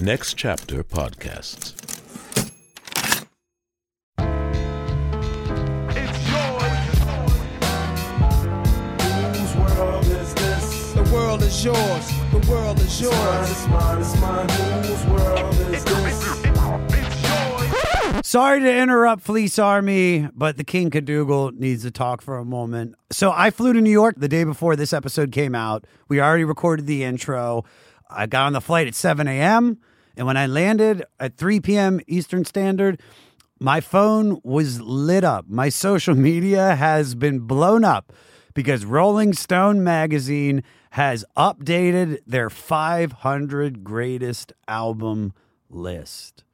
Next Chapter Podcasts. It's world is this? The world is yours. The world is Mine, yours. it's mine, it's mine. Whose world is this? Sorry to interrupt, Fleece Army, but the King Cadogal needs to talk for a moment. So I flew to New York the day before this episode came out. We already recorded the intro. I got on the flight at 7 a.m. And when I landed at 3 p.m. Eastern Standard, my phone was lit up. My social media has been blown up because Rolling Stone magazine has updated their 500 greatest album list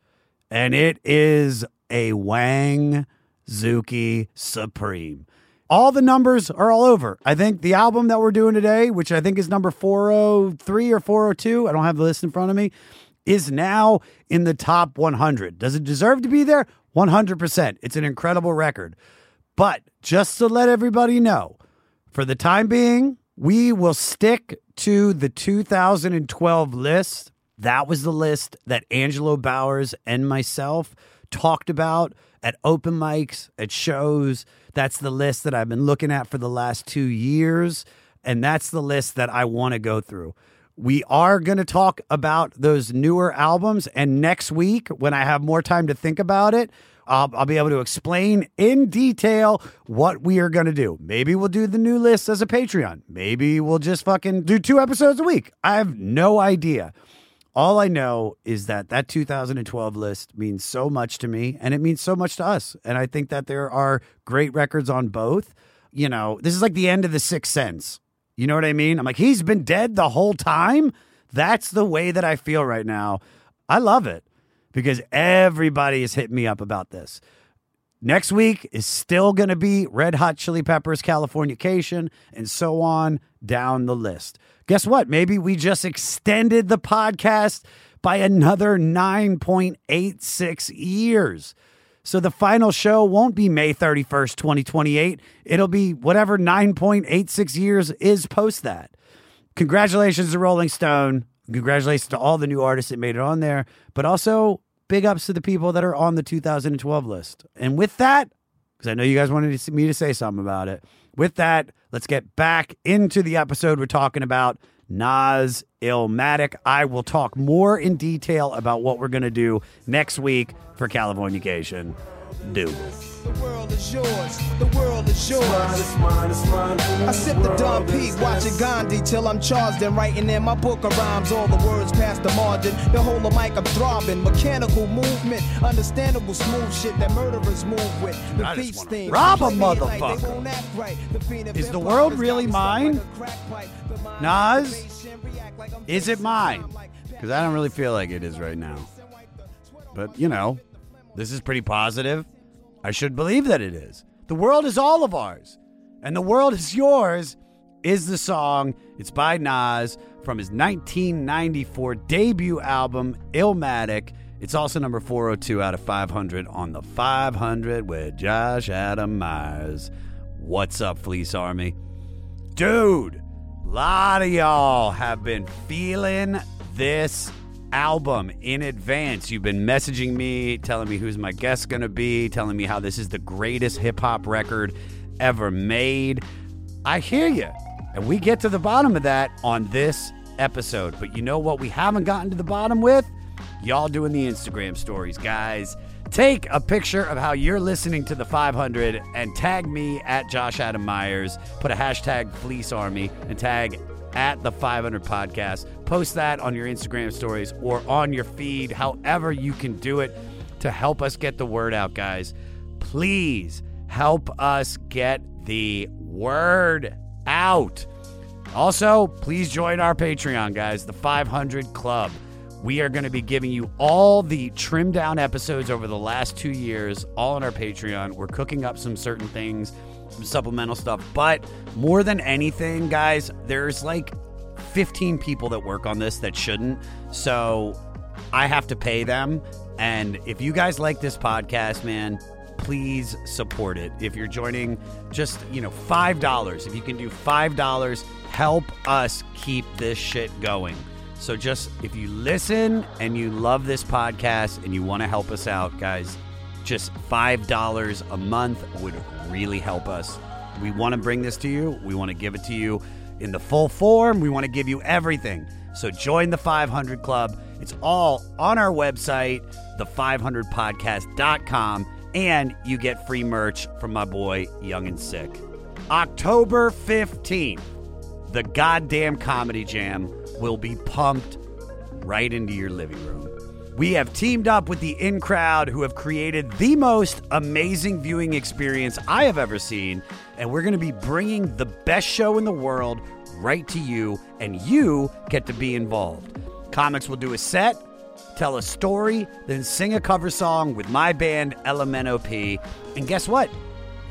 and it is a Wang Zuki Supreme. All the numbers are all over. I think the album that we're doing today, which I think is number 403 or 402, I don't have the list in front of me, is now in the top 100. Does it deserve to be there? 100%. It's an incredible record. But just to let everybody know, for the time being, we will stick to the 2012 list. That was the list that Angelo Bowers and myself talked about at open mics, at shows. That's the list that I've been looking at for the last two years. And that's the list that I want to go through. We are going to talk about those newer albums. And next week, when I have more time to think about it, I'll, I'll be able to explain in detail what we are going to do. Maybe we'll do the new list as a Patreon. Maybe we'll just fucking do two episodes a week. I have no idea. All I know is that that 2012 list means so much to me and it means so much to us. And I think that there are great records on both. You know, this is like the end of the Sixth Sense. You know what I mean? I'm like, he's been dead the whole time. That's the way that I feel right now. I love it because everybody is hitting me up about this. Next week is still going to be Red Hot Chili Peppers, Californication, and so on down the list. Guess what? Maybe we just extended the podcast by another 9.86 years. So the final show won't be May 31st, 2028. It'll be whatever 9.86 years is post that. Congratulations to Rolling Stone. Congratulations to all the new artists that made it on there, but also big ups to the people that are on the 2012 list. And with that, because I know you guys wanted me to say something about it. With that, let's get back into the episode we're talking about Nas Illmatic. I will talk more in detail about what we're going to do next week for California Californication. Do. The world is yours. The world is yours. it's mine, it's mine. I sip the dumb Don is Pete, watching Gandhi till I'm charged and writing in my book of rhymes. All the words past the margin. The whole of mic I'm throbbing. Mechanical movement, understandable smooth shit that murderers move with. The I just beast theme. rob a Play like motherfucker. right. The Is the world really mine? stuck like a crack pipe. The mind Nas, of innovation, react like I'm Is it just mine? Because I don't really feel like it is right now. But, you know, this is pretty positive. I should believe that it is. The world is all of ours, and the world is yours is the song. It's by Nas from his 1994 debut album, Illmatic. It's also number 402 out of 500 on the 500 with Josh Adam Meyers. What's up, Fleece Army? Dude, a lot of y'all have been feeling this album in advance. You've been messaging me, telling me who's my guest gonna be, telling me how this is the greatest hip hop record ever made. I hear you. And we get to the bottom of that on this episode. But you know what we haven't gotten to the bottom with? Y'all doing the Instagram stories, guys. Take a picture of how you're listening to the 500 and tag me at Josh Adam Meyers. Put a hashtag Fleece Army and tag at the 500 podcast. Post that on your Instagram stories or on your feed, however you can do it to help us get the word out, guys. Please help us get the word out. Also, please join our Patreon, guys, the 500 Club. We are going to be giving you all the trimmed down episodes over the last two years, all on our Patreon. We're cooking up some certain things, some supplemental stuff. But more than anything, guys, there's like 15 people that work on this that shouldn't. So I have to pay them. And if you guys like this podcast, man, please support it. If you're joining just, you know, $5, if you can do $5, help us keep this shit going. So just if you listen and you love this podcast and you want to help us out, guys, just $5 a month would really help us. We want to bring this to you. We want to give it to you in the full form. We want to give you everything. So join the 500 Club. It's all on our website, the500podcast.com, and you get free merch from my boy, Young and Sick. October 15th, the goddamn Comedy Jam will be pumped right into your living room. We have teamed up with the In Crowd, who have created the most amazing viewing experience I have ever seen. And we're going to be bringing the best show in the world right to you, and you get to be involved. Comics will do a set, tell a story, then sing a cover song with my band, LMNOP. And guess what?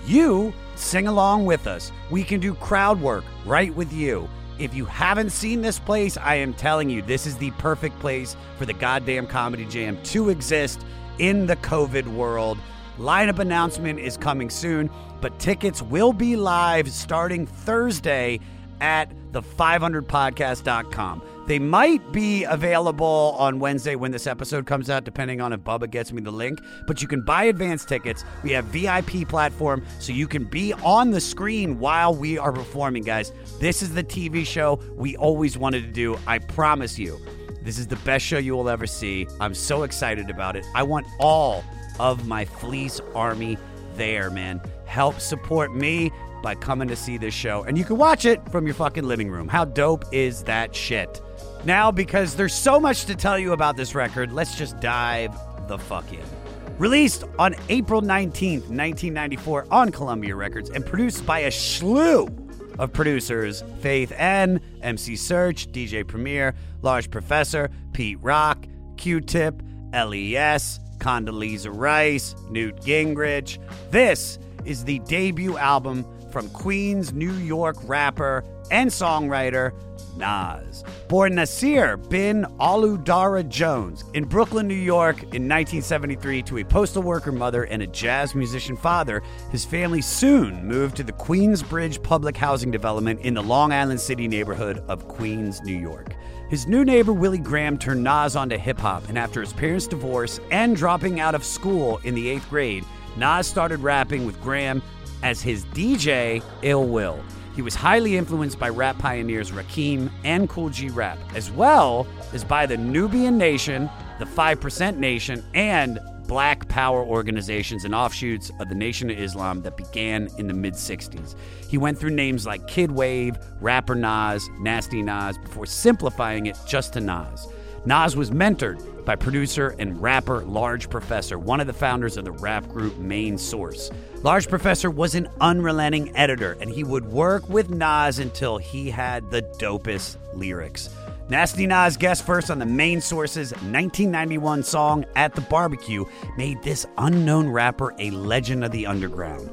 You sing along with us. We can do crowd work right with you. If you haven't seen this place, I am telling you, this is the perfect place for the goddamn Comedy Jam to exist in the COVID world. Lineup announcement is coming soon, but tickets will be live starting Thursday at the500podcast.com. They might be available on Wednesday when this episode comes out, depending on if Bubba gets me the link. But you can buy advance tickets. We have VIP platform, so you can be on the screen while we are performing, guys. This is the TV show we always wanted to do. I promise you, this is the best show you will ever see. I'm so excited about it. I want all of my Fleece Army there, man. Help support me by coming to see this show. And you can watch it from your fucking living room. How dope is that shit? Now, because there's so much to tell you about this record, let's just dive the fuck in. Released on April 19th, 1994, on Columbia Records, and produced by a slew of producers Faith N, MC Serch, DJ Premier, Large Professor, Pete Rock, Q Tip, LES, Condoleezza Rice, Newt Gingrich. This is the debut album from Queens, New York rapper and songwriter Nas. Born Nasir bin Olu Dara Jones in Brooklyn, New York in 1973 to a postal worker mother and a jazz musician father, his family soon moved to the Queensbridge Public Housing Development in the Long Island City neighborhood of Queens, New York. His new neighbor Willie Graham turned Nas onto hip hop, and after his parents' divorce and dropping out of school in the eighth grade, Nas started rapping with Graham as his DJ, Ill Will. He was highly influenced by rap pioneers Rakim and Kool G Rap, as well as by the Nuwaubian Nation, the 5% Nation, and black power organizations and offshoots of the Nation of Islam that began in the mid 60s. He went through names like Kid Wave, Rapper Nas, Nasty Nas before simplifying it just to Nas. Nas was mentored by producer and rapper Large Professor, one of the founders of the rap group Main Source. Large Professor was an unrelenting editor, and he would work with Nas until he had the dopest lyrics. Nasty Nas guest first on the Main Source's 1991 song At the Barbecue made this unknown rapper a legend of the underground.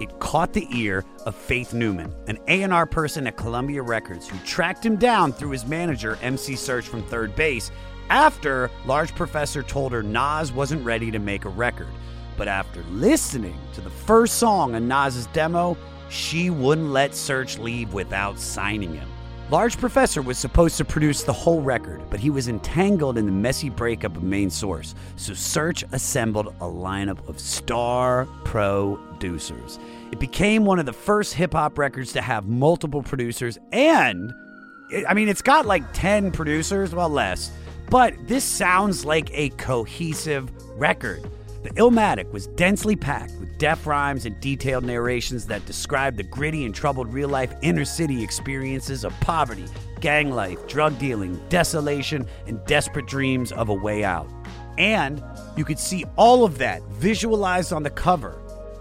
It caught the ear of Faith Newman, an A&R person at Columbia Records who tracked him down through his manager MC Serch from Third Bass after Large Professor told her Nas wasn't ready to make a record. But after listening to the first song on Nas's demo, she wouldn't let Serch leave without signing him. Large Professor was supposed to produce the whole record, but he was entangled in the messy breakup of Main Source, so Serch assembled a lineup of star producers. It became one of the first hip hop records to have multiple producers, and I mean, it's got like 10 producers, well, less, but this sounds like a cohesive record. The Illmatic was densely packed with def rhymes and detailed narrations that described the gritty and troubled real life inner city experiences of poverty, gang life, drug dealing, desolation, and desperate dreams of a way out. And you could see all of that visualized on the cover,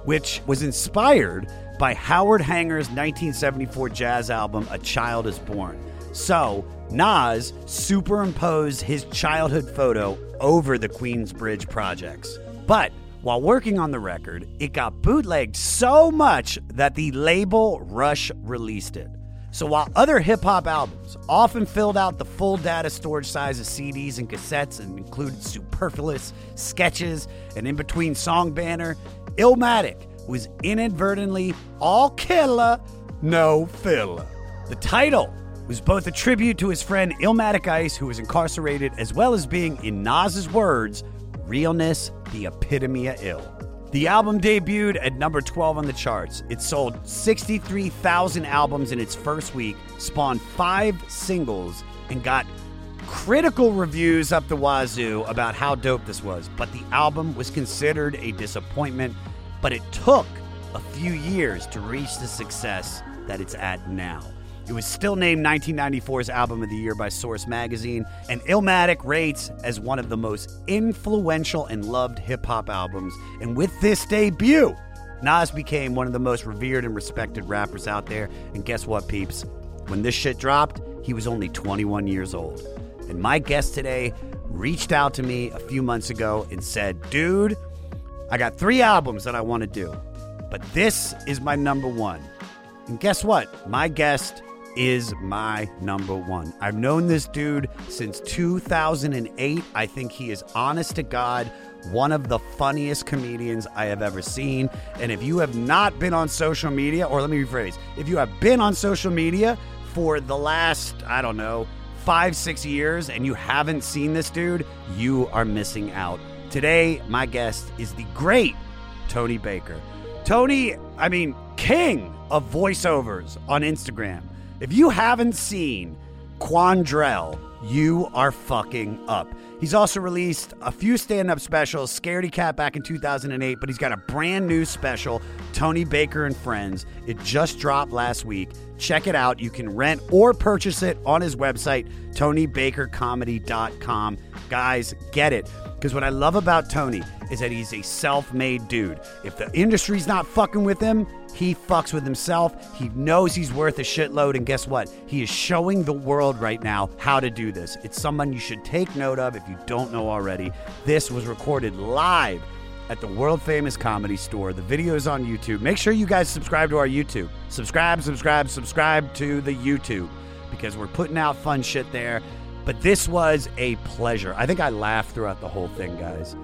which was inspired by Howard Hanger's 1974 jazz album, A Child is Born. So, Nas superimposed his childhood photo over the Queensbridge projects. But while working on the record, it got bootlegged so much that the label Rush released it. So while other hip hop albums often filled out the full data storage size of CDs and cassettes and included superfluous sketches and in between song banner, Illmatic was inadvertently all killer, no filler. The title was both a tribute to his friend Illmatic Ice, who was incarcerated, as well as being, in Nas's words, realness, the epitome of ill. The album debuted at number 12 on the charts. It sold 63,000 albums in its first week, spawned five singles, and got critical reviews up the wazoo about how dope this was. But the album was considered a disappointment, but it took a few years to reach the success that it's at now. It was still named 1994's Album of the Year by Source Magazine, and Illmatic rates as one of the most influential and loved hip hop albums. And with this debut, Nas became one of the most revered and respected rappers out there. And guess what, peeps? When this shit dropped, he was only 21 years old. And my guest today reached out to me a few months ago and said, Dude, I got three albums that I want to do, but this is my number one. And guess what? My guest is my number one. I've known this dude since 2008. I think he is honest to God. One of the funniest comedians I have ever seen. And if you have not been on social media, or let me rephrase, if you have been on social media for the last, I don't know, five, six years and you haven't seen this dude, you are missing out. Today, my guest is the great Tony Baker. Tony, I mean, king of voiceovers on Instagram. If you haven't seen Quandrell, you are fucking up. He's also released a few stand up specials, Scaredy Cat back in 2008, but he's got a brand new special, Tony Baker and Friends. It just dropped last week. Check it out. You can rent or purchase it on his website, TonyBakerComedy.com. Guys, get it. Because what I love about Tony is that he's a self made dude. If the industry's not fucking with him, he fucks with himself. He knows he's worth a shitload. And guess what? He is showing the world right now how to do this. It's someone you should take note of if you don't know already. This was recorded live at the world famous comedy store. The video is on YouTube. Make sure you guys subscribe to our YouTube. Subscribe, subscribe, subscribe to the YouTube because we're putting out fun shit there. But this was a pleasure. I think I laughed throughout the whole thing, guys.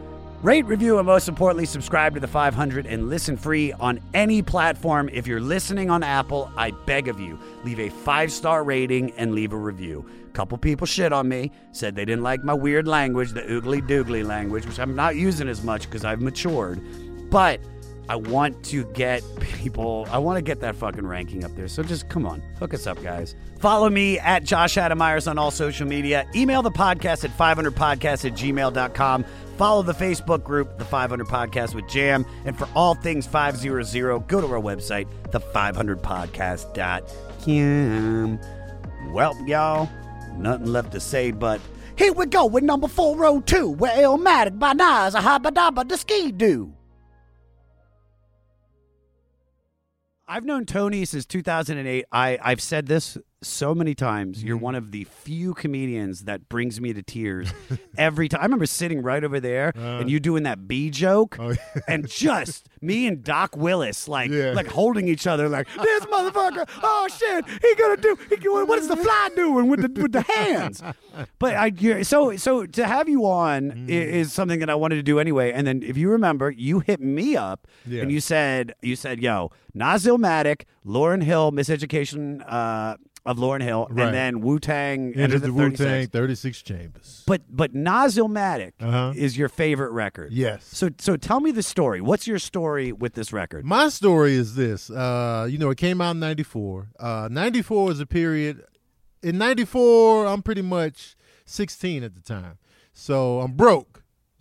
Rate, review, and most importantly, subscribe to the 500 and listen free on any platform. If you're listening on Apple, I beg of you, leave a five star rating and leave a review. A couple people shit on me, said they didn't like my weird language, the oogly doogly language, which I'm not using as much because I've matured. But I want to get people, I want to get that fucking ranking up there. So just come on, hook us up, guys. Follow me at Josh Adam Meyers on all social media. Email the podcast at 500podcast at gmail.com. Follow the Facebook group, The 500 Podcast with Jam. And for all things 500, go to our website, the500podcast.com. Well, y'all, nothing left to say but here we go with number 402, where Illmatic by Nas, a dabba the ski do. I've known Tony since 2008. I, I've said this so many times. You're one of the few comedians that brings me to tears every time. I remember sitting right over there and you doing that B joke, Oh, yeah. and just me and Doc Willis like Yeah. like holding each other like this motherfucker. Oh shit, he gonna do? He, what is the fly doing with the with the hands? But I so so to have you on Mm. i- is something that I wanted to do anyway. And then if you remember, you hit me up Yeah. and you said you said yo Nas Illmatic, Lauryn Hill, Miseducation uh, of Lauryn Hill, Right. and then Wu Tang Enter the Wu 36. Tang 36 Chambers. But but Nas Illmatic Uh-huh. is your favorite record. Yes. So so tell me the story. What's your story with this record? My story is this. Uh, you know, it came out in 94. Uh, 94 is a period. In 94, I'm pretty much 16 at the time. So I'm broke.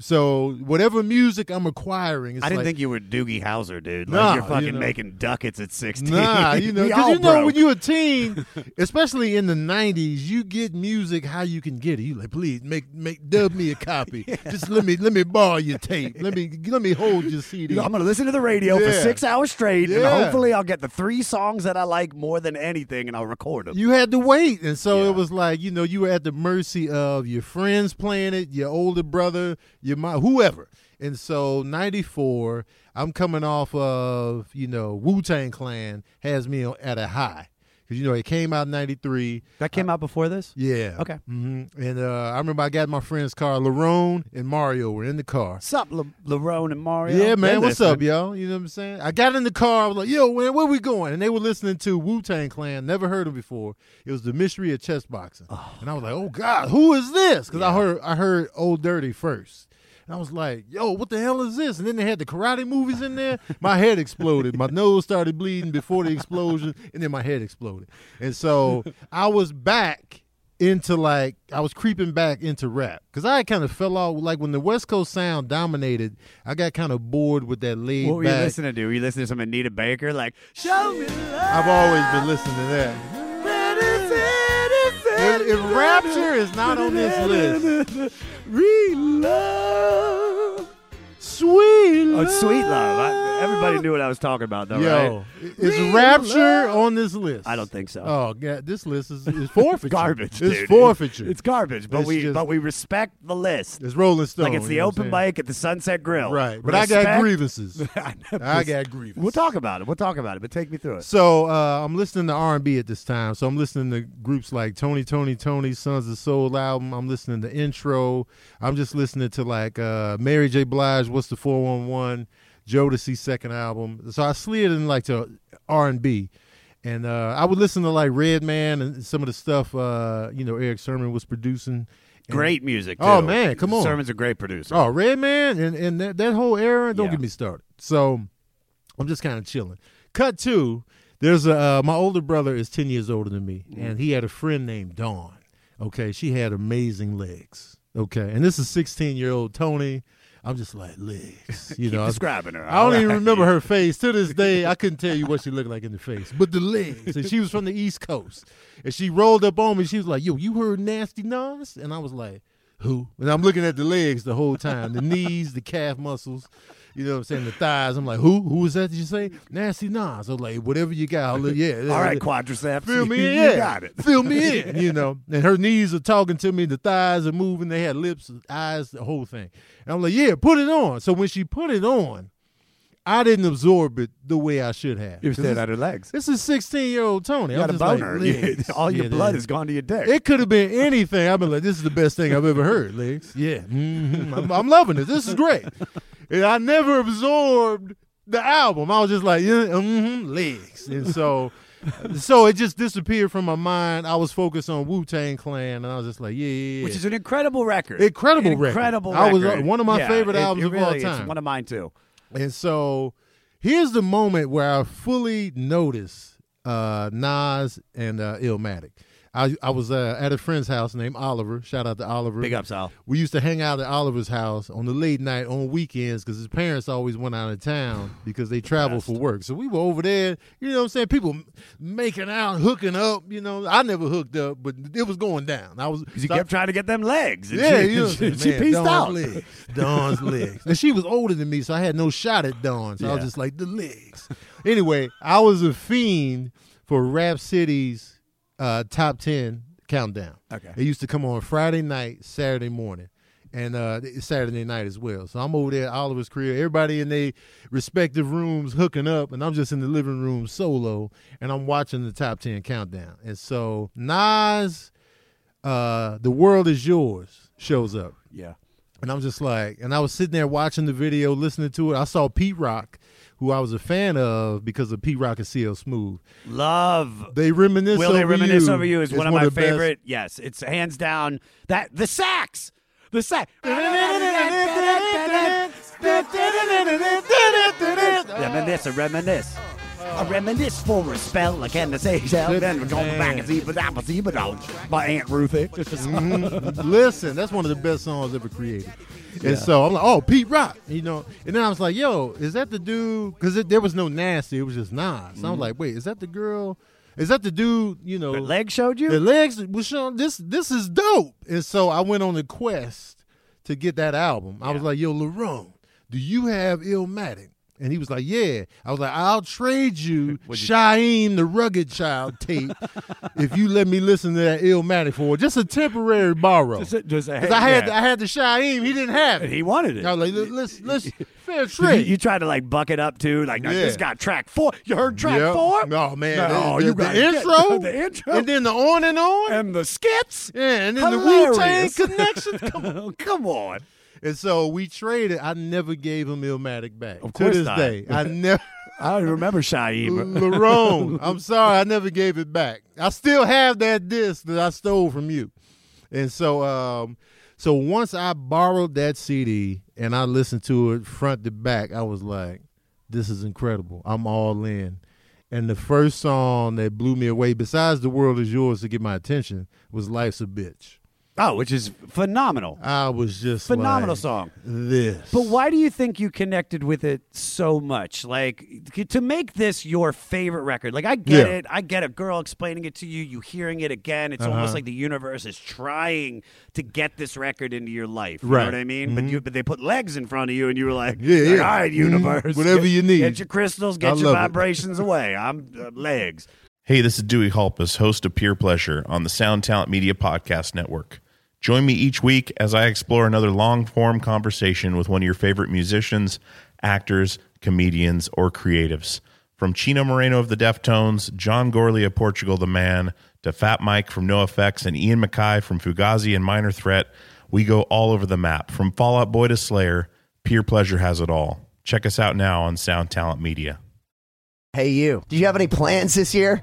So whatever music I'm acquiring, it's I didn't like, think you were Doogie Howser, dude. Nah, Like you're fucking you know. making ducats at 16. Nah, you know, because you know broke. when you're a teen, especially in the '90s, you get music how you can get it. You like, please make make dub me a copy. Just let me let me borrow your tape. Let me let me hold your CD. You know, I'm going to listen to the radio for six hours straight, and hopefully I'll get the three songs that I like more than anything, and I'll record them. you had to wait, and so Yeah. it was like you know you were at the mercy of your friends playing it, your older brother, your mom, whoever. And so '94, I'm coming off of you know Wu Tang Clan has me at a high. because you know it came out in '93. That came out before this. Yeah. Okay. hmm And uh, I remember I got my friend's car. Larone and Mario were in the car. What's up, Le- Lerone and Mario? Yeah, man. They're What's up, yo? You know what I'm saying? I got in the car. I was like, yo, man, where we going? And they were listening to Wu Tang Clan. Never heard them before. It was the mystery of chess boxing. and I was like, oh God, who is this? Because I heard I heard Old Dirty first. And I was like, yo, what the hell is this? And then they had the karate movies in there. My head exploded. My nose started bleeding before the explosion, and then my head exploded. And so I was back into like I was creeping back into rap because I kind of fell off. Like when the West Coast sound dominated, I got kind of bored with that laid What were you listening to? Were you listening to some Anita Baker? Like, show me love. I've always been listening to that. If, if Rapture is not on this list, Real sweet Oh, love. it's sweet love. I, everybody knew what I was talking about, though, Yo, right? is Real Rapture love. on this list? I don't think so. Oh, God, this list is, is forfeiture. garbage. It's dude. forfeiture. It's garbage, but It's we just- but we respect the list. It's Rolling Stone. like it's the know what open saying? mic at the Sunset Grill. Right, but I got Respect- grievances. I got grievances. We'll talk about it. We'll talk about it. But take me through it. So uh, I'm listening to R&B at this time. So I'm listening to groups like Tony, Tony, Tony, Sons of Soul album. I'm listening to Intro. I'm just listening to like uh, Mary J. Blige, What's the 411, Jodeci second album. So I slid in like to R&B. And uh, I would listen to like Redman and some of the stuff uh, you know Erick Sermon was producing. And- Great music. Oh, man, come on. Sermon's a great producer. Oh, Redman and, and that, that whole era, don't Yeah. get me started. So I'm just kind of chilling. Cut two. there's a uh, my older brother is 10 years older than me, Mm-hmm. and he had a friend named Dawn. Okay, she had amazing legs. Okay, and this is 16 year old Tony. I'm just like legs, you know. I- describing her. I don't even remember her face to this day. I couldn't tell you what she looked like in the face, but the legs. And she was from the East Coast, and she rolled up on me. She was like, "Yo, you heard Nasty Nas?" And I was like, "Who?" And I'm looking at the legs the whole time, the knees, the calf muscles. You know what I'm saying? The thighs. I'm like, "Who? Who was that? Did you say Nasty Nas?" Was like, "Whatever you got, I'll yeah." All right, quadriceps. Fill me in. Yeah. got it. Fill me in. You know. And her knees are talking to me. The thighs are moving. They had lips, eyes, the whole thing. And I'm like, yeah, put it on. So when she put it on, I didn't absorb it the way I should have. You this- on her legs. This is 16 year old Tony. You I'm got a just like, boner. All your Yeah, blood has gone to your dick. It could have been anything. I've been like, this is the best thing I've ever heard, legs. Yeah. Mhm. I'm, I'm loving it. This is great. And I never absorbed the album. I was just like, yeah, mm-hmm, legs. And so so it just disappeared from my mind. I was focused on Wu Tang Clan and I was just like, yeah, yeah, yeah. Which is an incredible record. Incredible An record. Incredible I was, uh, one of my Yeah, favorite it- albums it of all really time. One of mine too. And so here's the moment where I fully notice uh, Nas and uh, Illmatic. I, I was uh, at a friend's house named Oliver. Shout out to Oliver. Big ups, Al. We used to hang out at Oliver's house on the late night on weekends because his parents always went out of town because they traveled for work. So we were over there, you know what I'm saying? People making out, hooking up. You know, I never hooked up, but it was going down. I was. You so I- kept trying to get them legs. yeah, she, you know, she, man, she pieced Dawn's out. legs, Dawn's legs, and she was older than me, so I had no shot at Dawn. So I was just like the legs. anyway, I was a fiend for Rap City's uh, top ten countdown. Okay. it used to come on Friday night, Saturday morning. And uh, Saturday night as well. So I'm over there at Oliver's crib. Everybody in their respective rooms hooking up, and I'm just in the living room solo, and I'm watching the top 10 countdown. And so Nas, uh, The World Is Yours shows up. Yeah. And I'm just like, and I was sitting there watching the video, listening to it. I saw Pete Rock, who I was a fan of because of Pete Rock and CL Smooth. Love. They reminisce Will over they reminisce you. over you is one of my best- favorite. Yes, it's hands down that the sax, the sax. Reminisce, a reminisce. I reminisce for a spell like in the seashell. Then we're going back and see but that was even on by Aunt Ruthie. Mhm. Listen, that's one of the best songs ever created. And so I'm like, oh, Pete Rock, you know. And then I was like, yo, is that the dude? Because there was no nasty, it was just Nas. So Mm-hmm. I'm like, wait, is that the girl? Is that the dude? You know, The leg showed you? the legs was showing. This this is dope. And so I went on a quest to get that album. I was like, yo, Larone, do you have Illmatic? And he was like, "Yeah." I was like, "I'll trade you Shyheim the Rugged Child tape if you let me listen to that Illmatic for just a temporary borrow." Just a- just a- Because I had yeah. I had the Shyheim, he didn't have it. He wanted it. I was like, "Let's let's fair You, trade." you tried to like buck it up too, like no, Yeah. this got track four. You heard track Yep. four? No man, No, oh, the, you the, gotta the intro, the intro. and then the on and on, and the skits. yeah, and then the Wu Tang Hilarious. connection. Come on. Oh, come on. And so we traded. I never gave him Illmatic back. Of to course this not. day, I never. I don't even remember Shyheim. Larone, I'm sorry, I never gave it back. I still have that disc that I stole from you. And so, um, so once I borrowed that CD and I listened to it front to back, I was like, "This is incredible. I'm all in." And the first song that blew me away, besides "The World Is Yours" to get my attention, was "Life's a Bitch." Oh, which is phenomenal. I was just Phenomenal like, song. This, But why do you think you connected with it so much? Like to make this your favorite record. Like I get Yeah. it. I get a girl explaining it to you, you hearing it again. It's Uh-huh. almost like the universe is trying to get this record into your life. You Right. know what I mean? But you but they put legs in front of you and you were like, Yeah, like, yeah. all right, Mhm. universe. Whatever get- you need. Get your crystals, I get your vibrations away. I'm uh, legs. Hey, this is Dewey Halpus, host of Peer Pleasure on the Sound Talent Media Podcast Network. Join me each week as I explore another long form conversation with one of your favorite musicians, actors, comedians, or creatives. From Chino Moreno of the Deftones, John Gourley of Portugal the Man, to Fat Mike from NoFX and Ian MacKaye from Fugazi and Minor Threat, we go all over the map. From Fallout Boy to Slayer, Peer Pleasure has it all. Check us out now on Sound Talent Media. Hey, you. Do you have any plans this year?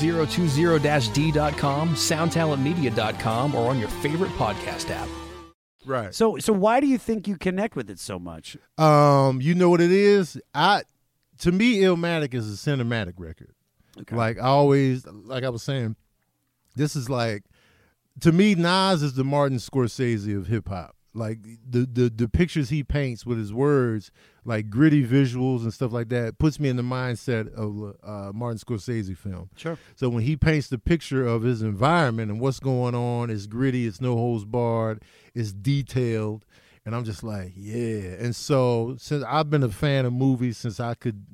2020-d.com, soundtalentmedia.com, or on your favorite podcast app. right? So so why do you think you connect with it so much? Um, you know what it is? I to me, Illmatic is a cinematic record. Like I always, like I was saying, this is like to me, Nas is the Martin Scorsese of hip hop. Like the, the the pictures he paints with his words, like gritty visuals and stuff like that, puts me in the mindset of uh, Martin Scorsese film. Sure. So when he paints the picture of his environment and what's going on, it's gritty, it's no holds barred, it's detailed, and I'm just like, yeah. And so since I've been a fan of movies since I could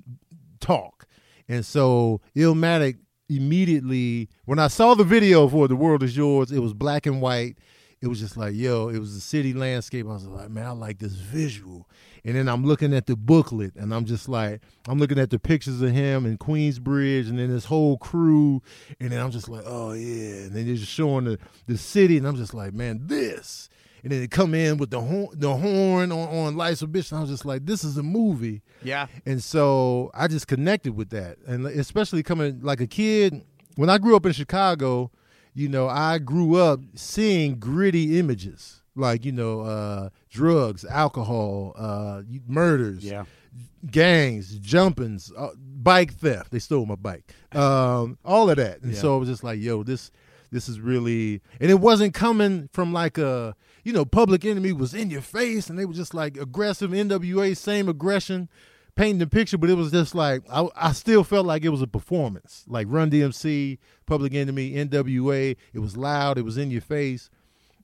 talk, and so Illmatic immediately when I saw the video for The World Is Yours, it was black and white. It was just like, yo, it was the city landscape. I was like, man, I like this visual. And then I'm looking at the booklet and I'm just like, I'm looking at the pictures of him in Queensbridge and then this whole crew. And then I'm just like, oh yeah. And then they're just showing the, the city and I'm just like, man, this. And then they come in with the horn, the horn on, on Life's a Bitch. And I was just like, this is a movie. Yeah. And so I just connected with that. And especially coming like a kid, when I grew up in Chicago, you know, I grew up seeing gritty images like, you know, uh, drugs, alcohol, uh, murders, Yeah. gangs, jumpings, uh, bike theft. They stole my bike. Um, all of that. And Yeah. so I was just like, yo, this this is really and it wasn't coming from like a you know, public enemy was in your face and they were just like aggressive NWA, same aggression, painting the picture, but it was just like I, I still felt like it was a performance. Like Run DMC, Public Enemy, NWA. It was loud, it was in your face.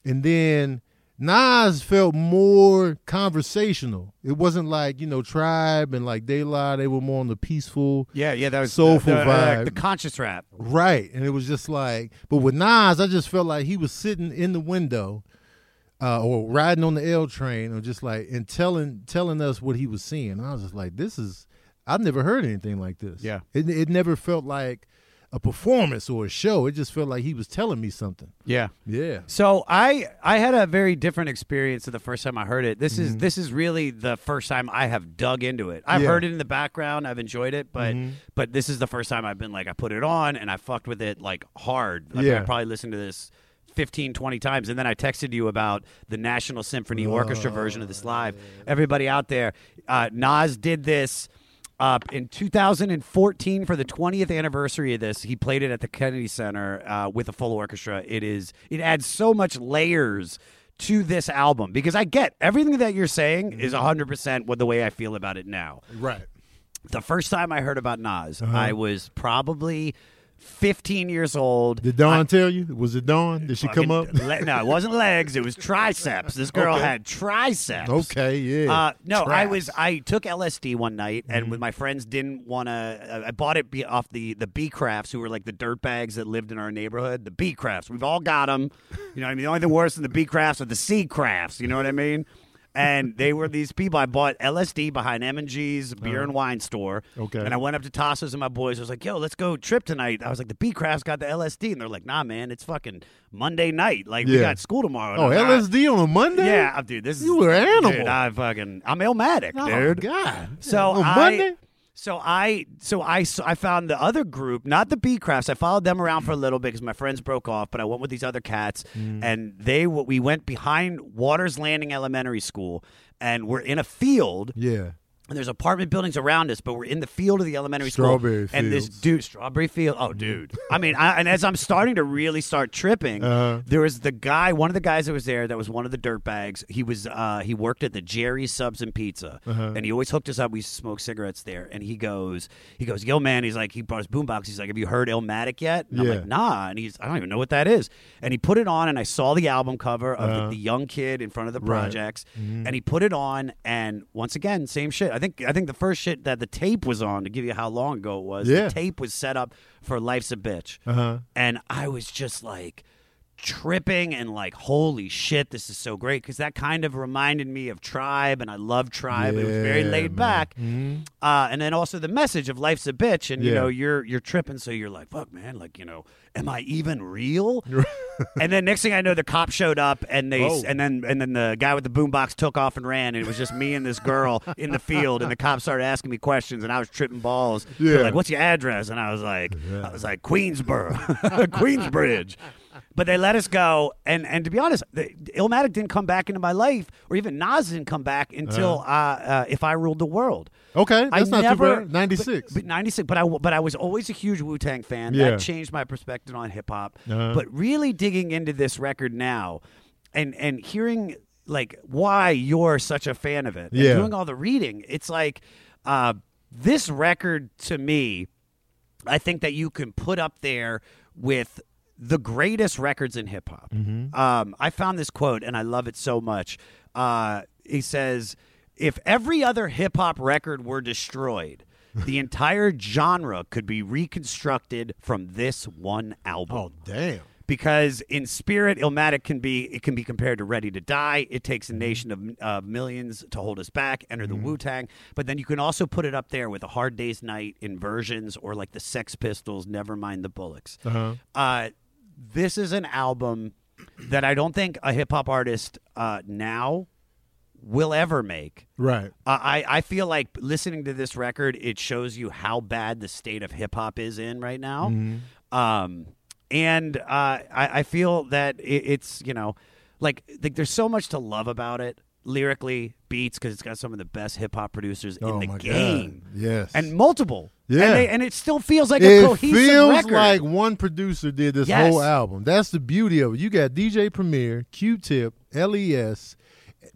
And then Nas felt more conversational. It wasn't like, you know, Tribe and like De La, they were more on the peaceful. Yeah, yeah, that was Soulful the, the, uh, vibe. the conscious rap. Right. And it was just like, but with Nas, I just felt like he was sitting in the window uh, or riding on the L train or just like, and telling telling us what he was seeing. And I was just like, this is, I've never heard anything like this. Yeah. It, it never felt like a performance or a show. It just felt like he was telling me something. Yeah. Yeah. So I I had a very different experience the first time I heard it. This Mm-hmm. is this is really the first time I have dug into it. I've Yeah. heard it in the background. I've enjoyed it, but Mhm. but this is the first time I've been like I put it on and I fucked with it like hard. Like, Yeah. I probably listened to this 15 20 times and then I texted you about the National Symphony Orchestra version of this live. Everybody out there, uh, Nas did this Uh, in 2014, for the 20th anniversary of this, he played it at the Kennedy Center uh, with a full orchestra. It is it adds so much layers to this album because I get everything that you're saying is 100 percent what the way I feel about it now. Right. The first time I heard about Nas, Uh-huh. I was probably 15 years old. Did Dawn tell you? Was it Dawn? Did she come up? Le- no, it wasn't legs. It was triceps. This girl Okay. had triceps. Okay, yeah. Uh, no, I was. I took LSD one night, and Mm-hmm. with my friends, didn't want to. I bought it off the the B crafts, who were like the dirt bags that lived in our neighborhood. The B crafts. We've all got them. You know, what I mean, the only thing worse than the B crafts are the C crafts. You know what I mean? And they were these people. I bought LSD behind M and G's beer and wine store. Uh-huh. Okay. And I went up to Tassos and my boys. I was like, "Yo, let's go trip tonight." I was like, "The B crafts got the LSD," and they're like, "Nah, man, it's fucking Monday night. Like we Yeah. got school tomorrow." oh, like, LSD on a Monday? yeah, dude, this is You were an animal. Dude, I fucking I'm Illmatic, Oh, dude. God. So on I, Monday? So I, so I, so I found the other group, not the B Crafts. I followed them around for a little bit because my friends broke off, but I went with these other cats, Mm. and they, we went behind Waters Landing Elementary School, and we're in a field, Yeah. And there's apartment buildings around us, but we're in the field of the elementary Strawberry school. And this dude, strawberry field. Oh, dude. I mean, I, and as I'm starting to really start tripping, Uh-huh. there was the guy, one of the guys that was there, that was one of the dirt bags. He was, uh, he worked at the Jerry's Subs and Pizza, Uh-huh. and he always hooked us up. We used to smoke cigarettes there, and he goes, he goes, yo, man. He's like, he brought his boombox. He's like, have you heard Illmatic yet? And I'm like, nah. And he's, I don't even know what that is. And he put it on, and I saw the album cover of Uh-huh. the, the young kid in front of the Right. projects, and he put it on, and once again, same shit. I think, I think the first shit that the tape was on to give you how long ago it was. Yeah. The tape was set up for "Life's a Bitch," Uh-huh. and I was just like tripping and like, holy shit, this is so great because that kind of reminded me of Tribe, and I love Tribe. it was very laid man. back, Mhm. uh, and then also the message of "Life's a Bitch," and you know you're you're tripping, so you're like, fuck, man, like you know, am I even real? and then next thing I know, the cop showed up, and they Oh. and then and then the guy with the boombox took off and ran, and it was just me and this girl in the field, and the cops started asking me questions, and I was tripping balls. Yeah. like, "What's your address?" And I was like, "I was like Queensboro, Queensbridge." But they let us go, and and to be honest, the, Illmatic didn't come back into my life, or even Nas didn't come back until uh, uh, "If I Ruled the World." Okay, I that's not never, too bad. 96. But, but 96. But I, but I was always a huge Wu Tang fan. Yeah. That changed my perspective on hip hop. Uh-huh. But really digging into this record now and, and hearing like why you're such a fan of it and Yeah. doing all the reading, it's like uh, this record to me, I think that you can put up there with the greatest records in hip hop. Mm-hmm. Um, I found this quote and I love it so much. Uh, he says, "If every other hip hop record were destroyed." The entire genre could be reconstructed from this one album oh, damn. because in spirit Illmatic can be it can be compared to Ready to Die. It takes Mm-hmm. a nation of uh, millions to hold us back. Enter the Wu Tang, but then you can also put it up there with a Hard Day's Night inversions or like the Sex Pistols. Never mind the Bollocks. Uh-huh. Uh, this is an album that I don't think a hip hop artist uh, now will ever make. Right. Uh, I I feel like listening to this record, it shows you how bad the state of hip hop is in right now. Mm-hmm. Um, and uh, I I feel that it, it's you know, like like there's so much to love about it lyrically, beats because it's got some of the best hip hop producers oh in the game. God. Yes, and multiple. Yeah, and, they, and, it still feels like it a cohesive feels record. like one producer did this yes. whole album. That's the beauty of it. You got DJ Premier, Q-Tip, Les,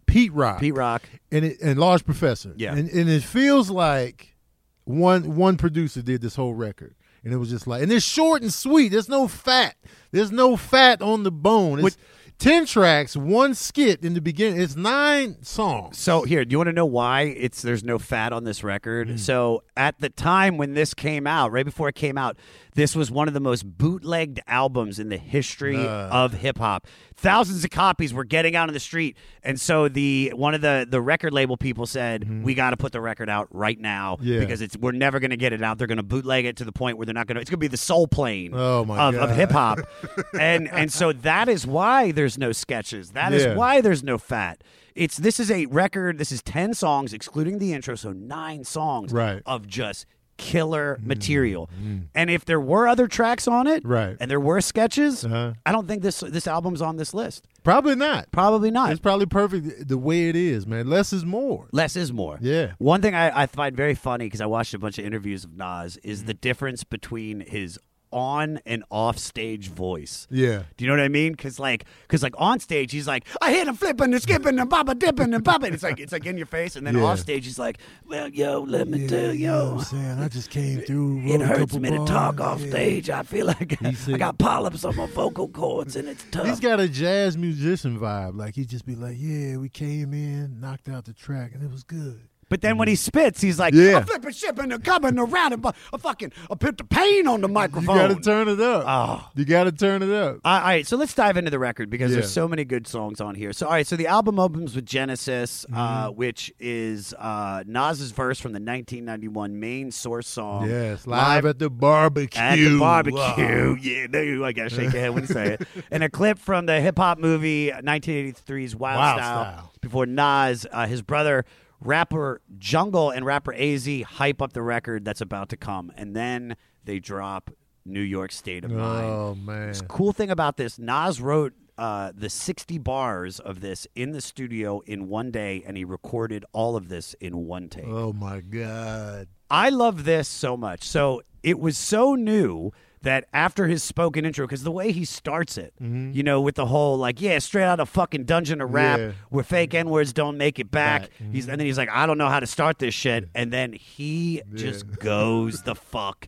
Pete Rock, Pete Rock, and it, and Large Professor. Yeah, and, and it feels like one one producer did this whole record. And it was just like, and it's short and sweet. There's no fat. There's no fat on the bone. It's, Which, 10 tracks, one skit in the beginning. It's nine songs. So here, do you want to know why it's there's no fat on this record? Mm. So at the time when this came out, right before it came out, this was one of the most bootlegged albums in the history of hip hop. Thousands of copies were getting out on the street, and so the one of the the record label people said, "We got to put the record out right now Mm-hmm. Yeah. because it's we're never going to get it out. They're going to bootleg it to the point where they're not going to. It's going to be the soul plane Oh, of, of hip hop, and and so that is why there's no sketches. That is Yeah. why there's no fat. It's this is a record. This is ten songs, excluding the intro, so nine songs Right. of just killer material. And if there were other tracks on it, Right. and there were sketches, Uh-huh. I don't think this this album's on this list. Probably not. Probably not. It's probably perfect the way it is, man. Less is more. Less is more. Yeah. One thing I, I find very funny because I watched a bunch of interviews of Nas is Mm-hmm. the difference between his on and off stage voice. Yeah. Do you know what I mean? Because like, because like on stage he's like, I hit him flipping and skipping and baba dipping and bobbing. It's like it's like in your face, and then Yeah. off stage he's like, Well, yo, let me tell you. I'm saying? I just came through. It hurts me to talk off yeah. stage. I feel like I got polyps on my vocal cords, and it's tough. He's got a jazz musician vibe. Like he'd just be like, "Yeah, we came in, knocked out the track, and it was good." But then when he spits, he's like, Yeah. I'm flipping, shipping, and coming around, and I fucking, I put the pain on the microphone. You got to turn it up. Oh. You got to turn it up. all right, so let's dive into the record because Yeah. there's so many good songs on here. So, all right, so the album opens with Genesis, Mm-hmm. uh, which is uh, Nas's verse from the 1991 main source song. Yes, live, at the barbecue. At the barbecue. Yeah, I gotta shake your head when you say it. And a clip from the hip hop movie 1983's Wild, Wild Style, Style. before Nas, uh, his brother, rapper Jungle, and rapper AZ hype up the record that's about to come. And then they drop New York State of Mind. Oh man. Cool thing about this, Nas wrote uh, the 60 bars of this in the studio in one day, and he recorded all of this in one take. Oh my god. I love this so much. So it was so new that after his spoken intro, because the way he starts it, mm-hmm. you know, with the whole like, yeah, straight out of fucking Dungeon of Rap, Yeah. where fake mm-hmm. N words don't make it back. Back. He's mm-hmm. and then he's like, I don't know how to start this shit, and then he just goes the fuck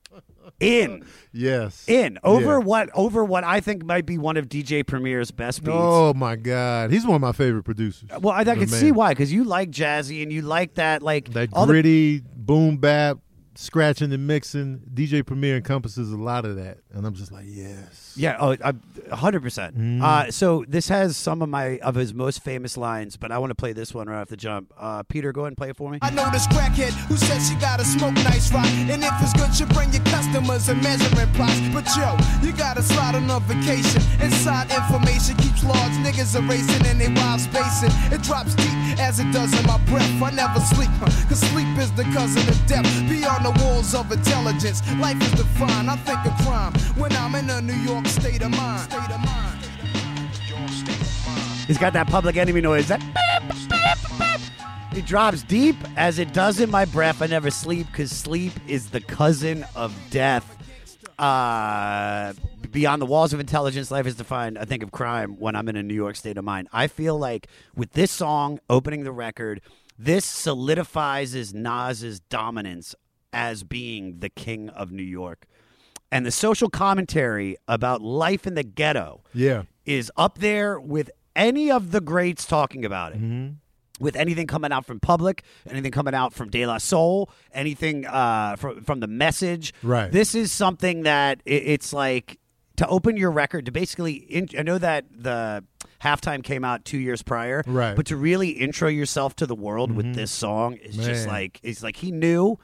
in, Yes. in over Yeah. what over what I think might be one of DJ Premier's best beats. Oh my god. He's one of my favorite producers. Well, I, I can man. see why, because you like jazzy and you like that, like That all the gritty boom bap, scratching and mixing. DJ Premier encompasses a lot of that, and I'm just like, yes. Yeah, oh, a hundred percent. Mm. Uh, so this has some of my of his most famous lines, but I want to play this one right off the jump. Uh, Peter, go ahead and play it for me. I know this crackhead who says she gotta smoke nice rock. And if it's good, you bring your customers and measuring plots. But yo, you gotta slide on a vacation. Inside information keeps large niggas erasing and they wild spacing. It drops deep as it does in my breath. I never sleep, huh? cause sleep is the cousin of death. Beyond the walls of intelligence, life is defined. I think of crime when I'm in a New York state of mind. State of mind. He's got that public enemy noise. That he drops deep as it does in my breath. I never sleep because sleep is the cousin of death. Uh, beyond the walls of intelligence, life is defined. I think of crime when I'm in a New York state of mind. I feel like with this song opening the record, this solidifies Nas's dominance as being the king of New York. And the social commentary about life in the ghetto Yeah. is up there with any of the greats talking about it. Mm-hmm. With anything coming out from Public, anything coming out from De La Soul, anything uh, from from the Message. Right. This is something that it, it's like to open your record to basically. In, I know that the halftime came out two years prior, Right. Mm-hmm. But to really intro yourself to the world with this song is just like it's like he knew,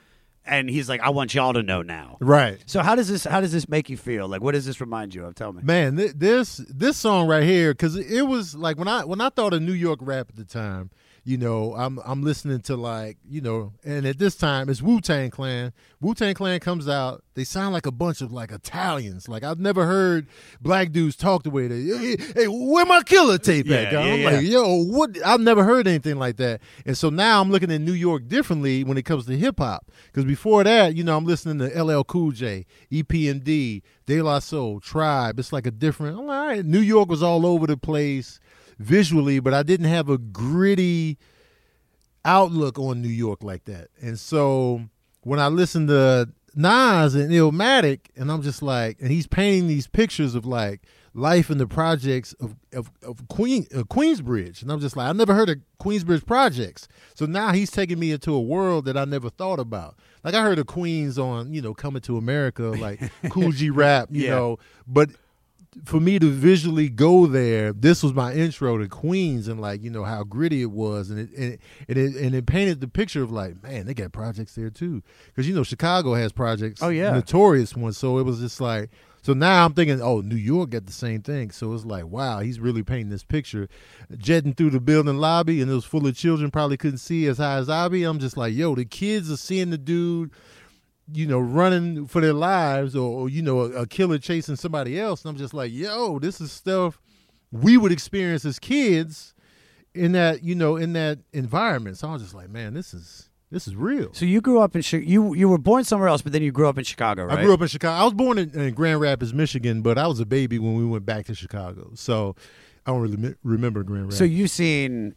and he's like, I want y'all to know now. Right. So how does this how does this make you feel? Like what does this remind you of? Tell me. Man, th- this this song right here, because it was like when I when I thought of New York rap at the time, you know, I'm I'm listening to like you know, and at this time it's Wu Tang Clan. Wu Tang Clan comes out, they sound like a bunch of like Italians. Like I've never heard black dudes talk the way they. Hey, hey where my killer tape at? Yeah, dog? yeah, I'm yeah. like, yo, what? I've never heard anything like that. And so now I'm looking at New York differently when it comes to hip hop. Because before that, you know, I'm listening to LL Cool J, EPMD, De La Soul, Tribe. It's like a different. I'm like, all right, New York was all over the place visually, but I didn't have a gritty outlook on New York like that. And so when I listen to Nas and Illmatic, and I'm just like, and he's painting these pictures of like life in the projects of of, of Queen uh, Queensbridge, and I'm just like, I never heard of Queensbridge projects. So now he's taking me into a world that I never thought about. Like I heard of Queens on, you know, Coming to America, like Kool G Rap, you Yeah. know, but for me to visually go there, this was my intro to Queens and like you know how gritty it was, and it and it and it, and it painted the picture of like man, they got projects there too, because you know Chicago has projects, Oh, yeah. notorious ones. So it was just like so now I'm thinking, oh, New York got the same thing. So it's like wow, he's really painting this picture, jetting through the building lobby, and it was full of children, probably couldn't see as high as I be. I'm just like, yo, the kids are seeing the dude you know, running for their lives, or, or you know, a, a killer chasing somebody else. And I'm just like, yo, this is stuff we would experience as kids in that, you know, in that environment. So I was just like, man, this is this is real. So you grew up in you you were born somewhere else, but then you grew up in Chicago, right? I grew up in Chicago. I was born in, in Grand Rapids, Michigan, but I was a baby when we went back to Chicago. So I don't really remember Grand Rapids. So you've seen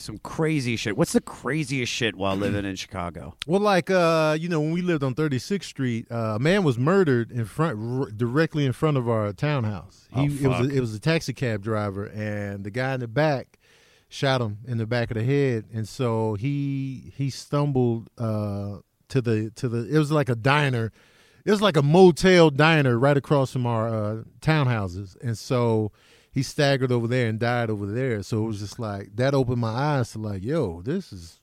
some crazy shit. What's the craziest shit while living in Chicago? Well, like uh, you know, when we lived on 36th Street, uh, a man was murdered in front, r- directly in front of our townhouse. He, Oh, it was a, it was a taxi cab driver, and the guy in the back shot him in the back of the head, and so he he stumbled uh, to the to the. It was like a diner. It was like a motel diner right across from our uh, townhouses, and so he staggered over there and died over there. So it was just like that opened my eyes to like, yo, this is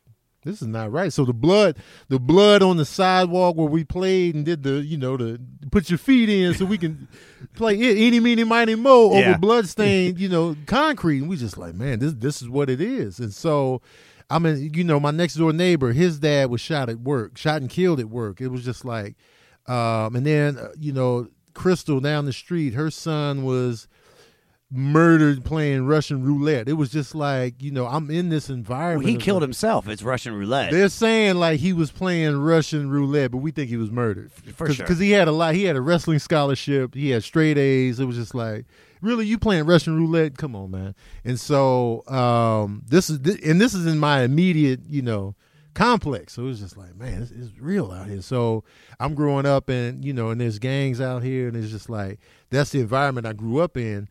this is not right. So the blood, the blood on the sidewalk where we played and did the, you know, the put your feet in so we can play it, any, meeny, miny, mo over Yeah. bloodstained, you know, concrete. And we just like, man, this this is what it is. And so, I mean, you know, my next door neighbor, his dad was shot at work, shot and killed at work. It was just like, um, and then uh, you know, Crystal down the street, her son was murdered playing Russian roulette. It was just like, you know, I'm in this Well, environment. he killed like- himself. It's Russian roulette. they're saying like he was playing Russian roulette, but we think he was murdered For Cause, sure. Because he had a lot. He had a wrestling scholarship. He had straight A's. It was just like, really, you playing Russian roulette? Come on, man. And so um, this is, thi- and this is in my immediate, you know, complex. So it was just like, man, it's, it's real out here. So I'm growing up, and you know, and there's gangs out here, and it's just like that's the environment I grew up in.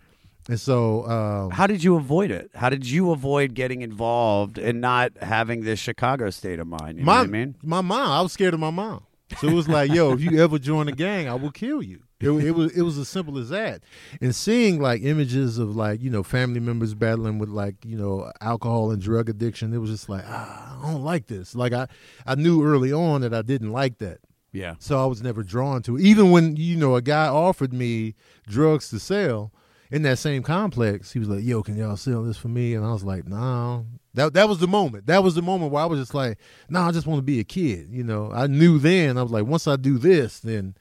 And so, um, How did you avoid it? How did you avoid getting involved and not having this Chicago state of mind? You know what I mean? my mom, I was scared of my mom. So it was like, yo, if you ever join a gang, I will kill you. It, it was it was as simple as that. And seeing like images of like you know family members battling with like you know alcohol and drug addiction, it was just like ah, I don't like this. Like I I knew early on that I didn't like that. Yeah. So I was never drawn to it. Even when, you know, a guy offered me drugs to sell in that same complex, he was like, Yo, can y'all sell this for me? And I was like, No. That that was the moment. That was the moment where I was just like, No, I just want to be a kid. You know, I knew then, I was like, once I do this, then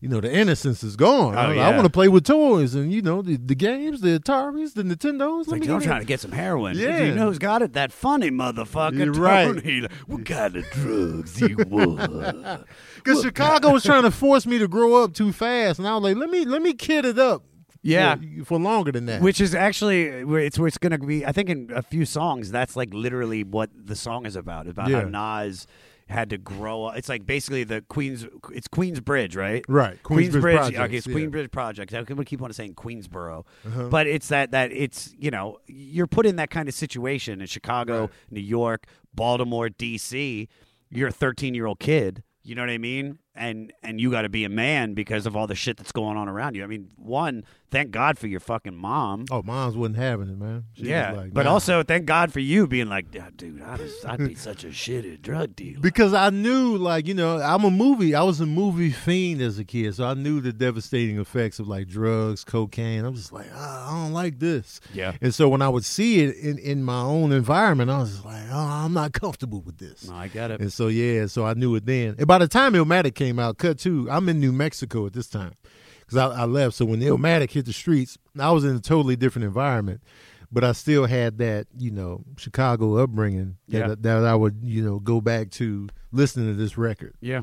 you know, the innocence is gone. Oh, I, yeah. want to play with toys and, you know, the, the games, the Ataris, the Nintendos. It's like, I'm trying to get some heroin. Yeah. You know who's got it? That funny motherfucker. You're right. Tony. Like, What kind of drugs you want? Because Chicago was trying to force me to grow up too fast. And I was like, let me let me kid it up Yeah. for, for longer than that. Which is actually where it's where it's gonna be. I think in a few songs, that's like literally what the song is about. About Yeah. how Nas had to grow up. It's like basically the Queens. It's Queens Bridge, right? Right. Queensbridge Projects, okay, it's yeah. Uh-huh. Queensbridge Project. I keep on saying Queensboro, but it's that that it's you know you're put in that kind of situation in Chicago, New York, Baltimore, D.C. You're a 13 year old kid. You know what I mean? And and you got to be a man because of all the shit that's going on around you. I mean, one, thank God for your fucking mom. Oh, moms wasn't having it, man. She yeah, like, but nah. also thank God for you being like, dude, I'd, I'd be such a shitty drug dealer. because I knew, like, you know, I'm a movie. I was a movie fiend as a kid, so I knew the devastating effects of like drugs, cocaine. I'm just like, ah, I don't like this. Yeah. And so when I would see it in in my own environment, I was just like, oh, I'm not comfortable with this. No, I got it. And so yeah, so I knew it then. And by the time Illmatic came out, cut two, I'm in New Mexico at this time because I, I left. So when Illmatic hit the streets, I was in a totally different environment, but I still had that you know Chicago upbringing Yeah. that that I would you know go back to listening to this record. Yeah.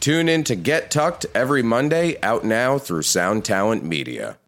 Tune in to Get Tucked every Monday, out now through Sound Talent Media.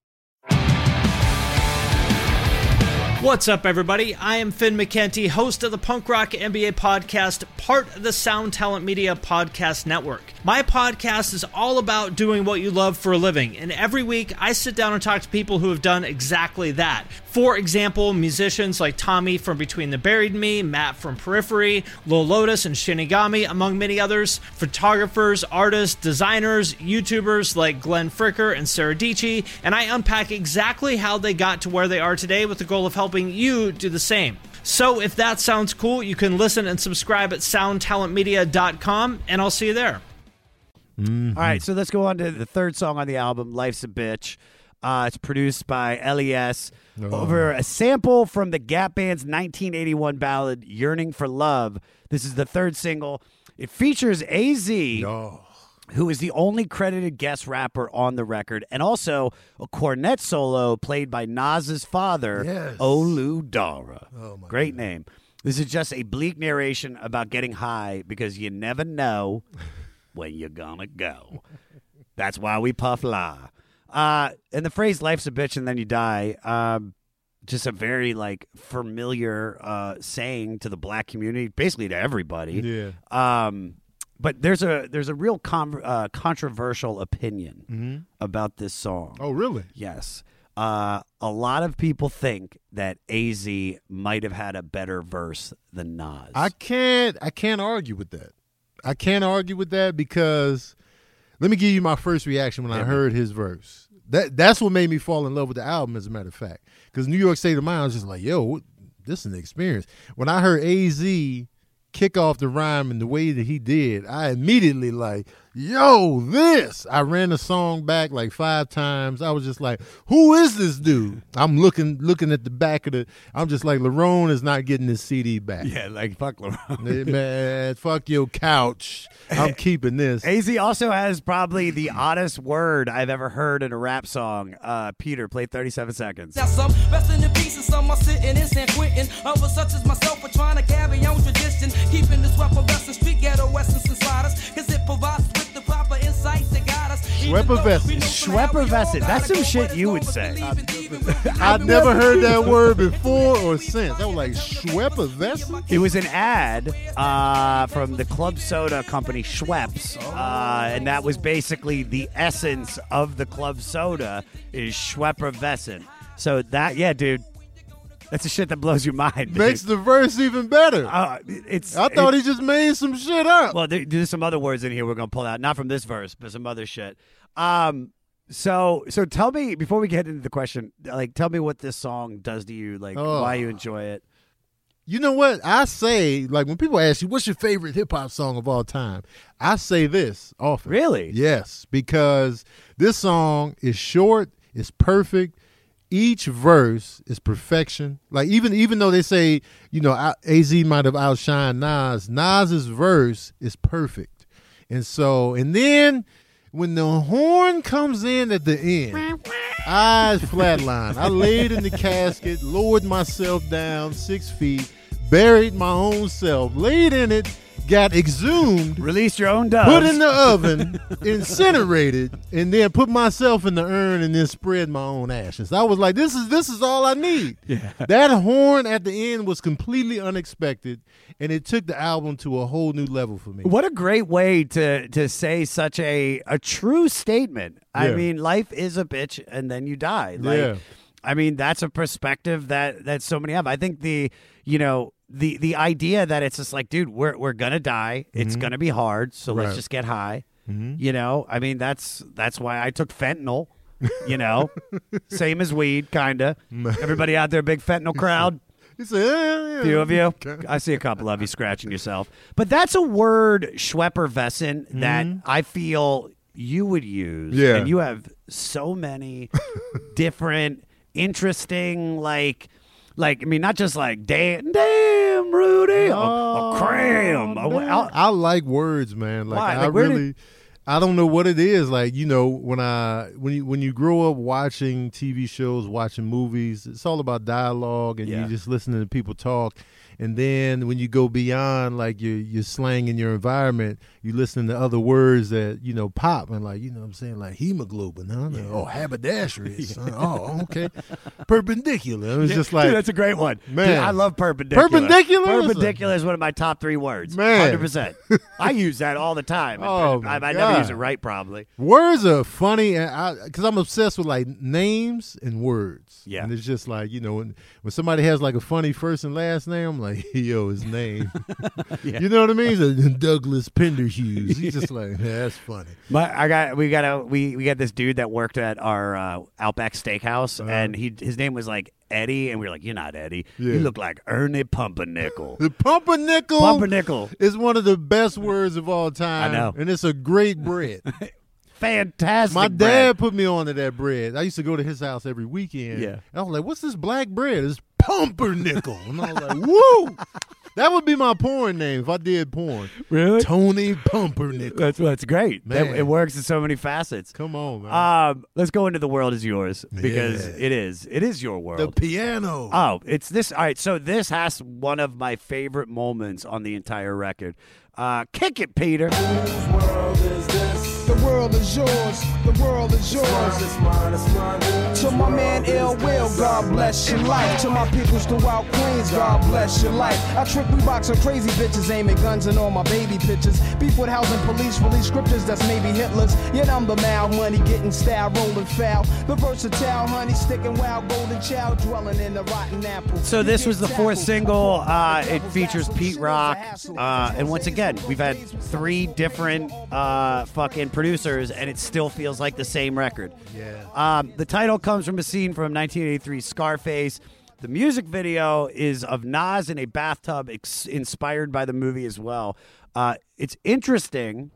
What's up, everybody? I am Finn McKenty, host of the Punk Rock MBA podcast, part of the Sound Talent Media Podcast Network. My podcast is all about doing what you love for a living, and every week I sit down and talk to people who have done exactly that. For example, musicians like Tommy from Between the Buried and Me, Matt from Periphery, Lil Lotus, and Shinigami, among many others. Photographers, artists, designers, YouTubers like Glenn Fricker and Sarah Dici, and I unpack exactly how they got to where they are today with the goal of helping you do the same. So if that sounds cool, you can listen and subscribe at soundtalentmedia.com, and I'll see you there. All right, so let's go on to the third song on the album, Life's a Bitch. Uh, it's produced by LES Oh. over a sample from the Gap Band's 1981 ballad, Yearning for Love. This is the third single. It features AZ, who is the only credited guest rapper on the record, and also a cornet solo played by Nas's father, Yes. Olu Dara. Oh, my Great name. This is just a bleak narration about getting high because you never know when you're gonna go. That's why we puff la. Uh, and the phrase "life's a bitch and then you die," um, just a very like familiar uh, saying to the black community, basically to everybody. Yeah. Um, but there's a there's a real con- uh, controversial opinion about this song. Oh, really? Yes. Uh, a lot of people think that AZ might have had a better verse than Nas. I can't I can't argue with that. I can't argue with that because let me give you my first reaction when I heard his verse. That that's what made me fall in love with the album, as a matter of fact. Because New York State of Mind I was just like, yo, this is an experience. When I heard AZ kick off the rhyme in the way that he did, I immediately like, yo, this. I ran the song back like five times. I was just like, who is this dude? I'm looking looking at the back of the. I'm just like, Larone is not getting this CD back. yeah, like fuck Hey, LeBron. man, fuck your couch. I'm keeping this. AZ also has probably the oddest word I've ever heard in a rap song. Uh, Peter, play 37 seconds. Now some resting in peace and some are sitting in San Quentin. Others such as myself are trying to carry on tradition. Keeping this weapon western street ghetto essence and sliders. Cause it provides us with the proper insights that guide us. Even though Schweppervescent. we know from how we all Schweppervescent. That's some shit you would say. believe in thieving. I've never heard that word before or since. That was like, Schweppervescent? It was an ad uh, from the Club Soda company Schweppes, uh, and that was basically the essence of the Club Soda is Schweppervescent. So that, yeah, dude, that's the shit that blows your mind. dude. Makes the verse even better. Uh, it's. I thought it- he just made some shit up. Well, there, there's some other words in here we're gonna pull out, not from this verse, but some other shit. Um, so so tell me before we get into the question, like, tell me what this song does to you, like, Oh. why you enjoy it. You know what? I say, like, when people ask you, what's your favorite hip hop song of all time? I say this often. Really? Yes, because this song is short, it's perfect. Each verse is perfection. Like even even though they say you know Az might have outshined Nas, Nas's verse is perfect, and so and then when the horn comes in at the end, eyes flatline. I laid in the casket, lowered myself down six feet, buried my own self, laid in it, got exhumed, Release your own doves. put in the oven, incinerated, and then put myself in the urn and then spread my own ashes. I was like, this is this is all I need. Yeah. That horn at the end was completely unexpected, and it took the album to a whole new level for me. What a great way to to say such a a true statement. I mean, life is a bitch, and then you die. Like, Yeah. I mean, that's a perspective that that so many have. I think the you know the the idea that it's just like, dude, we're we're gonna die. It's mm-hmm. gonna be hard, so let's just get high. Mm-hmm. You know, I mean, that's that's why I took fentanyl. You know, same as weed, kinda. Everybody out there, big fentanyl crowd. Said, yeah, yeah. few of you. I see a couple of you scratching yourself. But that's a word, Schweppervescent, that mm-hmm. I feel you would use. Yeah. And you have so many different, interesting, like, like I mean, not just like damn, damn, Rudy, or, or oh, cram. or what- Man, I like words, man. Like Why? I Like, where did- really, I don't know what it is. Like you know, when I when you when you grow up watching TV shows, watching movies, it's all about dialogue, and Yeah. you just listening to people talk. And then when you go beyond like your your slang in your environment, you listen to other words that you know pop and like you know what I'm saying like hemoglobin, huh? Oh, haberdashery. son. Oh, okay. Perpendicular. It was Yeah, just like dude, that's a great one. Man, Dude, I love perpendicular. Perpendicular is Perpendicular is one of my top three words. Man. hundred percent. I use that all the time. Oh, I, I never use it right, probably. Words are funny, and because I'm obsessed with like names and words. Yeah. and it's just like you know when when somebody has like a funny first and last name, I'm like, yo, his name. Yeah. You know what I mean? So, Douglas Penderhughes. He's just like, yeah, that's funny. But I got we got a we we got this dude that worked at our uh, Outback Steakhouse, Uh-huh. and he his name was like Eddie, and we were like, "You're not Eddie. You look like Ernie Pumpernickel." The pumpernickel. Pumpernickel. is one of the best words of all time. I know. and it's a great bread. Fantastic. My dad bread. put me on to that bread. I used to go to his house every weekend. Yeah. And I was like, "What's this black bread?" It's pumpernickel, and I was like, "Woo!" That would be my porn name if I did porn. Really? Tony Pumpernickel. That's that's great. That- Man. it works in so many facets. Come on, man. Um, let's go into the world is yours because Yeah. it is. It is your world. the piano. Oh, it's this. All right, so this has one of my favorite moments on the entire record. Uh, kick it, Peter. Whose world is this? The world is yours. The world is yours. It's mine, it's mine. To my man Ill Will, God bless your life. To my peoples throughout Queens, God bless your life. I trick we box on crazy bitches, aiming guns and all my baby pictures. Beef with housing police, release scriptures that's maybe Hitler's. Yet I'm the mal money, getting style, rolling foul. The versatile honey, sticking wild, golden child, dwelling in the rotten apple. So this was the fourth single. Uh, it features Pete Rock, uh, and once again, we've had three different uh, fucking producers, and it still feels like the same record. Yeah. Um, the title comes from a scene from 1983 Scarface. The music video is of Nas in a bathtub, ex- inspired by the movie as well. Uh, it's interesting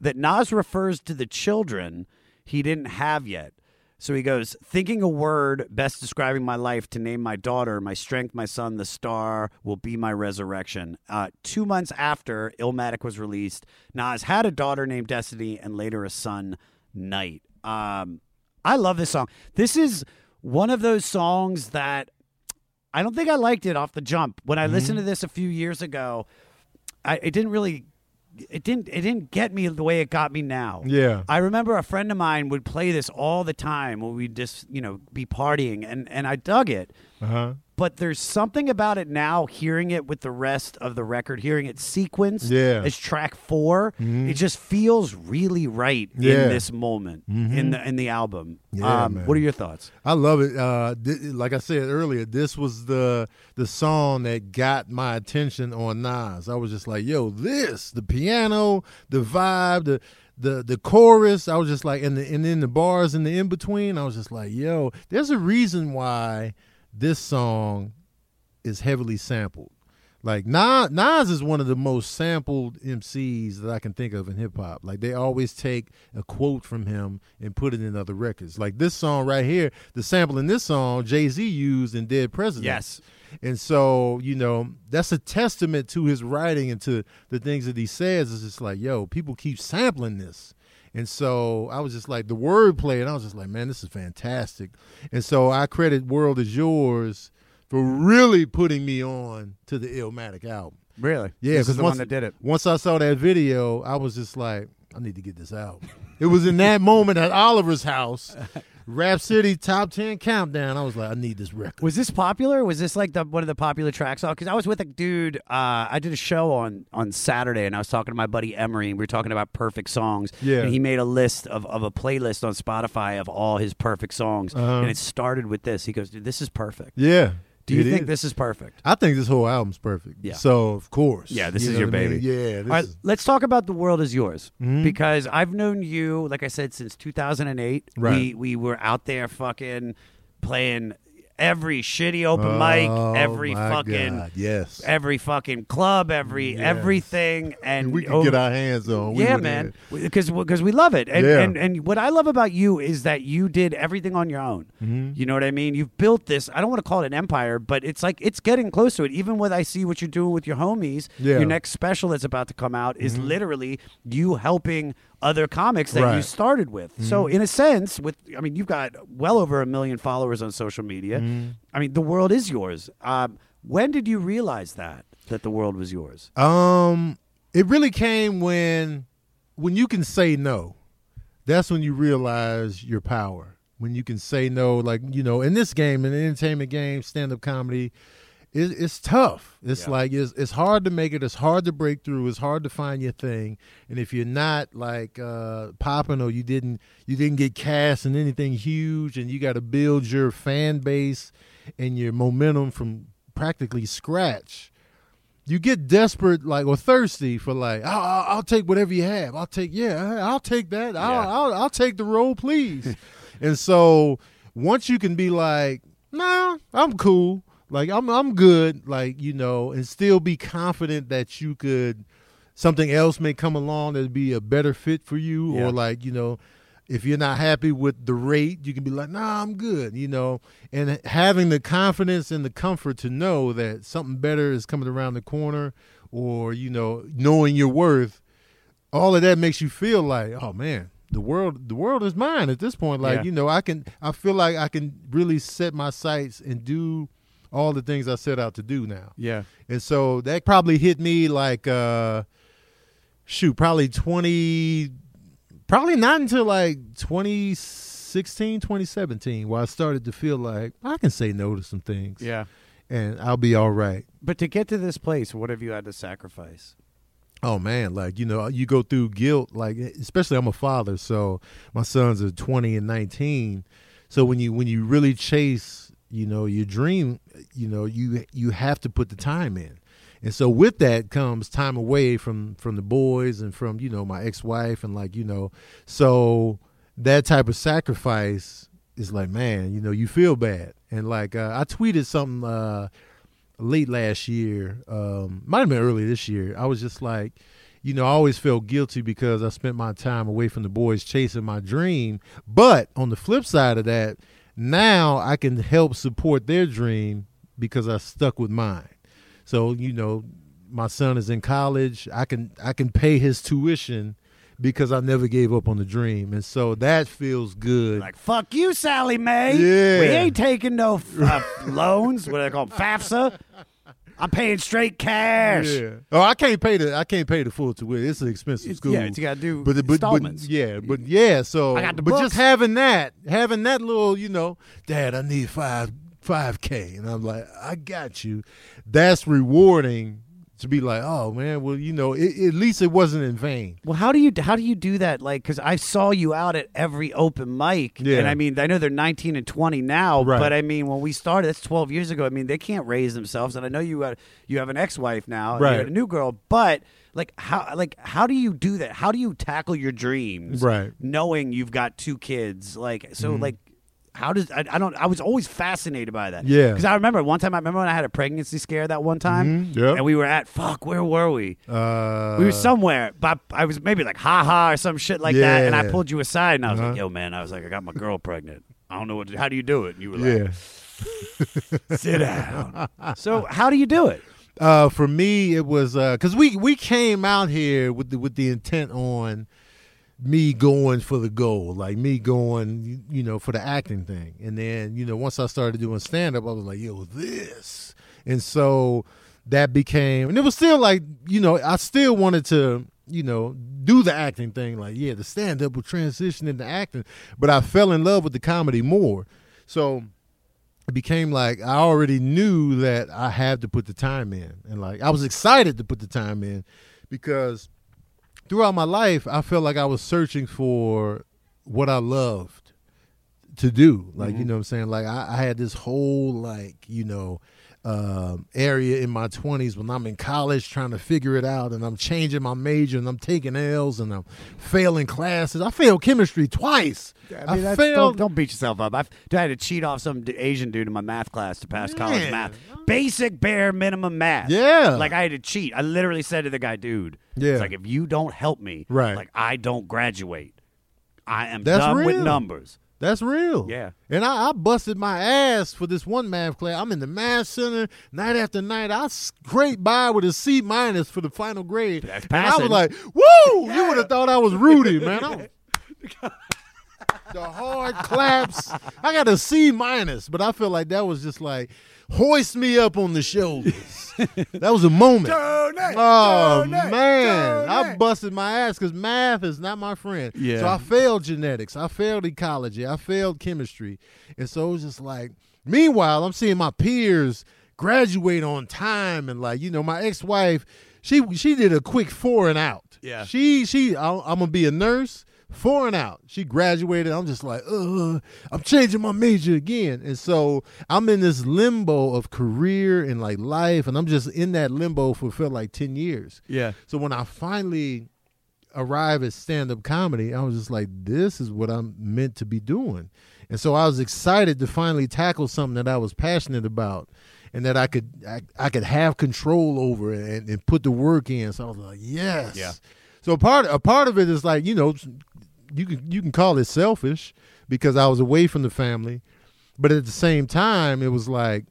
that Nas refers to the children he didn't have yet. So he goes, thinking a word best describing my life to name my daughter, my strength, my son, the star will be my resurrection. Uh, two months after Illmatic was released, Nas had a daughter named Destiny and later a son, Knight. Um, I love this song. This is one of those songs that I don't think I liked it off the jump. When I listened to this a few years ago, I it didn't really it didn't it didn't get me the way it got me now. Yeah. I remember a friend of mine would play this all the time when we'd just, you know, be partying and and I dug it. Uh huh. But there's something about it now, hearing it with the rest of the record, hearing it sequenced Yeah. as track 4 Mhm. it just feels really right Yeah. in this moment in the in the album. Yeah, um, what are your thoughts? I love it. Uh, th- like I said earlier, this was the the song that got my attention on Nas. I was just like, "Yo, this the piano, the vibe, the the the chorus." I was just like, and the, and then the bars in the in between. I was just like, "Yo, there's a reason why this song is heavily sampled." Like Nas, Nas is one of the most sampled MCs that I can think of in hip hop. Like they always take a quote from him and put it in other records. Like this song right here, the sample in this song, Jay Z used in Dead President. Yes. And so, you know, that's a testament to his writing and to the things that he says. It's just like, yo, people keep sampling this. And so I was just like, the wordplay, and I was just like, man, this is fantastic. And so I credit World Is Yours for really putting me on to the Illmatic album. Really? Yeah, because the once, one did it. once I saw that video, I was just like, I need to get this out. It was in that moment at Oliver's house, Rap City Top 10 Countdown. I was like, I need this record. Was this popular? Was this like the one of the popular tracks? Because I was with a dude. Uh, I did a show on on Saturday, and I was talking to my buddy Emery, and we were talking about perfect songs. Yeah. And he made a list of, of a playlist on Spotify of all his perfect songs, Uh-huh. and it started with this. He goes, "Dude, this is perfect." Yeah. Do you it think is. this is perfect? I think this whole album's perfect. Yeah. So, of course. Yeah, this You is your what I baby. mean? Yeah. This All right, is- let's talk about the world is yours Mhm. because I've known you, like I said, since 2008. Right. We we were out there fucking playing every shitty open Oh, mic, every fucking God, yes. every fucking club, every Yes. everything, and we could oh, get our hands on. We yeah, man, because because we love it, and, Yeah. and and what I love about you is that you did everything on your own. Mhm. You know what I mean? You've built this. I don't want to call it an empire, but it's like it's getting close to it. Even when I see what you're doing with your homies, Yeah. Mm-hmm. your next special that's about to come out is literally you helping other comics that you started with. So in a sense, with I mean, you've got well over a million followers on social media. Mm-hmm. I mean, the world is yours. Um, When did you realize that that the world was yours? Um, it really came when when you can say no. That's when you realize your power. When you can say no, like you know, in this game, in the entertainment game, stand up comedy, it, it's tough. It's like it's it's hard to make it. It's hard to break through. It's hard to find your thing. And if you're not like uh, popping or you didn't you didn't get cast in anything huge, and you got to build your fan base and your momentum from practically scratch you get desperate like or thirsty for like I'll, I'll, I'll take whatever you have i'll take yeah i'll take that I'll, Yeah. I'll, I'll take the role please and so once you can be like nah i'm cool like i'm i'm good like you know and still be confident that you could something else may come along that'd be a better fit for you Yeah. or like you know if you're not happy with the rate, you can be like, "Nah, I'm good," you know. And having the confidence and the comfort to know that something better is coming around the corner, or you know, knowing your worth, all of that makes you feel like, "Oh man, the world, the world is mine." At this point, like Yeah. you know, I can, I feel like I can really set my sights and do all the things I set out to do now. Yeah. And so that probably hit me like uh shoot, probably 20 probably not until like 2016, 2017 where I started to feel like I can say no to some things. Yeah. And I'll be all right. But to get to this place, what have you had to sacrifice? Oh man, like you know, you go through guilt. Like especially, I'm a father, so my sons are 20 and 19. So when you when you really chase, you know, your dream, you know, you you have to put the time in, and so with that comes time away from from the boys and from you know my ex wife and like you know, so that type of sacrifice is like man, you know, you feel bad, and like uh, I tweeted something. uh late last year, um, might have been early this year. I was just like, you know, I always felt guilty because I spent my time away from the boys chasing my dream. But on the flip side of that, now I can help support their dream because I stuck with mine. So, you know, my son is in college. I can I can pay his tuition because I never gave up on the dream. And so that feels good. Like fuck you, Sallie Mae. Yeah. We ain't taking no uh, loans. What do they call 'em, FAFSA? I'm paying straight cash. Yeah. Oh, I can't pay the I can't pay the full tuition. It's an expensive It's- school. yeah, you gotta do but, but, but installments. yeah, but yeah. So I got the but books. just having that, having that little, you know, Dad, I need five five k, and I'm like, I got you. That's rewarding to be like, oh man, well, you know, it, at least it wasn't in vain. Well, how do you how do you do that? Like, because I saw you out at every open mic, Yeah. and I mean, I know they're 19 and 20 now, Right. but I mean, when we started, that's 12 years ago. I mean, they can't raise themselves, and I know you had, you have an ex-wife now, and you Right. a new girl, but like how like how do you do that? How do you tackle your dreams, Right. Knowing you've got two kids, like so, Mhm. like. How does I, I don't I was always fascinated by that. Yeah. Because I remember one time I remember when I had a pregnancy scare that one time. Mhm, yep. And we were at fuck, where were we? Uh, We were somewhere, but I was maybe like ha ha or some shit like that, and I pulled you aside and I was like, Uh-huh. "Yo, man," I was like, "I got my girl pregnant. I don't know what. How do you do it?" And you were like, yeah. "Sit down." so how do you do it? Uh, for me, it was because we we came out here with the, with the intent on me going for the goal, like me going, you, know, for the acting thing. And then, you know, once I started doing stand up, I was like, yo, this. And so that became, and it was still like, you know, I still wanted to, you know, do the acting thing. Like, yeah, the stand up would transition into acting, but I fell in love with the comedy more. So it became like I already knew that I had to put the time in. And like I was excited to put the time in because throughout my life I felt like I was searching for what I loved to do. Like, you mm-hmm. know what I'm saying? Like I, I had this whole like, you know, um, area in my 20s when I'm in college trying to figure it out and I'm changing my major and I'm taking L's and I'm failing classes. I failed chemistry twice. I mean, that's, failed don't, don't beat yourself up. I've, I had to cheat off some Asian dude in my math class to pass college math. Basic, bare minimum math. Yeah. Like I had to cheat. I literally said to the guy, "Dude, Yeah. it's like if you don't help me, Right. like I don't graduate. I am That's done with numbers." That's real. Yeah. And I, I busted my ass for this one math class. I'm in the math center night after night. I scraped by with a C minus for the final grade. That's and I was like, woo! You would have thought I was Rudy, man. I was- the hard claps. I got a C minus, but I feel like that was just like hoist me up on the shoulders. that was a moment. oh donate, man, I busted my ass because math is not my friend. Yeah. So I failed genetics. I failed ecology. I failed chemistry, and so it was just like. Meanwhile, I'm seeing my peers graduate on time, and like you know, my ex-wife, she she did a quick four and out. Yeah. She she I- I'm gonna be a nurse. Four and out. She graduated. I'm just like, uh, I'm changing my major again. And so I'm in this limbo of career and like life, and I'm just in that limbo for felt like 10 years. Yeah. So when I finally arrive at stand up comedy, I was just like, this is what I'm meant to be doing. And so I was excited to finally tackle something that I was passionate about and that I could I, I could have control over and, and put the work in. So I was like, yes. Yeah. So part a part of it is like, you know, you can you can call it selfish because I was away from the family. But at the same time, it was like,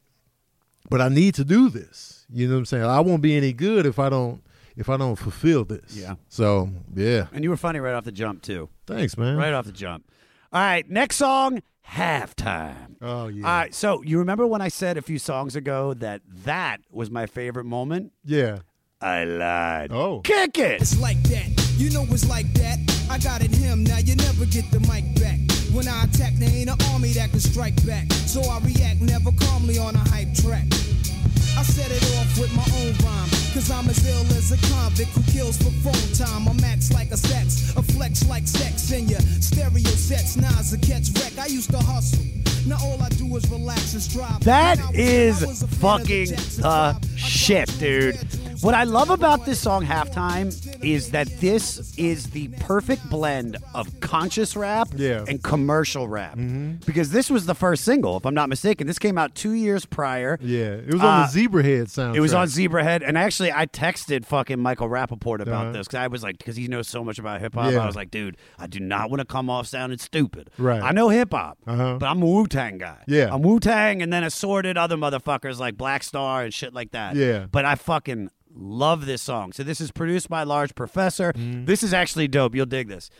but I need to do this. You know what I'm saying? I won't be any good if I don't if I don't fulfill this. Yeah. So yeah. And you were funny right off the jump too. Thanks, man. Right off the jump. All right, next song, halftime. Oh yeah. All right, so you remember when I said a few songs ago that that was my favorite moment? Yeah. I lied. Oh. Kick it. It's like that. You know it's like that. I got it him. Now you never get the mic back. When I attack, there ain't an army that can strike back. So I react never calmly on a hype track. I set it off with my own rhyme. Cause I'm as ill as a convict who kills for phone time. I'm max like a sex, a flex like sex in your stereo sets. Nas a catch wreck. I used to hustle. Now all I do is relax and strive. That When I was- is I was a fan of the fucking Jackson uh, the shit, dude. What I love about this song, Halftime, is that this is the perfect blend of conscious rap Yeah. and commercial rap. Because this was the first single, if I'm not mistaken. This came out two years prior. Yeah. It was on Uh, the Zebrahead soundtrack. It was on Zebrahead, and actually, I texted fucking Michael Rappaport about Uh-huh. this because I was like, because he knows so much about hip hop. Yeah. I was like, dude, I do not want to come off sounding stupid. Right. I know hip hop, Uh-huh. but I'm a Wu Tang guy. Yeah. I'm Wu Tang, and then assorted other motherfuckers like Black Star and shit like that. Yeah. But I fucking love this song. So this is produced by Professor. Mm-hmm. This is actually dope. You'll dig this.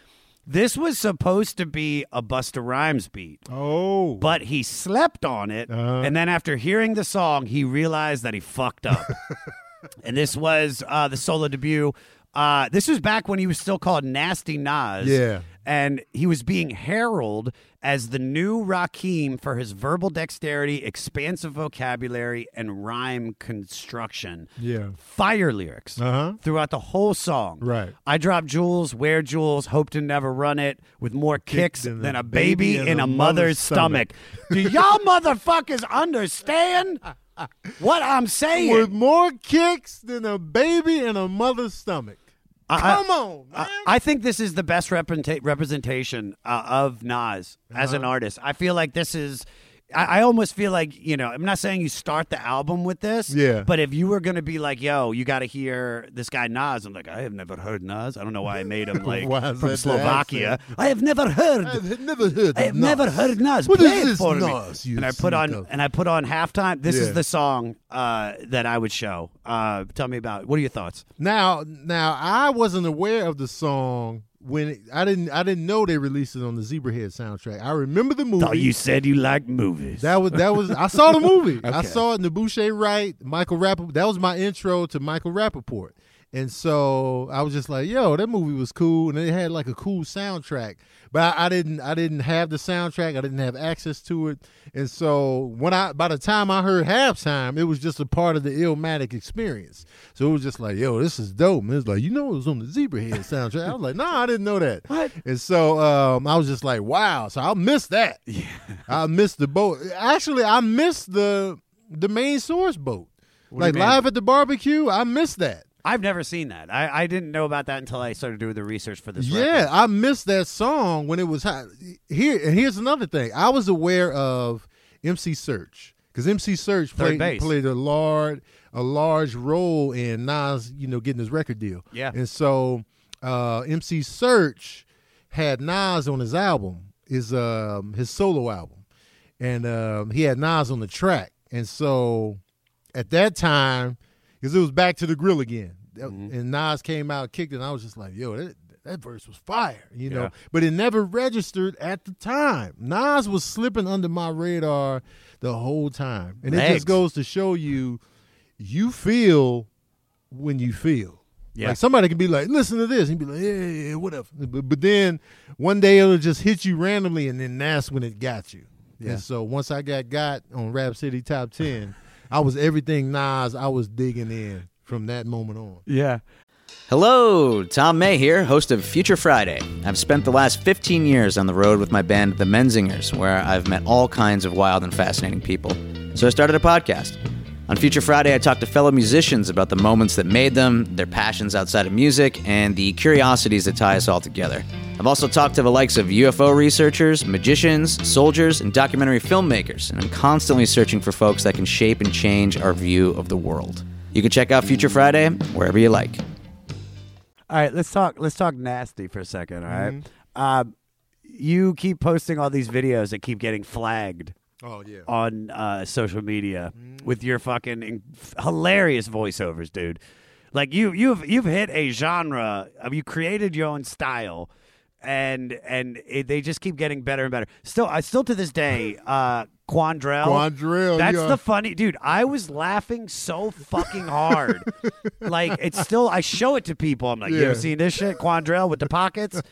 This was supposed to be a Busta Rhymes beat. Oh. But he slept on it, Uh-huh. and then after hearing the song, he realized that he fucked up. and this was uh, the solo debut. Uh, this was back when he was still called Nasty Nas. Yeah. And he was being heralded as the new Rakim for his verbal dexterity, expansive vocabulary, and rhyme construction. Yeah. Fire lyrics Uh-huh. throughout the whole song. Right. I drop jewels, wear jewels, hope to never run it with more kicks than, a baby, in, a mother's stomach. Do y'all motherfuckers understand what I'm saying? With more kicks than a baby in a mother's stomach. I- Come on, man. I, I think this is the best representa- representation uh, of Nas as Uh-huh. an artist. I feel like this is. I, I almost feel like you know. I'm not saying you start the album with this. Yeah. But if you were gonna be like, "Yo, you got to hear this guy Nas," I'm like, I have never heard Nas. I don't know why I made him like Why is that from the Slovakia. I have never heard. I've never heard I of have never Nas. heard Nas. What Play is it this for me. Nas, you and I put on and I put on halftime. This Yeah. is the song uh, that I would show. Uh, tell me about. What are your thoughts? Now, now I wasn't aware of the song when it, I didn't. I didn't know they released it on the Zebrahead soundtrack. I remember the movie. Thought you said you liked movies. That was that was. I saw the movie. I saw it. Nebuchadnezzar Wright, Michael Rappaport. That was my intro to Michael Rappaport. And so I was just like, "Yo, that movie was cool," and it had like a cool soundtrack. But I, I didn't, I didn't have the soundtrack. I didn't have access to it. And so when I, by the time I heard halftime, it was just a part of the Illmatic experience. So it was just like, "Yo, this is dope." And it's like, you know, it was on the Zebrahead soundtrack. I was like, "No, I didn't know that." What? And so um, I was just like, "Wow!" So I missed that. Yeah, I missed the boat. Actually, I missed the the main source boat. What like live at the barbecue, I missed that. I've never seen that. I, I didn't know about that until I started doing the research for this. Yeah, record. I missed that song when it was hot. Here and here's another thing. I was aware of MC Serch because MC Serch Third played base. played a large a large role in Nas, you know, getting his record deal. Yeah. and so uh, MC Serch had Nas on his album, his um, his solo album, and um, he had Nas on the track. And so at that time, because it was back to the grill again, Mm-hmm. and Nas came out, kicked it, and I was just like, yo, that, that verse was fire, you know. Yeah. But it never registered at the time. Nas was slipping under my radar the whole time, and it just goes to show you, you feel when you feel. Yeah. Like somebody could be like, listen to this, and be like, yeah, yeah, yeah, whatever. But, but then one day it'll just hit you randomly, and then that's when it got you. Yeah. And so once I got got on Rap City Top Ten, I was everything Nas. I was digging in from that moment on. Yeah. Hello, Tom May here, host of Future Friday. I've spent the last 15 years on the road with my band, The Menzingers, where I've met all kinds of wild and fascinating people. So I started a podcast. On Future Friday, I talk to fellow musicians about the moments that made them, their passions outside of music, and the curiosities that tie us all together. I've also talked to the likes of UFO researchers, magicians, soldiers, and documentary filmmakers, and I'm constantly searching for folks that can shape and change our view of the world. You can check out Future Friday wherever you like. All right, let's talk. Let's talk nasty for a second. All right? Um, you keep posting all these videos that keep getting flagged. Oh, yeah. On uh, social media with your fucking in- hilarious voiceovers, dude. Like you, you've you've hit a genre. You created your own style, and and it, they just keep getting better and better. Still, I still to this day, uh, Quandrell. Quandrell, That's yeah. the funny dude. I was laughing so fucking hard. like it's still. I show it to people. I'm like, you Yeah. ever seen this shit, Quandrell with the pockets?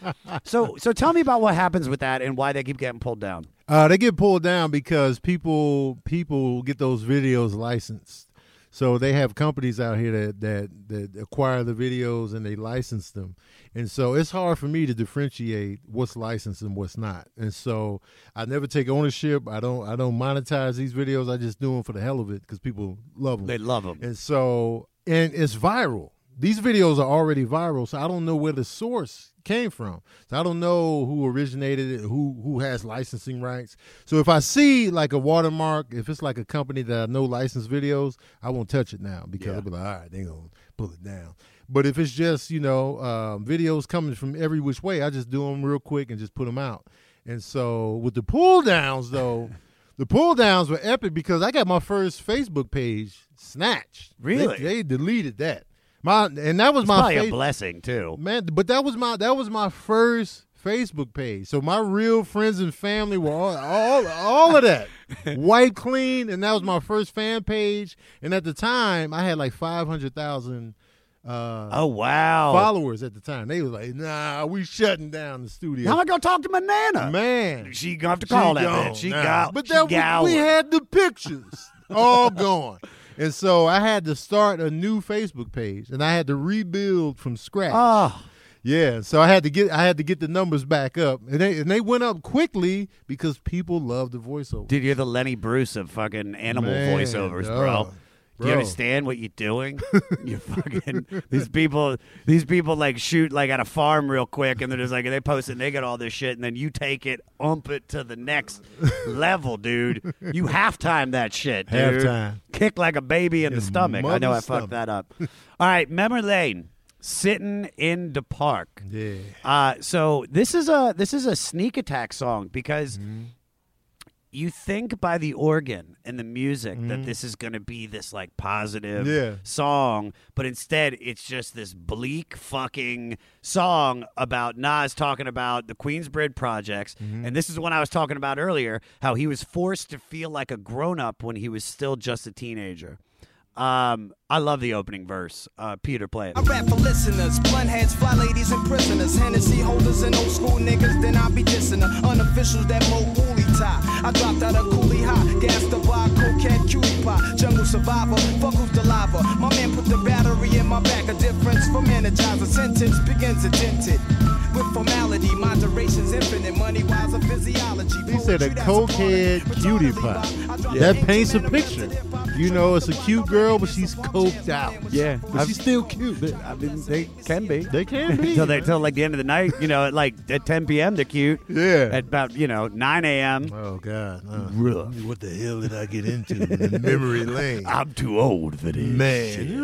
so so tell me about what happens with that and why they keep getting pulled down. Uh, they get pulled down because people people get those videos licensed. So they have companies out here that, that that acquire the videos and they license them. And so it's hard for me to differentiate what's licensed and what's not. And so I never take ownership. I don't I don't monetize these videos. I just do them for the hell of it because people love them. They love them. And so and it's viral. These videos are already viral, so I don't know where the source came from. So I don't know who originated it, who who has licensing rights. So if I see like a watermark, if it's like a company that I know license videos, I won't touch it now because I'll be like, all right, they gonna pull it down. But if it's just you know um, videos coming from every which way, I just do them real quick and just put them out. And so with the pull downs though, the pull downs were epic because I got my first Facebook page snatched. Really? They, they deleted that. My and that was It's my probably a fa- blessing too. man. But that was my that was my first Facebook page. So my real friends and family were all all, all of that white clean, and that was my first fan page. And at the time, I had like five hundred thousand. Uh, Oh wow! followers at the time. They was like, "Nah, we shutting down the studio." How am I gonna talk to my nana? Man, she gonna have to call that gone bitch. She now. got. But she that we, we had the pictures all gone, and so I had to start a new Facebook page, and I had to rebuild from scratch. Oh. Yeah, so I had to get I had to get the numbers back up, and they and they went up quickly because people love the voiceover. Dude, you're the Lenny Bruce of fucking animal Man, voiceovers, dog. bro. Do you understand what you're doing? you fucking these people. These people like shoot like at a farm real quick, and they're just like they post it. and They get all this shit, and then you take it, ump it to the next level, dude. You halftime that shit, dude. Halftime. Kick like a baby in the stomach. I know I mother's fucked stomach. that up. all right, memory lane. Sitting in the park. Yeah. Uh, so this is a this is a sneak attack song because Mm-hmm. You think by the organ and the music that this is going to be this like positive Mm-hmm. Yeah. song, but instead it's just this bleak fucking song about Nas talking about the Queensbridge projects, Mm-hmm. and this is what I was talking about earlier, how he was forced to feel like a grown up when he was still just a teenager. Um, I love the opening verse. Uh, Peter, play it. I rap for listeners, blunt heads, fly ladies, and prisoners. Hennessy holders and old school niggas, then I be dissing the unofficials that mo woolly tie. I dropped out of Cooley High, gas the bar, cocaine, cutie pie. Jungle survivor, fuck who's the lava. My man put the battery in my back, a difference from energizer. Sentence begins indented. With formality, moderation's infinite. Money wise, a physiology. He said a cokehead cutie pie. That paints a picture. You know, it's a cute girl, but she's out. Yeah, but she's still cute. I mean, they can be. They can be. Till they till like the end of the night, you know, at like at 10 p.m. they're cute. Yeah. At about you know 9 a.m. Oh God, uh, Rough. What the hell did I get into in memory lane? I'm too old for this. Man.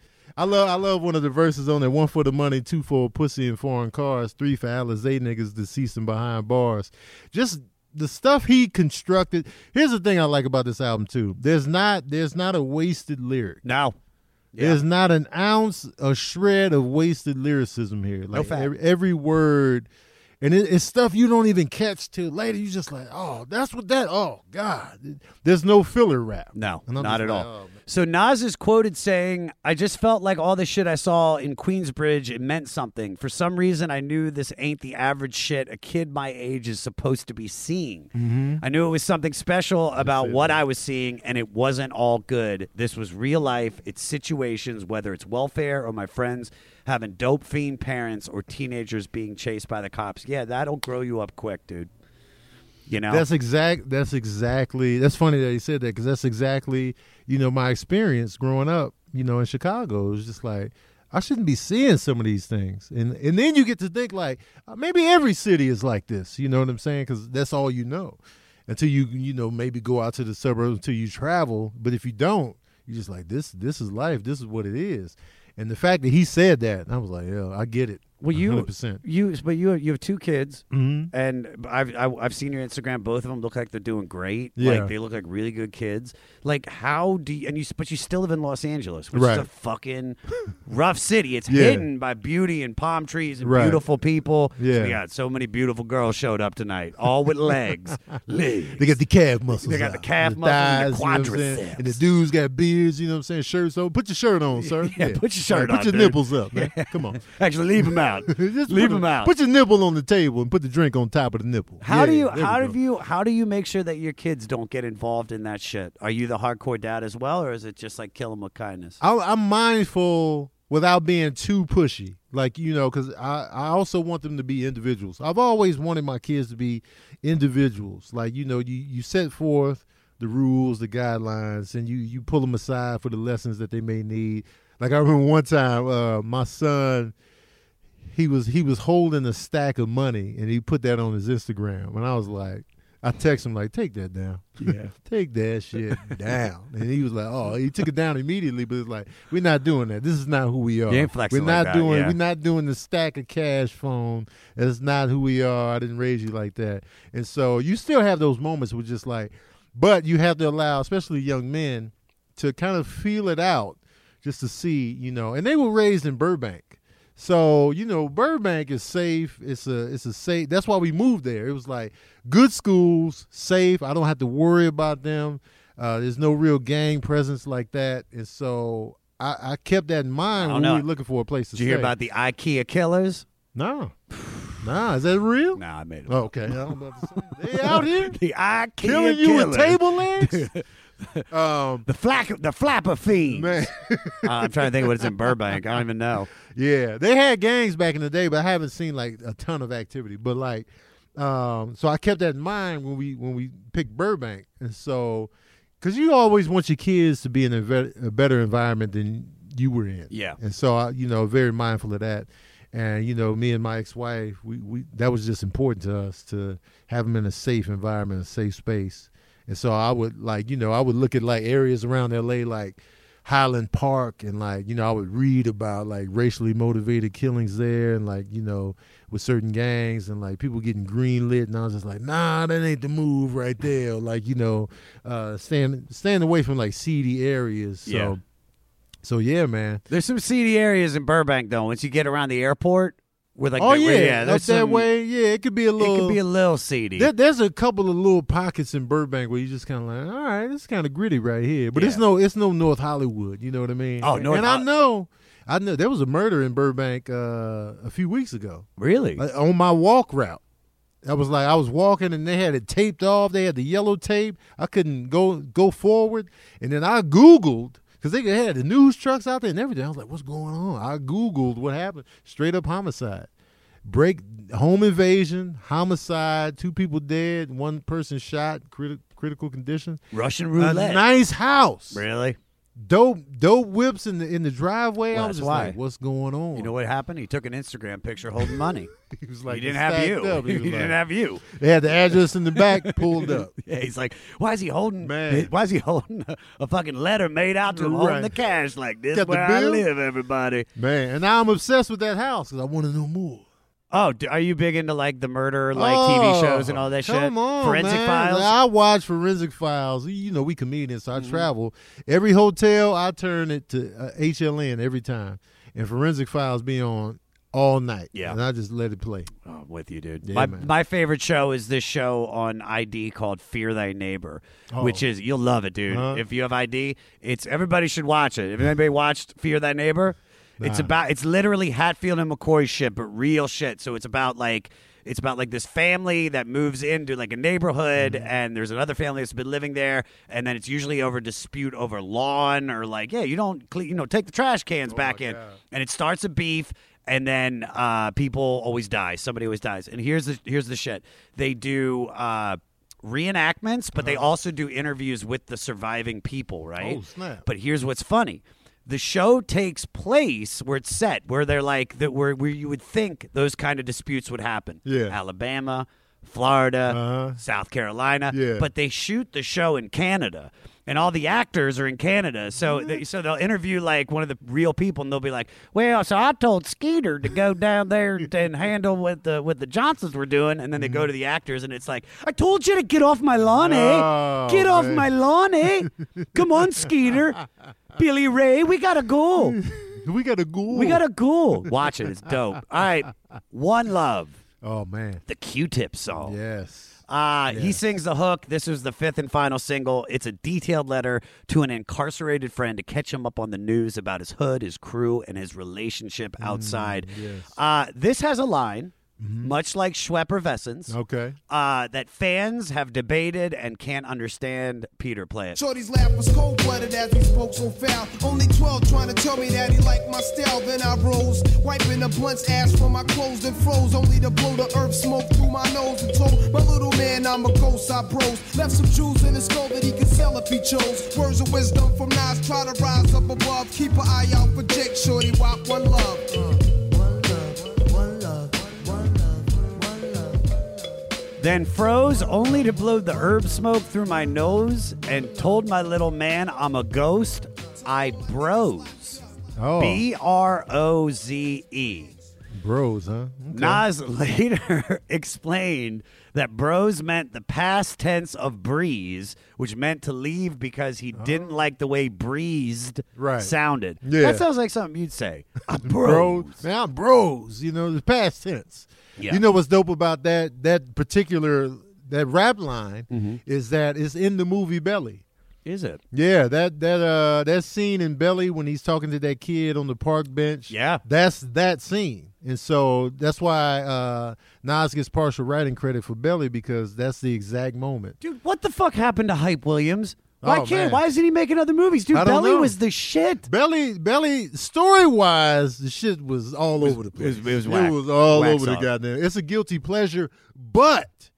I love I love one of the verses on there. One for the money, two for pussy and foreign cars, three for Alizé niggas deceased and behind bars. Just the stuff he constructed. Here's the thing I like about this album too. There's not there's not a wasted lyric. No. There's not an ounce, a shred of wasted lyricism here. Like fact. every, every word, and it, it's stuff you don't even catch till later. You just like, oh, that's what that. Oh God, there's no filler rap. No, not at like, all. oh. So Nas is quoted saying, "I just felt like all the shit I saw in Queensbridge it meant something. For some reason, I knew this ain't the average shit a kid my age is supposed to be seeing. Mhm. I knew it was something special about what I was seeing, and it wasn't all good. This was real life. It's situations, whether it's welfare or my friends." Having dope fiend parents or teenagers being chased by the cops. Yeah, that'll grow you up quick, dude. You know? That's exact. That's exactly. That's funny that he said that because that's exactly you know my experience growing up. You know, in Chicago, it was just like I shouldn't be seeing some of these things, and and then you get to think like uh, maybe every city is like this. You know what I'm saying? Because that's all you know until you you know maybe go out to the suburbs until you travel. But if you don't, you're just like this. This is life. This is what it is. And the fact that he said that, I was like, yeah, I get it. Well, you 100%. you but you you have two kids, Mhm. and I've I, I've seen your Instagram. Both of them look like they're doing great. Yeah. like they look like really good kids. Like how do you and you but you still live in Los Angeles, which is a fucking rough city. It's Yeah. hidden by beauty and palm trees and Right. beautiful people. Yeah. we got so many beautiful girls showed up tonight, all with legs. legs. They got the calf muscles. They got out, the calf the muscles and the thighs, you know what I'm saying? quadriceps. And the dudes got beards, you know what I'm saying? Shirts on. Put your shirt on, sir. Yeah, put your shirt Put your dude. nipples up, man. Come on. Actually, leave them out. Just leave put them out. Put your nipple on the table and put the drink on top of the nipple. How Yeah, do you how do you how do you make sure that your kids don't get involved in that shit? Are you the hardcore dad as well, or is it just like kill them with kindness? I, I'm mindful without being too pushy. Like, you know, because I, I also want them to be individuals. I've always wanted my kids to be individuals. Like, you know, you, you set forth the rules, the guidelines, and you, you pull them aside for the lessons that they may need. Like, I remember one time, uh, my son, he was he was holding a stack of money and he put that on his Instagram. And I was like, I text him like, take that down. Yeah. take that shit down. And he was like, oh, he took it down immediately, but it's like, we're not doing that. This is not who we are. You ain't flexing we're like not that, doing yeah. we're not doing the stack of cash phone. That's not who we are. I didn't raise you like that. And so you still have those moments with just like but you have to allow, especially young men, to kind of feel it out just to see, you know, and they were raised in Burbank. So, you know, Burbank is safe. It's a it's a safe that's why we moved there. It was like good schools, safe. I don't have to worry about them. Uh, there's no real gang presence like that. And so I, I kept that in mind when don't we were looking for a place to Did you hear about the IKEA killers? No. Nah, is that real? Nah, I made it. Oh, okay. I was about to say, they out here the IKEA killing you with table legs. um, the flack the flapper fiend. Man. uh, I'm trying to think what what's in Burbank. I don't even know. Yeah, they had gangs back in the day, but I haven't seen like a ton of activity. But like, um, so I kept that in mind when we when we picked Burbank, and so because you always want your kids to be in a, a better environment than you were in. Yeah. and so I, you know, very mindful of that. And you know, me and my ex-wife, we, we that was just important to us to have them in a safe environment, a safe space. And so I would like, you know, I would look at like areas around LA, like Highland Park, and like, you know, I would read about like racially motivated killings there, and like, you know, with certain gangs and like people getting greenlit, and I was just like, nah, that ain't the move right there. Like, you know, uh, staying staying away from like seedy areas. So, Yeah. so yeah, man. There's some seedy areas in Burbank though. Once you get around the airport, where like oh the- yeah, yeah, there's that way, yeah, it could be a little. It could be a little seedy. There, there's a couple of little pockets in Burbank where you just kind of like, all right, it's kind of gritty right here, but it's no, it's no North Hollywood. You know what I mean? Oh, North and I know, I know there was a murder in Burbank uh, a few weeks ago really? uh, on my walk route. I was like, I was walking and they had it taped off. They had the yellow tape. I couldn't go go forward, and then I Googled because they had the news trucks out there and everything. I was like, what's going on? I Googled what happened. Straight up homicide break home invasion, homicide, two people dead, one person shot, criti- critical condition. Russian A roulette. nice house. Really? Dope dope whips in the in the driveway. Well, I was why. like, what's going on? You know what happened? He took an Instagram picture holding money. he was like he didn't have you. up. He, was didn't have you. They had the address in the back pulled up. Yeah, he's like, why is he holding? Man. Why is he holding a, a fucking letter made out to him, holding the cash like this? Got Where I live, everybody. Man, and now I'm obsessed with that house because I want to know more. Oh, are you big into like the murder, like TV shows and all that Oh, come shit? on, Forensic man. Files. I watch Forensic Files. You know, we comedians, so I Mm-hmm. travel. Every hotel, I turn it to uh, HLN every time, and Forensic Files be on all night. Yeah. and I just let it play. Oh, I'm with you, dude. Yeah, my man. my favorite show is this show on ID called Fear Thy Neighbor, Oh. which is you'll love it, dude. Huh? If you have ID, it's everybody should watch it. If anybody watched Fear Thy Neighbor, it's about it's literally Hatfield and McCoy shit, but real shit. So it's about like it's about like this family that moves into like a neighborhood, Mm-hmm. and there's another family that's been living there, and then it's usually over dispute over lawn or like yeah, you don't cle- you know take the trash Oh cans back in, and it starts a beef and then uh, people always die. Somebody always dies. And here's the here's the shit. They do uh, reenactments, but they also do interviews with the surviving people, right? Oh, snap. But here's what's funny. The show takes place where it's set, where they're like that, where where you would think those kind of disputes would happen. Yeah. Alabama, Florida, Uh-huh. South Carolina. Yeah. But they shoot the show in Canada, and all the actors are in Canada. So Mm-hmm. they, so they'll interview like one of the real people, and they'll be like, "Well, so I told Skeeter to go down there and handle what the what the Johnsons were doing," and then they go to the actors, and it's like, "I told you to get off my lawn, eh? Oh, get off man. my lawn, eh? Come on, Skeeter, Billy Ray, we gotta go." We got a ghoul. We got a ghoul. Watch it. It's dope. All right. One Love, Oh man. the Q-Tip song. Yes. Uh, He sings the hook. This is the fifth and final single. It's a detailed letter to an incarcerated friend to catch him up on the news about his hood, his crew, and his relationship outside. Mm, yes. Uh, this has a line, much like Schwepper Vessens, Okay. uh, that fans have debated and can't understand. Peter, play it. Shorty's laugh was cold blooded as he spoke so foul. Only 12 trying to tell me that he liked my style. Then I rose, wiping the blunt's ash from my clothes and froze. Only to blow the herb smoke through my nose and told my little man I'm a ghost. I bros. Left some jewels in his skull that he could sell if he chose. Words of wisdom from Nas, try to rise up above. Keep an eye out for Jake Shorty, walk one love. Uh. Then froze only to blow the herb smoke through my nose and told my little man I'm a ghost. I bros. Oh. B R O Z E. Bros, huh? Okay. Nas later explained that bros meant the past tense of breeze, which meant to leave because he didn't oh. like the way breezed Oh. Right. sounded. Yeah. That sounds like something you'd say. I'm bros. bros. Man, I'm bros. You know, the past tense. Yeah. You know what's dope about that that particular that rap line Mm-hmm. is that it's in the movie Belly. Is it? Yeah, that that uh that scene in Belly when he's talking to that kid on the park bench. Yeah. That's that scene. And so that's why uh Nas gets partial writing credit for Belly because that's the exact moment. Dude, what the fuck happened to Hype Williams? Why Oh, can't? man. Why isn't he making other movies? Dude, I don't Belly know. was the shit. Belly, Belly, story wise, the shit was all over the place. it was- it was whack. all Whack over the sauce. goddamn. It's a guilty pleasure, but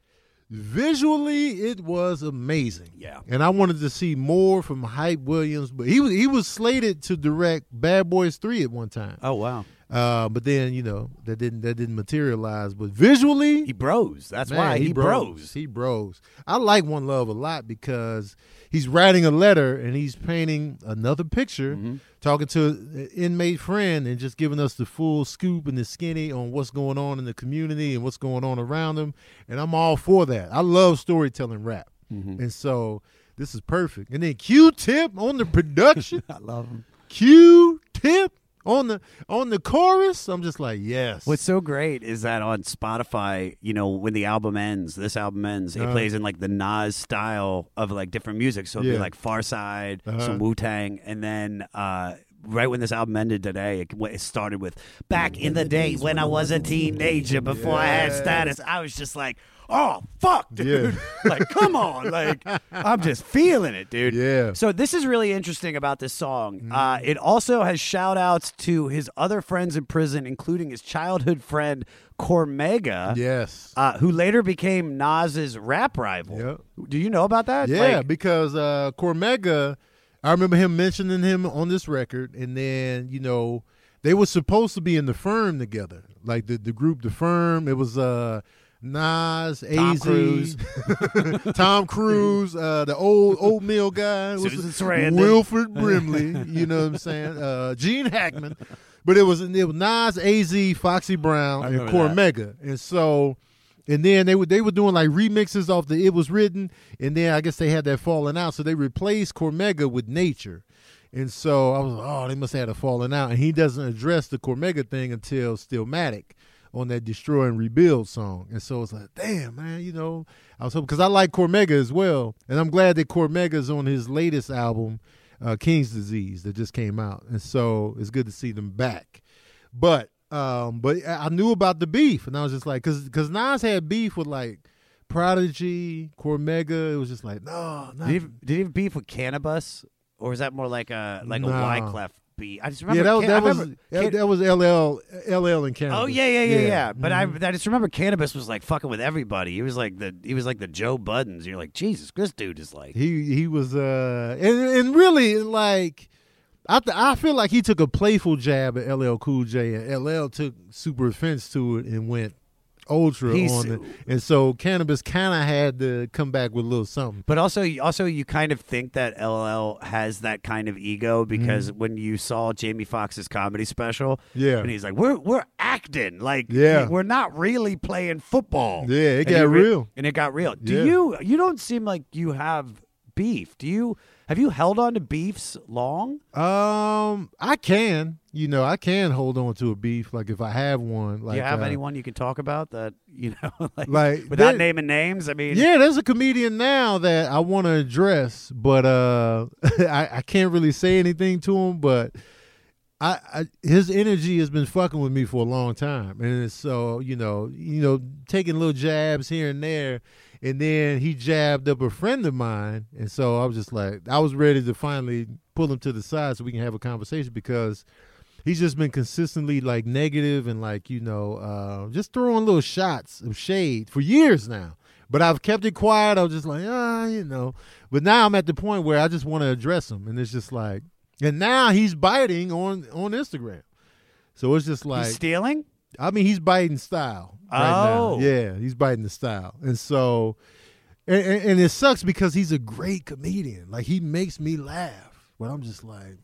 visually, it was amazing. Yeah. and I wanted to see more from Hype Williams, but he was he was slated to direct Bad Boys Three at one time. Oh wow. Uh, but then you know that didn't that didn't materialize. But visually, He bros. That's Man, why he, bros. bros. He bros. I like One Love a lot because he's writing a letter and he's painting another picture, Mm-hmm. talking to an inmate friend and just giving us the full scoop and the skinny on what's going on in the community and what's going on around him. And I'm all for that. I love storytelling rap. Mm-hmm. And so this is perfect. And then Q Tip on the production. I love him. Q Tip on the on the chorus. I'm just like, yes. What's so great is that on Spotify, you know, when the album ends, this album ends, it Uh-huh. plays in like the Nas style of like different music. So it'd be like Pharcyde, Uh-huh. some Wu Tang, and then uh, right when this album ended today, it, it started with "Back in the day when I was a teenager, before I had status." I was just like, "Oh fuck, dude! like, come on! Like, I'm just feeling it, dude." Yeah. So this is really interesting about this song. Uh, it also has shout outs to his other friends in prison, including his childhood friend Cormega, Yes. uh, who later became Nas's rap rival. Yep. Do you know about that? Yeah, Like- because uh Cormega, I remember him mentioning him on this record, and then you know they were supposed to be in the firm together, like the the group, the firm. It was uh Nas, Tom AZ, Cruise. Tom Cruise, uh, the old oatmeal guy, What's Susan it? Sarandon. Wilford Brimley. You know what I'm saying? Uh, Gene Hackman. But it was it was Nas, Az, Foxy Brown, and. Cormega, and so. And then they were they were doing like remixes off the It Was Written, and then I guess they had that falling out, so they replaced Cormega with Nature, and so I was like, oh, they must have had a falling out, and he doesn't address the Cormega thing until Stillmatic on that Destroy and Rebuild song, and so it's like, damn man, you know, I was hoping because I like Cormega as well, and I'm glad that Cormega's on his latest album, uh, King's Disease, that just came out, and so it's good to see them back, but um, but I knew about the beef, and I was just like, because because Nas had beef with like Prodigy, Cormega. It was just like, no, no. Did he, did he have beef with Canibus, or is that more like a like a Nah. Wyclef I just remember. yeah, that, was- Can- that I was remember that, Can- that was LL LL and Canibus. Oh yeah, yeah, yeah, yeah. But. I, I just remember Canibus was like fucking with everybody. He was like the he was like the Joe Budden. You're like Jesus, this dude is like he he was uh and and really like I th- I feel like he took a playful jab at LL Cool J and LL took super offense to it and went ultra He's- on it. And so Canibus kind of had to come back with a little something. But also, also, you kind of think that LL has that kind of ego because when you saw Jamie Foxx's comedy special, Mm-hmm. Yeah. and he's like, "We're we're acting like, Yeah. we're not really playing football." Yeah, it And got re- real. and it got real. Do Yeah. you? You don't seem like you have beef. Do you? Have you held on to beefs long? Um, I can, you know, I can hold on to a beef like if I have one. Like, Do you have uh, anyone you can talk about that you know, like, Like, without there- naming names? I mean, Yeah, there's a comedian now that I want to address, but uh, I, I can't really say anything to him. But I, I his energy has been fucking with me for a long time, and it's so you know, you know, taking little jabs here and there, and then he jabbed up a friend of mine, and so I was just like, I was ready to finally pull him to the side so we can have a conversation because he's just been consistently like negative and like you know uh, just throwing little shots of shade for years now. But i've kept it quiet. I was just like ah you know. But now i'm at the point where i just want to address him. And it's just like and now he's biting on on instagram. So it's just like he's stealing. I mean, he's biting style right Oh. now. Yeah, he's biting the style, and so, and, and, and it sucks because he's a great comedian. Like he makes me laugh, but I'm just like,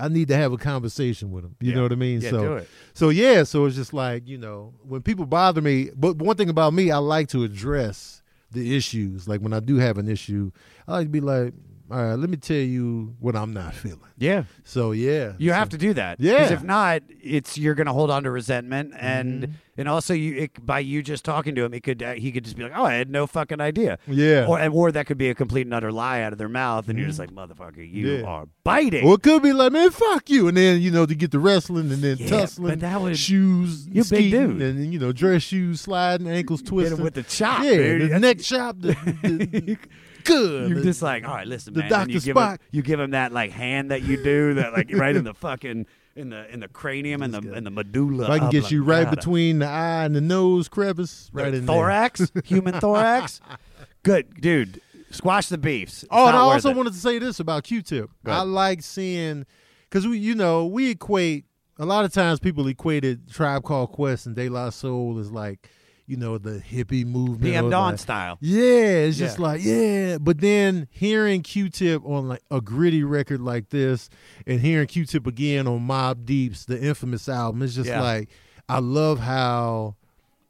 I need to have a conversation with him. You Yeah. know what I mean? Yeah, so, so yeah, so it's just like you know when people bother me. But one thing about me, I like to address the issues. Like when I do have an issue, I like to be like, all right, let me tell you what I'm not feeling. Yeah. So yeah, You so- have to do that. Yeah. Because if not, it's you're going to hold on to resentment, and Mm-hmm. and also you it, by you just talking to him, it could uh, he could just be like, oh, I had no fucking idea. Yeah. Or or that could be a complete and utter lie out of their mouth, and you're just like, motherfucker, you Mm-hmm. Yeah. are biting. Or it could be like, man, fuck you, and then you know to get the wrestling and then Yeah, tussling, but that would- shoes, You're big dude. and you know dress shoes sliding, ankles twisting with the chop, yeah, dude. the neck chop, the, the- good. You're just like, all right, listen, the man. and you Dr. give him, you give him that like hand that you do, that like right in the fucking in the in the cranium and the in the medulla. if I can get you right oblongata. between the eye and the nose crevice, The right in the thorax, human thorax. Good, dude. Squash the beefs. It's Oh, and I also it. wanted to say this about Q-Tip. I like seeing because we, you know, we equate a lot of times people equated Tribe Called Quest and De La Soul as like, you know, the hippie movement, PM Dawn like- style. Yeah, it's just Yeah. like yeah, but then hearing Q-Tip on like a gritty record like this, and hearing Q-Tip again on Mobb Deep's the infamous album, it's just Yeah. like I love how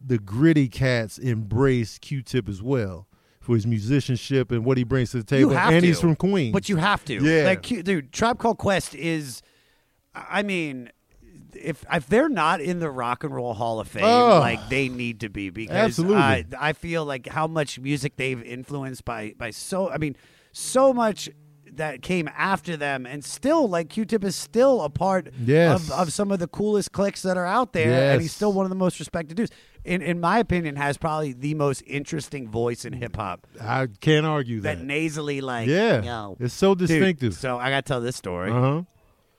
the gritty cats embrace Q-Tip as well for his musicianship and what he brings to the table. And to. he's from Queens, But you have to. Yeah. Like, dude, Tribe Called Quest is, I mean, if if they're not in the Rock and Roll Hall of Fame, Oh. like they need to be because Absolutely. I, I feel like how much music they've influenced by by so I mean so much that came after them and still like Q-Tip is still a part Yes. of, of some of the coolest clicks that are out there and he's still one of the most respected dudes. In in my opinion has probably the most interesting voice in hip hop. I can't argue that. That nasally like Yeah. yo. It's so Dude, distinctive. so I got to tell this story. Uh-huh.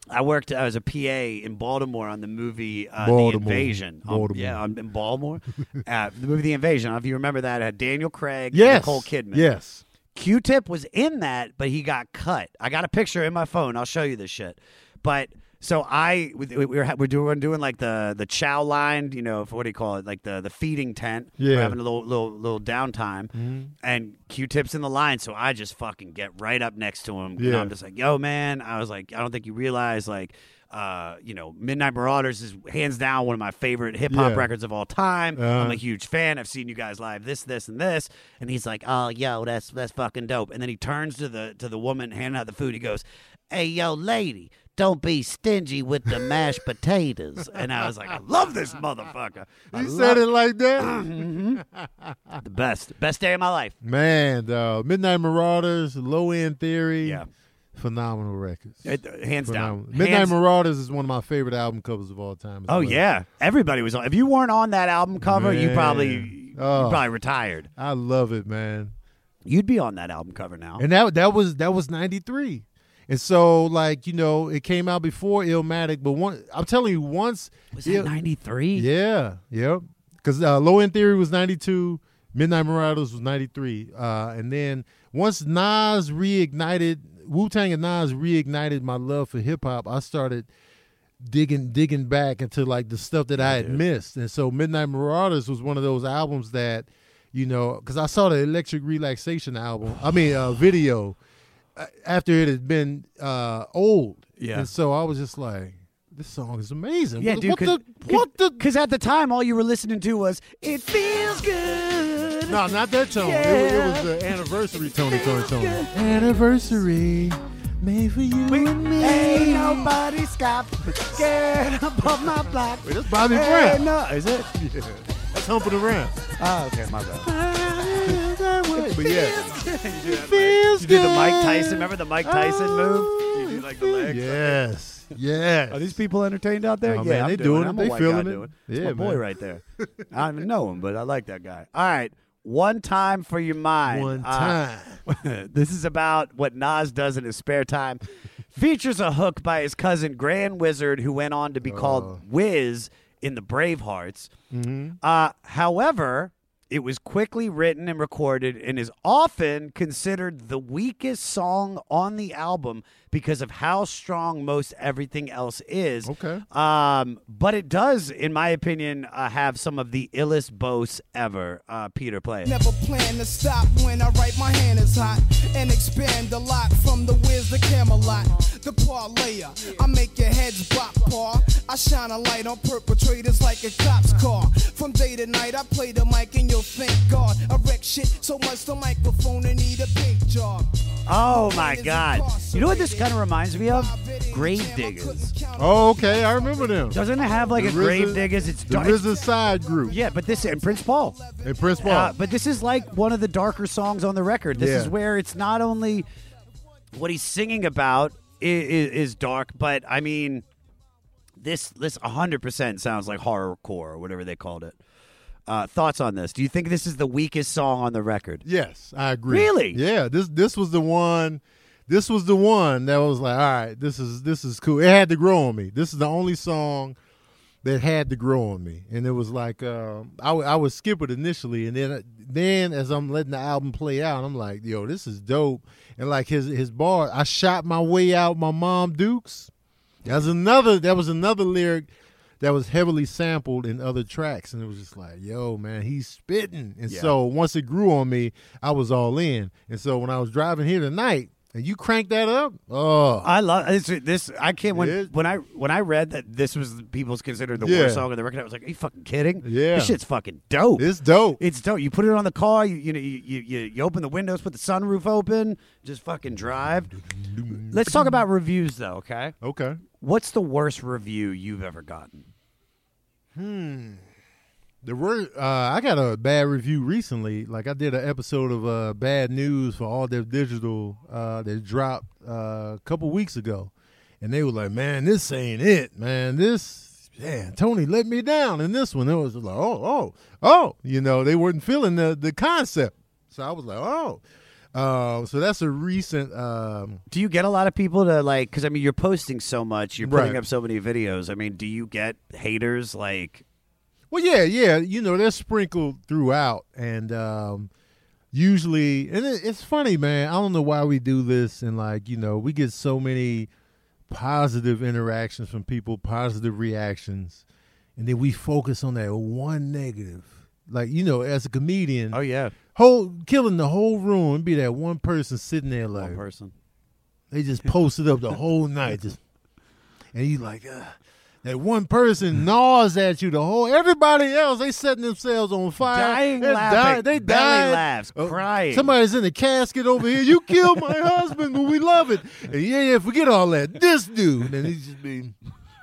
I worked as a PA in Baltimore on the movie uh, The. Invasion. Um, Baltimore. yeah, I'm in Baltimore. uh, the movie The Invasion. I don't know if you remember that. It had Daniel Craig, Yes. Nicole Kidman. Yes. Q-Tip was in that, but he got cut. I got a picture in my phone. I'll show you this shit. But so I we, we were we're doing doing like the the chow line, you know, for what do you call it, like the the feeding tent. Yeah. we're having a little little little downtime, Mhm. and Q-Tip's in the line, so I just fucking get right up next to him. Yeah. I'm just like, yo, man. I was like, I don't think you realize like. Uh, you know, Midnight Marauders is hands down one of my favorite hip hop Yeah. records of all time. I'm Uh-huh. a huge fan. I've seen you guys live. This, this, and this. And he's like, "Oh, yo, that's that's fucking dope." And then he turns to the to the woman handing out the food. He goes, "Hey, yo, lady." Don't be stingy with the mashed potatoes. And I was like, I love this motherfucker. I You said love- it like that? Mhm. the best. Best day of my life. Man, uh, Midnight Marauders, Low End Theory. Yeah. Phenomenal records. It- hands down. Phenomenal. Midnight Hands- Marauders is one of my favorite album covers of all time. as Oh well. yeah, everybody was on. If you weren't on that album cover, you Man. probably you Oh. probably retired. I love it, man. You'd be on that album cover now. And that that was that was ninety three. And so like, you know, it came out before Illmatic, but one I'm telling you, once Was that 93? Yeah, yeah, Because uh, Low End Theory was ninety two, Midnight Marauders was ninety three. Uh, and then once Nas reignited Wu Tang and Nas reignited my love for hip hop, I started digging digging back into like the stuff that I had missed. And so Midnight Marauders was one of those albums that, you know, because I saw the Electric Relaxation album, I mean uh, video, after it had been uh, old. Yeah. And so I was just like, this song is amazing. Yeah, what, dude. What Cause, the? What the? Because at the time, all you were listening to was "It Feels Good." No, not that tone. It, was, it was the anniversary Tony Toni Toné. Anniversary made for you and me. Ain't nobody stop scared above my block. Wait, that's Bobby Brown. No, is it? Yeah. That's humping around. Oh, okay, my bad. But yeah, you did, you did the Mike Tyson. Remember the Mike Tyson move? You do like the legs. yes, yes. Are these people entertained out there? Oh, yeah, man, I'm they doing doing it. it. I'm a They white feeling guy it. doing Yeah, That's my boy man. right there. I don't even know him, but I like that guy. All right, one time for your mind. One Uh, this is about what Nas does in his spare time. Features a hook by his cousin Grand Wizard, who went on to be Oh. called Wiz in the Bravehearts. Mm-hmm. Uh, however, it was quickly written and recorded and is often considered the weakest song on the album because of how strong most everything else is. Okay. Um, but it does, in my opinion, uh, have some of the illest boasts ever. Uh, Peter, play. Never plan to stop when I write my hand is hot and expand a lot from the whiz to Camelot. The parlayer, I make your heads bop, paw. I shine a light on perpetrators like a cop's car. From day to night, I play the mic and you'll thank God. I wreck shit so much the microphone and need a big job. Oh my God! You know what this kind of reminds me of? Grave Diggers. Oh, okay. I remember them. Doesn't it have like The a Grave RZA Diggers? It's the dark. RZA side group. Yeah, but this and Prince Paul. And Prince Paul. Uh, but this is like one of the darker songs on the record. This Yeah. is where it's not only what he's singing about is, is dark, but I mean, this this 100% sounds like horrorcore or whatever they called it. Uh, thoughts on this? Do you think this is the weakest song on the record? Yes, I agree. Really? Yeah. This this was the one. This was the one that was like, all right, this is this is cool. It had to grow on me. This is the only song that had to grow on me, and it was like um, I would- I would skip it initially, and then then as I'm letting the album play out, I'm like, yo, this is dope. And like his his bar, I shot my way out, my mom Dukes. That's another. That was another lyric that was heavily sampled in other tracks, and it was just like, yo, man, he's spitting. And Yeah. so once it grew on me, I was all in. And so when I was driving here tonight, and you cranked that up, oh, I love this. This I can't when It- when I when I read that this was people's considered the Yeah. worst song on the record. I was like, "Are you fucking kidding? Yeah. this shit's fucking dope. it's dope. It's dope. You put it on the car. You you know you you you open the windows, put the sunroof open, just fucking drive. Let's talk about reviews though. Okay, Okay. what's the worst review you've ever gotten? Hmm. The word uh, I got a bad review recently. Like I did an episode of uh, Bad News for All Def Digital uh, that dropped uh, a couple weeks ago, and they were like, "Man, this ain't it, man. This, man, Tony let me down." in this one, it was like, "Oh, oh, oh," you know, they weren't feeling the the concept. So I was like, "Oh." Uh, so that's a recent. Um, Do you get a lot of people to like? Because I mean, you're posting so much, you're putting Right. up so many videos. I mean, do you get haters like? Well, yeah, yeah, you know they're sprinkled throughout, and um, usually, and it, it's funny, man. I don't know why we do this, and like you know, we get so many positive interactions from people, positive reactions, and then we focus on that one negative. Like you know, as a comedian, Oh yeah, whole killing the whole room, and be that one person sitting there like one person. they just posted up the whole night, just and you like uh, that one person gnaws at you the whole everybody else they setting themselves on fire Dying They're laughing, dying. they belly dying. laughs, Uh, crying. somebody's in the casket over here you killed my husband but we love it and yeah yeah forget all that this dude and he's just being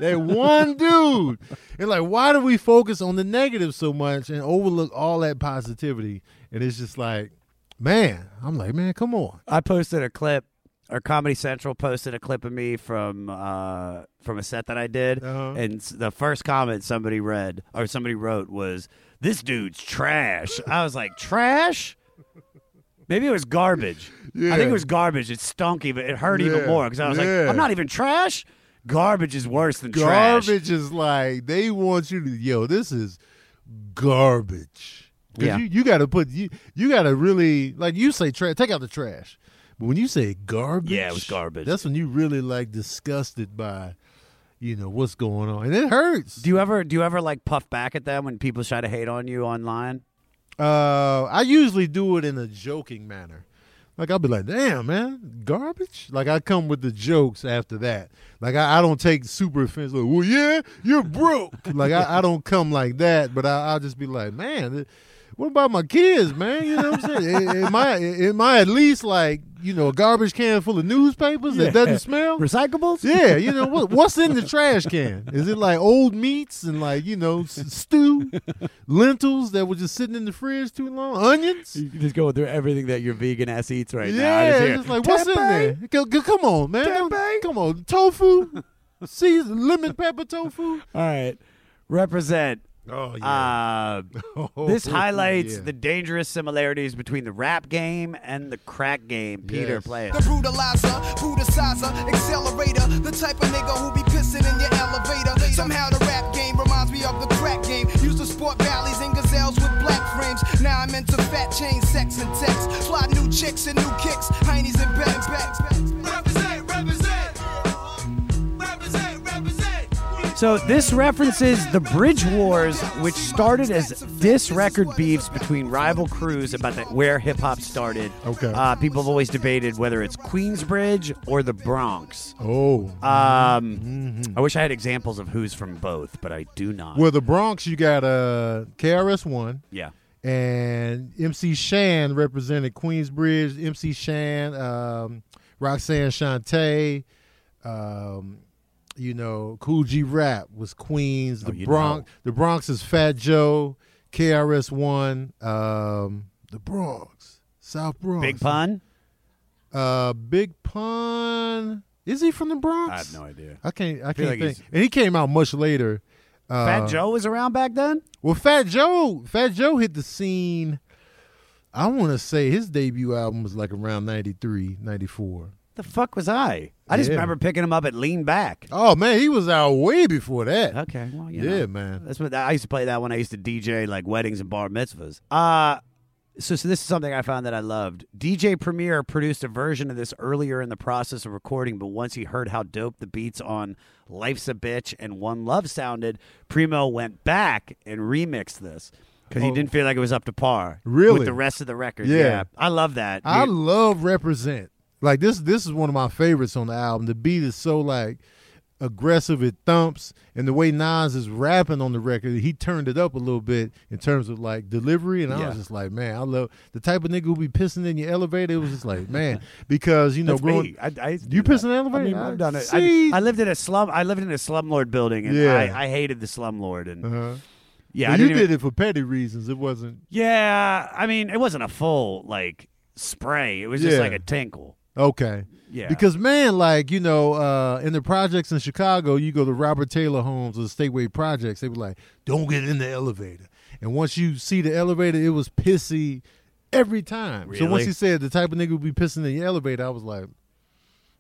that one dude and like why do we focus on the negative so much and overlook all that positivity and it's just like man i'm like man come on I posted a clip, or Comedy Central posted a clip of me from uh, from a set that I did, Uh-huh. and the first comment somebody read or somebody wrote was, "This dude's trash." I was like, "Trash." Maybe it was garbage. I think it was garbage. It stunk even. It hurt even more because I was Yeah. like, "I'm not even trash." Garbage is worse than trash. garbage is like they want you to yo this is garbage 'Cause Yeah. you, you got to put you you got to really like you say trash take out the trash but when you say garbage Yeah, it was garbage. that's when you really like disgusted by you know what's going on and it hurts Do you ever do you ever like puff back at them when people try to hate on you online? uh I usually do it in a joking manner like I'll be like damn man garbage? Like I come with the jokes after that. Like I, I don't take super offense like well yeah you're broke. Like I, I don't come like that but I, I'll just be like man what about my kids man you know what I'm saying am I am I at least like you know a garbage can full of newspapers that doesn't smell recyclables yeah you know what what's in the trash can is it like old meats and like you know stew lentils that were just sitting in the fridge too long onions You just go through everything that your vegan ass eats right now. yeah, Just it's like what's in there? Go, go, come on, man. Don't- Come on, tofu, season lemon pepper tofu. All right, represent. Oh Uh, this Oh, highlights yeah. the dangerous similarities between the rap game and the crack game. Peter, Yes. play it. The brutalizer, brutalizer, accelerator, the type of nigga who be pissing in your elevator. Somehow the rap game reminds me of the crack game. Used to sport Ballys and gazelles with black frames. Now I'm into fat chain, sex and text. Fly new chicks and new kicks, heinies and backs. Represent, represent, So this references the Bridge Wars, which started as diss record beefs between rival crews about the, where hip hop started. Okay. Uh, people have always debated whether it's Queensbridge or the Bronx. Oh, Um, I wish I had examples of who's from both, but I do not. well, the Bronx, you got uh, KRS One. yeah. and MC Shan represented Queensbridge. MC Shan, um, Roxanne Shante, um, you know, Kool G Rap was Queens. The Oh, Bronx, the Bronx is Fat Joe, KRS One, um, the Bronx, South Bronx, Big Pun? uh, Big Pun. Is he from the Bronx? I have no idea. I can't. I feel can't like think. And he came out much later. Uh, Fat Joe was around back then? well, Fat Joe, Fat Joe hit the scene. I want to say his debut album was like around 93, 94. The fuck was I? I just Yeah. remember picking him up at Lean Back. Oh man, he was out way before that. Okay, well, you yeah, know. man. That's what I used to play that when I used to DJ like weddings and bar mitzvahs. Uh so, so this is something I found that I loved. DJ Premier produced a version of this earlier in the process of recording, but once he heard how dope the beats on Life's a Bitch and One Love sounded, Primo went back and remixed this because he Oh. didn't feel like it was up to par Really? with the rest of the record. Yeah. I love that. I love represent. Like this, this is one of my favorites on the album. The beat is so like aggressive, it thumps, and the way Nas is rapping on the record, he turned it up a little bit in terms of like delivery. And I Yeah. was just like, man, I love the type of nigga who be pissing in your elevator. It was just like, man, because you know, That's growing. I, I you do piss that. in the elevator. I mean, I've done it. I, I lived in a slum. I lived in a slumlord building, and Yeah. I, I hated the slumlord. And uh-huh. yeah, Well, you didn't did even- it for petty reasons. It wasn't Yeah, I mean, it wasn't a full like spray. It was just Yeah. like a tinkle. Okay. Yeah. Because man, like you know, uh, in the projects in Chicago, you go to Robert Taylor Homes or the Stateway Projects. They were like, "Don't get in the elevator." And once you see the elevator, it was pissy every time. So once Really? he said the type of nigga would be pissing in the elevator, I was like,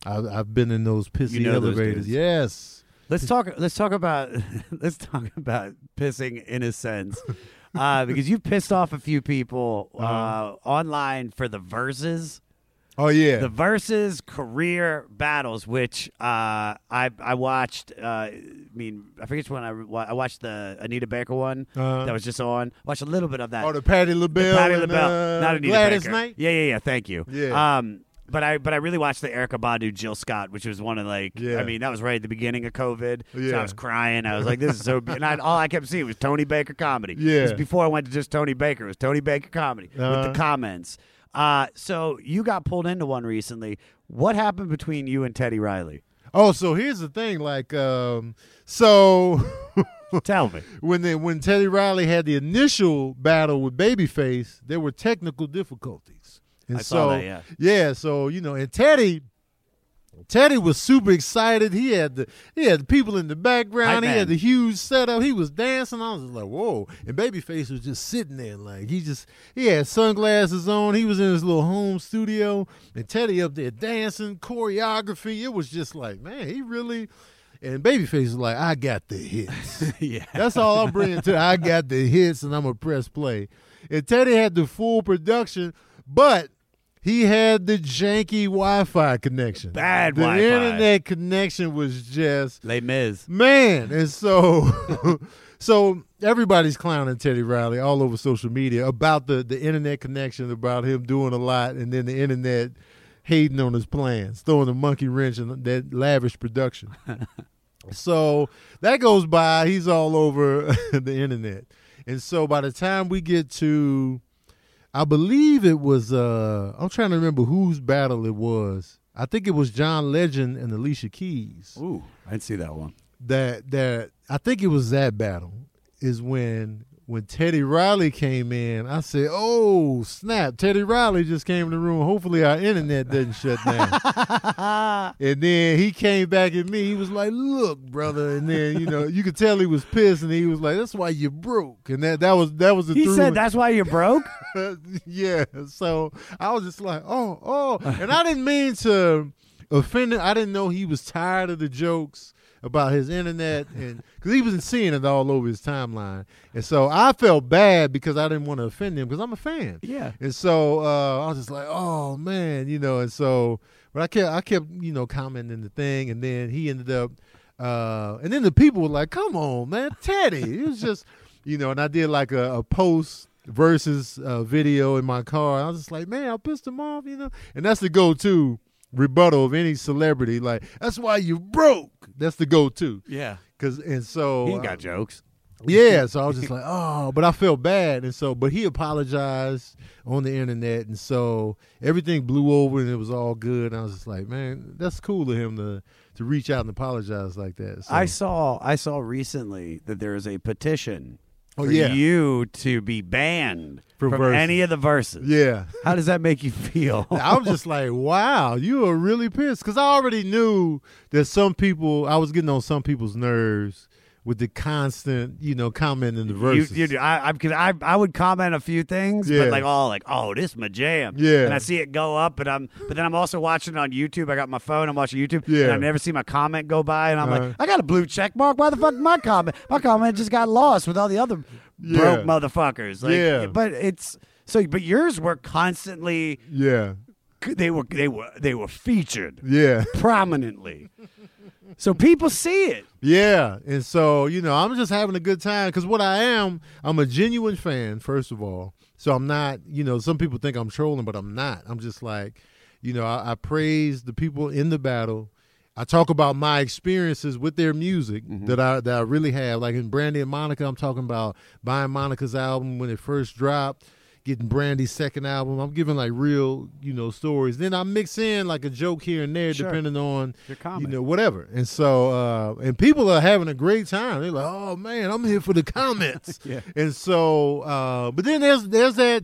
I, "I've been in those pissy You know elevators." dudes. Yes. Let's talk. Let's talk about. let's talk about pissing in a sense, uh, because you've pissed off a few people uh, Uh-huh. online for the verses. Oh yeah. The versus career battles, which uh, I I watched. Uh, I mean, I forget which one I I watched the Anita Baker one Uh-huh. that was just on. Watched a little bit of that. Oh, the Patti The LaBelle. Patti and, uh, not Anita Gladys Baker. Knight. Yeah, yeah, yeah. Thank you. Yeah. Um, But I but I really watched the Erykah Badu Jill Scott, which was one of like Yeah. I mean that was right at the beginning of COVID. So Yeah. I was crying. I was like, this is so. be- And I, all I kept seeing was Tony Baker comedy. Yeah. It was before I went to just Tony Baker. It was Tony Baker comedy with Uh-huh. the comments. Uh, so you got pulled into one recently. What happened between you and Teddy Riley? Oh, so here's the thing. Like, um, so tell me when they, when Teddy Riley had the initial battle with Babyface, there were technical difficulties. And I so, that, yeah. yeah. So you know, and Teddy. Teddy was super excited. He had the he had the people in the background. He had the huge setup. He was dancing. I was just like, whoa! And Babyface was just sitting there, like he just he had sunglasses on. He was in his little home studio, and Teddy up there dancing, choreography. It was just like, man, he really. And Babyface was like, I got the hits. yeah, that's all I'm bringing to. I got the hits, and I'm gonna press play. And Teddy had the full production, but he had the janky Wi-Fi connection. Bad the Wi-Fi. internet connection was just Les Mis. man, and so so everybody's clowning Teddy Riley all over social media about the the internet connection, about him doing a lot, and then the internet hating on his plans, throwing a monkey wrench in that lavish production. so that goes by. He's all over the internet, and so by the time we get to I believe it was uh I'm trying to remember whose battle it was. I think it was John Legend and Alicia Keys. Ooh, I didn't see that one. That that I think it was that battle is when when Teddy Riley came in, I said, "Oh snap! Teddy Riley just came in the room. Hopefully our internet doesn't shut down." and then he came back at me. He was like, "Look, brother," and then you know you could tell he was pissed, and he was like, "That's why you broke." And that that was that was the He said that's why you're broke. yeah. So I was just like, oh, oh, and I didn't mean to offend him. I didn't know he was tired of the jokes about his internet, and because he wasn't seeing it all over his timeline, and so I felt bad because I didn't want to offend him because I'm a fan. Yeah. And so uh, I was just like, oh man, you know, and so but I kept I kept you know commenting the thing, and then he ended up, uh, and then the people were like, come on, man, Teddy, it was just, you know, and I did like a, a post versus uh, video in my car. I was just like, man, I pissed him off, you know, and that's the go-to rebuttal of any celebrity. Like, that's why you broke. That's the go-to. Yeah. Cause and so He got uh, jokes. yeah, so I was just like, oh, but I felt bad, and so, but he apologized on the internet, and so everything blew over, and it was all good. And I was just like, man, that's cool of him to to reach out and apologize like that. So, I saw I saw recently that there is a petition Oh, for yeah. you to be banned From from, any of the verses. Yeah. How does that make you feel? I'm just like, wow, you are really pissed because I already knew that some people, I was getting on some people's nerves with the constant, you know, comment in the You, verses. you, I, I, I, I would comment a few things, Yeah. but like, oh, like, oh, this is my jam. Yeah. And I see it go up, but I'm, but then I'm also watching it on YouTube. I got my phone. I'm watching YouTube. Yeah. And I never see my comment go by, and I'm Uh-huh. like, I got a blue check mark. Why the fuck my comment? My comment just got lost with all the other Yeah. broke motherfuckers. Like, Yeah. But it's so, but yours were constantly. yeah, They were, they were, they were featured yeah. prominently. so people see it. Yeah, and so you know, I'm just having a good time because what I am, I'm a genuine fan. First of all, so I'm not. You know, some people think I'm trolling, but I'm not. I'm just like, you know, I, I praise the people in the battle. I talk about my experiences with their music mm-hmm. that I that I really have. Like in Brandy and Monica, I'm talking about buying Monica's album when it first dropped, getting Brandy's second album. I'm giving like real, you know, stories. Then I mix in like a joke here and there, Sure. depending on Your you know whatever. And so uh and people are having a great time. They're like, "Oh man, I'm here for the comments." Yeah. And so uh but then there's there's that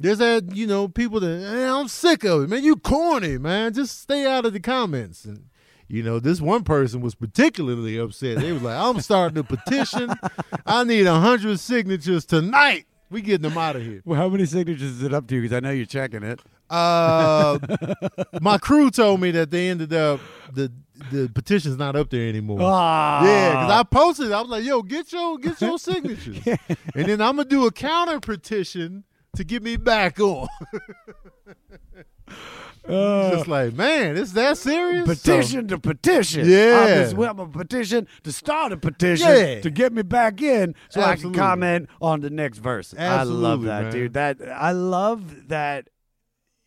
there's that, you know, people that "Eh, I'm sick of it, man. You corny, man. Just stay out of the comments. And you know, this one person was particularly upset. They was like, "I'm starting a petition. I need a hundred signatures tonight. We getting them out of here." Well, how many signatures is it up to? Because I know you're checking it. Uh, my crew told me that they ended up the the petition's not up there anymore. Ah. Yeah, because I posted. it. I was like, "Yo, get your get your signatures," and then I'm gonna do a counter petition to get me back on. Just uh, like, man, it's that serious? petition So- to petition. Yeah. I'm, just, I'm a petition to start a petition Yeah. to get me back in so Absolutely. I can comment on the next verse. I love that, man. dude. That I love that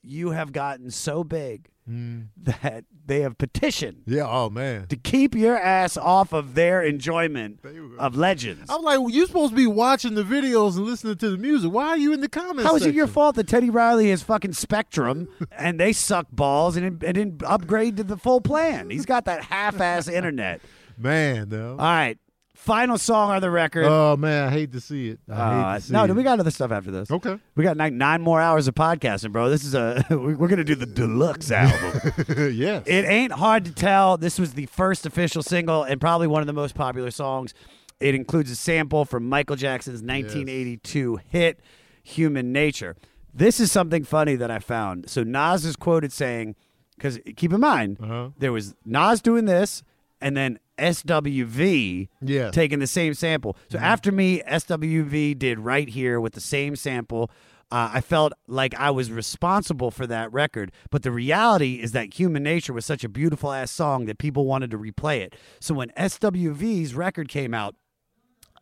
you have gotten so big Mm. that they have petitioned Yeah. Oh man. to keep your ass off of their enjoyment of legends. I'm like, well, you're supposed to be watching the videos and listening to the music. Why are you in the comments? How is it your fault that Teddy Riley has fucking Spectrum and they suck balls and, didn't- and didn't upgrade to the full plan? He's got that half-ass internet. Man, though. All right, final song on the record. Oh man, I hate to see it. I Uh, hate to see no, it. we got other stuff after this. Okay. We got nine, nine more hours of podcasting, bro. This is a we- we're gonna do the deluxe album. yes. it ain't hard to tell. This was the first official single and probably one of the most popular songs. It includes a sample from Michael Jackson's 1982 hit "Human Nature." This is something funny that I found. So Nas is quoted saying, because keep in mind Uh-huh. there was Nas doing this, and then SWV Yeah. Mm-hmm. taking the same sample. So after me, SWV did right here with the same sample. Uh, I felt like I was responsible for that record, but the reality is that Human Nature was such a beautiful ass song that people wanted to replay it. So when SWV's record came out,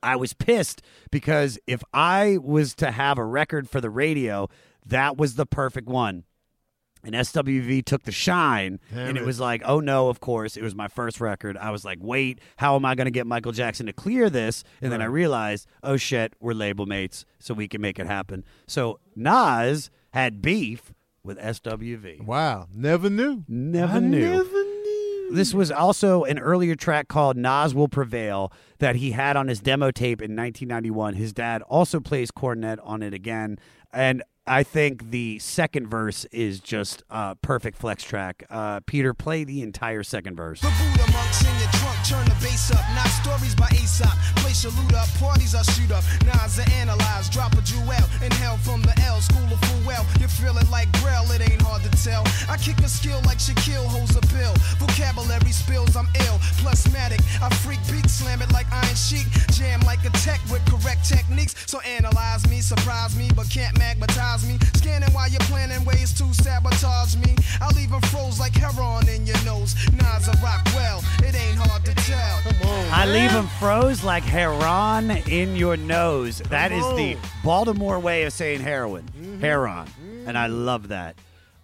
I was pissed because if I was to have a record for the radio, that was the perfect one. And SWV took the shine, Damn and it it. was like, oh no, of course, it was my first record. I was like, wait, how am I going to get Michael Jackson to clear this? And then I realized, oh shit, we're label mates, so we can make it happen. So Nas had beef with SWV. Wow. Never knew. Never I knew. Never knew. This was also an earlier track called Nas Will Prevail that he had on his demo tape in 1991. His dad also plays cornet on it again. And I think the second verse is just a perfect flex track. Uh, Peter, play the entire second verse. Turn the bass up. Not stories by Aesop. Place your loot up, parties I shoot up. Nas I analyze, drop a jewel. Inhale from the L, school of full well. You feel it like Braille, it ain't hard to tell. I kick a skill like Shaquille holds a bill. Vocabulary spills, I'm ill. Plusmatic, I freak beat, slam it like Iron Sheik. Jam like a tech with correct techniques. So analyze me, surprise me, but can't magnetize me. Scanning while you're planning ways to sabotage me. I'll leave 'em froze like heroin in your nose. Nas I rock well, it ain't hard to. I leave them froze like heron in your nose. That is the Baltimore way of saying heroin. Heron. And I love that.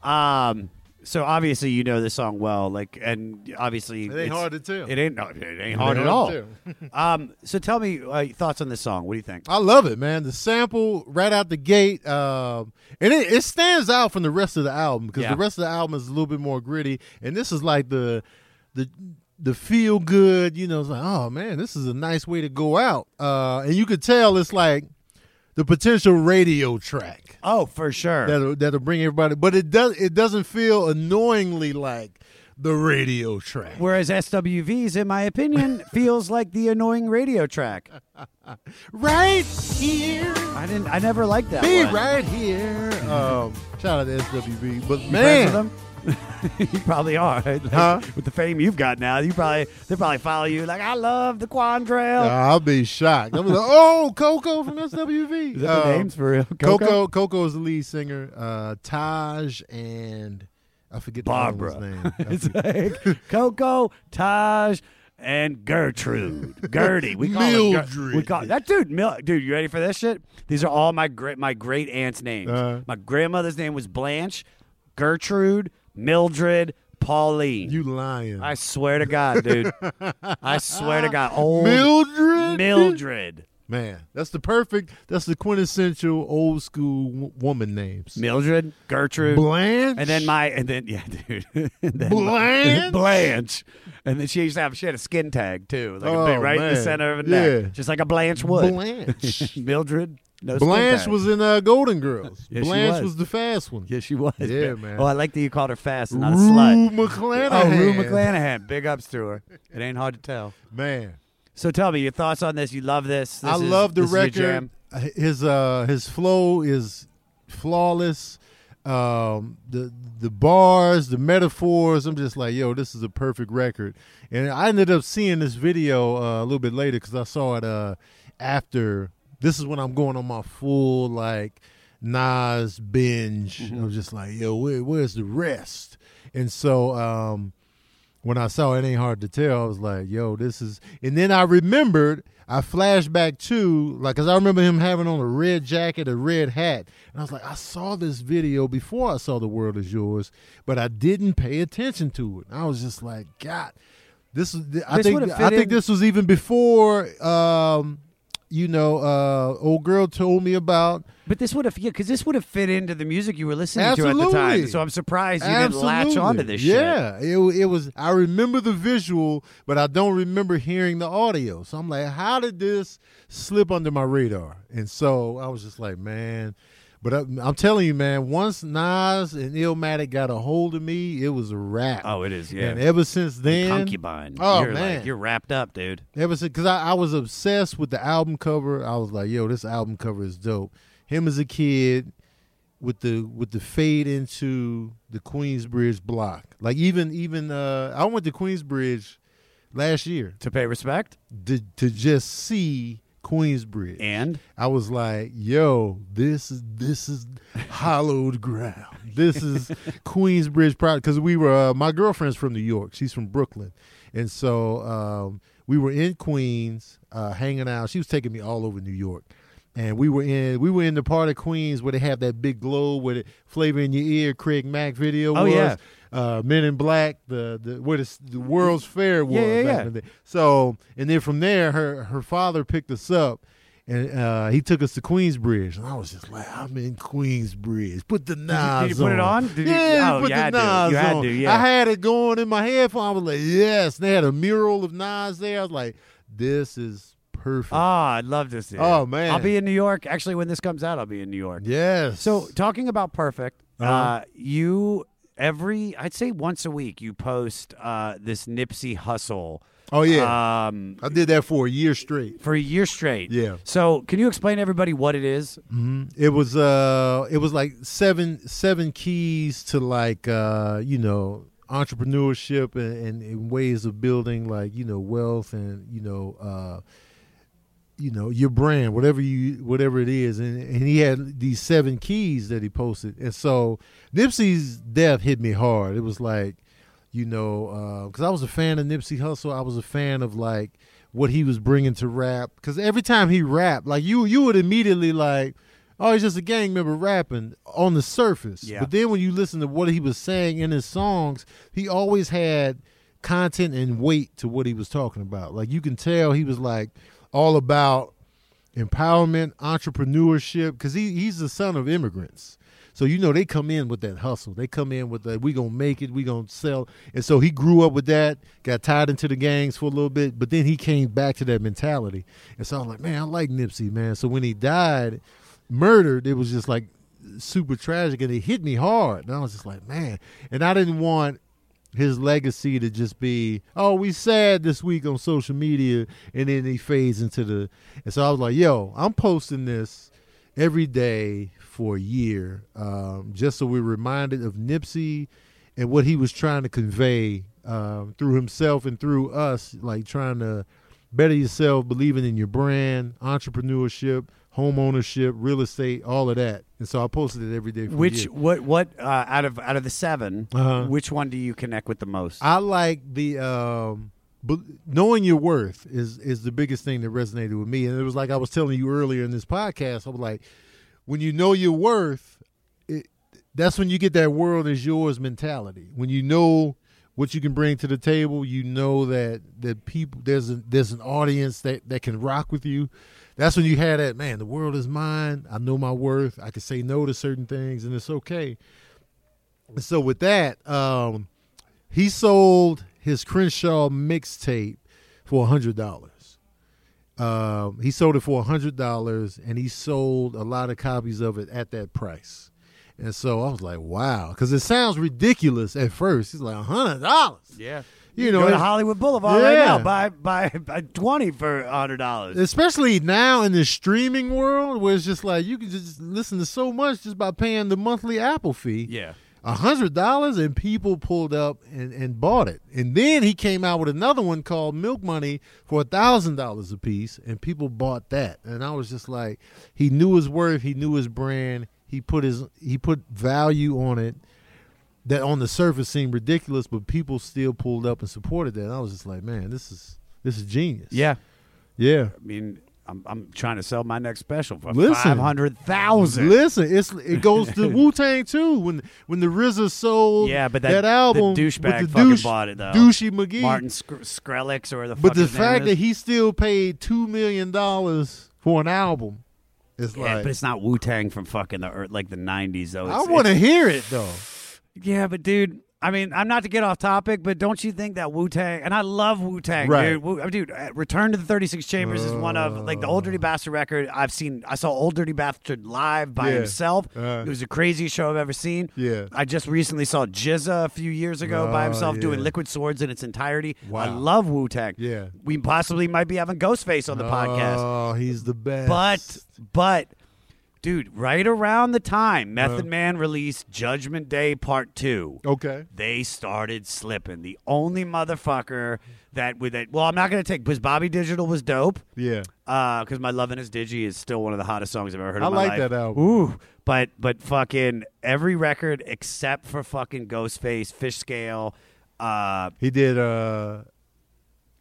Um, so obviously you know this song well, like, and obviously It ain't it's- hard to tell. It ain't. No, it ain't hard at all. hard um, so tell me uh, your thoughts on this song. What do you think? I love it, man. The sample right out the gate, um, and it, it stands out from the rest of the album because Yeah. the rest of the album is a little bit more gritty, and this is like the the the feel good. You know, it's like, oh man, this is a nice way to go out, uh, and you could tell it's like the potential radio track Oh, for sure. that'll that'll bring everybody, but it does it doesn't feel annoyingly like the radio track. Whereas SWV's, in my opinion, feels like the annoying radio track. Right here. I didn't. I never liked that. Be one. right here. Um, shout out to SWV, but You man? you probably are. Like, Huh? With the fame you've got now, you probably they probably follow you. Like I love the Quandrail. I'll be shocked. Like, oh, Coco from SWV. Is that the Um, names for real? Coco? Coco? Coco is the lead singer. Uh, Taj and I forget the other Barbara. one's name. It's like Coco, Taj, and Gertrude, Gertie. We call Ger- we call that dude. Mil- dude, you ready for this shit? These are all my great my great aunt's names. Uh-huh. my grandmother's name was Blanche, Gertrude, Mildred, Pauline. you lying? I swear to God, dude. I swear to God, old Mildred. Mildred. Man, that's the perfect. That's the quintessential old school w- woman names. Mildred, Gertrude, Blanche. and then my, and then yeah, dude, and then Blanche? Blanche, and then she used to have she had a skin tag too, like a Oh, big, right in the center of her neck, Yeah. just like a Blanche would. Blanche. Mildred, no Blanche was in uh, Golden Girls. Yes, Blanche was. the fast one. Yes, she was. Yeah, man. Oh, I like that you called her fast and not a Rue slut. McClanahan. Oh, Rue McClanahan. Big ups to her. It ain't hard to tell. Man, So tell me your thoughts on this. You love this. This I is- love the this is your record. His uh his flow is flawless. Um the the bars, the metaphors, I'm just like, yo, this is a perfect record. And I ended up seeing this video uh, a little bit later cuz I saw it uh after this is when I'm going on my full like Nas binge. Mm-hmm. I was just like, yo, where, where's the rest? And so um when I saw it ain't hard to tell, I was like, yo, this is. And then I remembered, I flashed back to like, cause I remember him having on a red jacket, a red hat, and I was like, I saw this video before I saw The World Is Yours, but I didn't pay attention to it. I was just like, God, this is. I This think I fit think this was even before. um you know, uh, old girl told me about. But this would have, yeah, because this would have fit into the music you were listening to at the time. So I'm surprised you didn't latch Absolutely. onto this shit. Yeah, it, it was. I remember the visual, but I don't remember hearing the audio. So I'm like, how did this slip under my radar? And so I was just like, man. But I, I'm telling you, man, once Nas and Illmatic got a hold of me, it was a wrap. Oh, it is, yeah. And ever since then, Concubine. Oh you're man, like, you're wrapped up, dude. Ever since, because I, I was obsessed with the album cover. I was like, yo, this album cover is dope. Him as a kid with the with the fade into the Queensbridge block. Like even even uh I went to Queensbridge last year to pay respect to to just see Queensbridge. And I was like, yo, this is this is hallowed ground. This is Queensbridge proud because we were uh, my girlfriend's from New York. She's from Brooklyn. And so um we were in Queens, uh, hanging out. She was taking me all over New York. And we were in we were in the part of Queens where they have that big globe with it flavor in your ear, Craig Mack video Oh, was. yeah. Uh, Men in Black, the the where the, the World's Fair was. Yeah, yeah, back yeah. in the day. So and then from there, her her father picked us up, and uh, he took us to Queensbridge, and I was just like, I'm in Queensbridge. Put the you- Nas did you put it on? Did you- yeah, oh, put you the. You had on. to, yeah. I had it going in my headphone. I was like, yes. And they had a mural of Nas there. I was like, this is perfect. Ah, I'd love to see. it. Oh, man. I'll be in New York. Actually, when this comes out, I'll be in New York. Yes. So talking about perfect, uh Uh-huh. you every I'd say once a week you post uh, this Nipsey Hussle. Oh yeah, um, I did that for a year straight. for a year straight. Yeah. So can you explain to everybody what it is? hmm It was uh, it was like seven seven keys to like uh, you know entrepreneurship and, and, and ways of building like you know wealth and you know uh, you know your brand, whatever you whatever it is, and, and he had these seven keys that he posted, and so Nipsey's death hit me hard. It was like you know, uh, because I was a fan of Nipsey Hussle I was a fan of like what he was bringing to rap. Because every time he rapped, like you, you would immediately like, oh, he's just a gang member rapping on the surface. Yeah. But then when you listen to what he was saying in his songs, he always had content and weight to what he was talking about. Like you can tell he was like all about empowerment, entrepreneurship, because he, he's the son of immigrants. So you know they come in with that hustle. They come in with that we gonna make it, we gonna sell. And so he grew up with that, got tied into the gangs for a little bit, but then he came back to that mentality. And so I'm like, man, I like Nipsey, man. So when he died, murdered, it was just like super tragic, and it hit me hard. And I was just like, man. And I didn't want his legacy to just be, oh, we sad this week on social media, and then he fades into the. And so I was like, yo, I'm posting this every day for a year, um, just so we're reminded of Nipsey and what he was trying to convey um, through himself and through us, like trying to better yourself, believing in your brand, entrepreneurship, home ownership, real estate, all of that. And so I posted it every day. For Which what what uh, out of out of the 7 Uh-huh. which one do you connect with the most? I like the um, knowing your worth is is the biggest thing that resonated with me. And it was like I was telling you earlier in this podcast. I was like, when you know your worth, it, that's when you get that world is yours mentality. When you know what you can bring to the table, you know that that people there's a, there's an audience that that can rock with you. That's when you had that man. The world is mine. I know my worth. I can say no to certain things, and it's okay. And so with that, um, he sold his Crenshaw mixtape for a hundred dollars. Um, he sold it for a hundred dollars, and he sold a lot of copies of it at that price. And so I was like, "Wow," because it sounds ridiculous at first. He's like, "A hundred dollars." yeah. You know, go to Hollywood Boulevard right Yeah. now. Buy buy, buy 20 for $100. especially now in the streaming world, where it's just like you can just listen to so much just by paying the monthly Apple fee. Yeah. a hundred dollars and people pulled up and, and bought it and then he came out with another one called Mailbox Money for a thousand dollars a piece and people bought that and i was just like he knew his worth he knew his brand he put his he put value on it that on the surface seemed ridiculous, but people still pulled up and supported that. And I was just like, man, this is this is genius. Yeah. Yeah. I mean, I'm, I'm trying to sell my next special for Listen. five hundred thousand. Listen, it's it goes to Wu Tang too. When when the RZA sold Yeah, but that, that album the douchebag with the fucking douche, bought it though. douchey McGee. Martin Sk- Skrillex or the. but the his name fact is. that he still paid two million dollars for an album, it's yeah, like but it's not Wu Tang from fucking the ear- like the '90s though. I want to hear it though. Yeah, but dude, I mean, I'm not to get off topic, but don't you think that Wu Tang and I love Wu Tang, Right. dude. Wu, dude, uh, Return to the 36 Chambers is one of like the Old Dirty Bastard record. I've seen. I saw Old Dirty Bastard live by Yeah. himself. Uh. it was the craziest show I've ever seen. Yeah. I just recently saw GZA a few years ago by Oh, himself doing. Liquid Swords in its entirety. I love Wu Tang. Yeah. we possibly might be having Ghostface on the podcast. Oh, he's the best. But but dude, right around the time Method Uh. Man released Judgment Day Part 2. Okay. They started slipping. The only motherfucker that with it. Well, I'm not going to take because Bobby Digital was dope. Yeah. Uh, because my Lovin' Is Digi is still one of the hottest songs I've ever heard. I in my like life. that album. Ooh, but but fucking every record except for fucking Ghostface, Fish Scale, uh, He did uh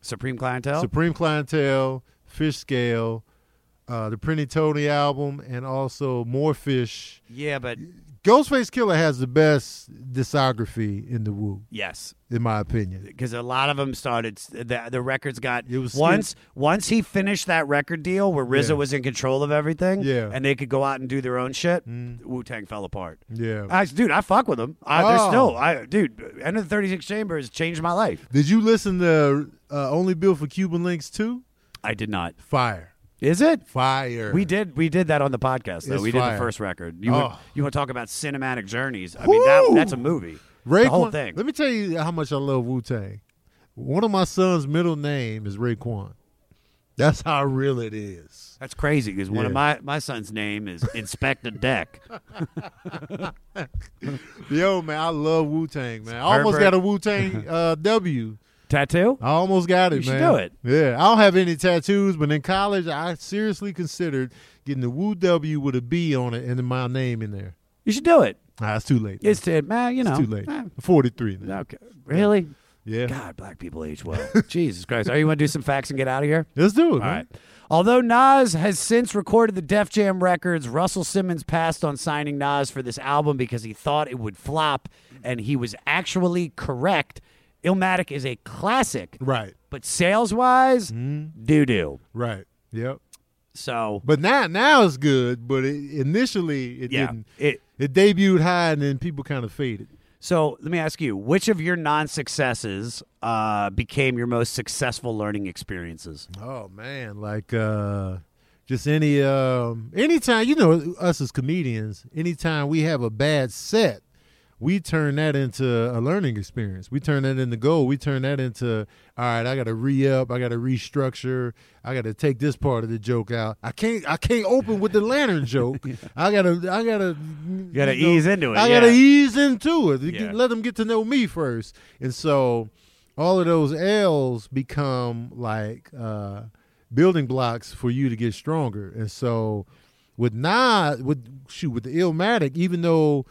Supreme Clientele. Supreme Clientele, Fish Scale, uh, the Pretty Tony album, and also More Fish. yeah, but Ghostface Killah has the best discography in the Wu, yes, in my opinion. because a lot of them started the, the records got It was once once he finished that record deal where RZA Yeah. was in control of everything Yeah. and they could go out and do their own shit Wu Tang fell apart Yeah. I, dude I fuck with them I, they're Oh. still I dude Enter the 36 Chambers changed my life Did you listen to uh, Only Built for Cuban Linx too? I did not Fire. Is it Fire. we did we did that on the podcast though It's we did the first record you Oh. would, you want to talk about cinematic journeys I mean that that's a movie Raekwon, the whole thing Let me tell you how much I love Wu Tang. One of my son's middle name is Raekwon. That's how real it is. That's crazy because one of my my son's name is Inspectah Deck. Yo, man, I love Wu Tang, man. I almost Herbert. got a Wu Tang uh, W. Tattoo? I almost got it, You should man. do it. Yeah, I don't have any tattoos, but in college, I seriously considered getting the Wu W with a B on it and then my name in there. You should do it. Ah, it's too late. It's to man, you know. It's too late. eh, I'm 43 now. okay. Really? Yeah. God, black people age well. Jesus Christ. Are you want to do some facts and get out of here? Let's do it, All man. right. Although Nas has since recorded the Def Jam records, Russell Simmons passed on signing Nas for this album because he thought it would flop, and he was actually correct. Illmatic is a classic, Right. but sales wise, Mm-hmm. doo doo. Right. Yep. So But now, now it's good. But it, initially, it Yeah, didn't. it- it debuted high, and then people kind of faded. So let me ask you, which of your non-successes uh, became your most successful learning experiences? Oh man, like uh just any um anytime you know us as comedians, anytime we have a bad set, we turn that into a learning experience. We turn that into goal. We turn that into all right, I gotta re up, I gotta restructure, I gotta take this part of the joke out. I can't I can't open with the lantern joke. I gotta I gotta you gotta ease into it, I gotta ease into it. Yeah. Let them get to know me first. And so all of those L's become like uh, building blocks for you to get stronger. And so with Nas, with shoot, with the Illmatic, even though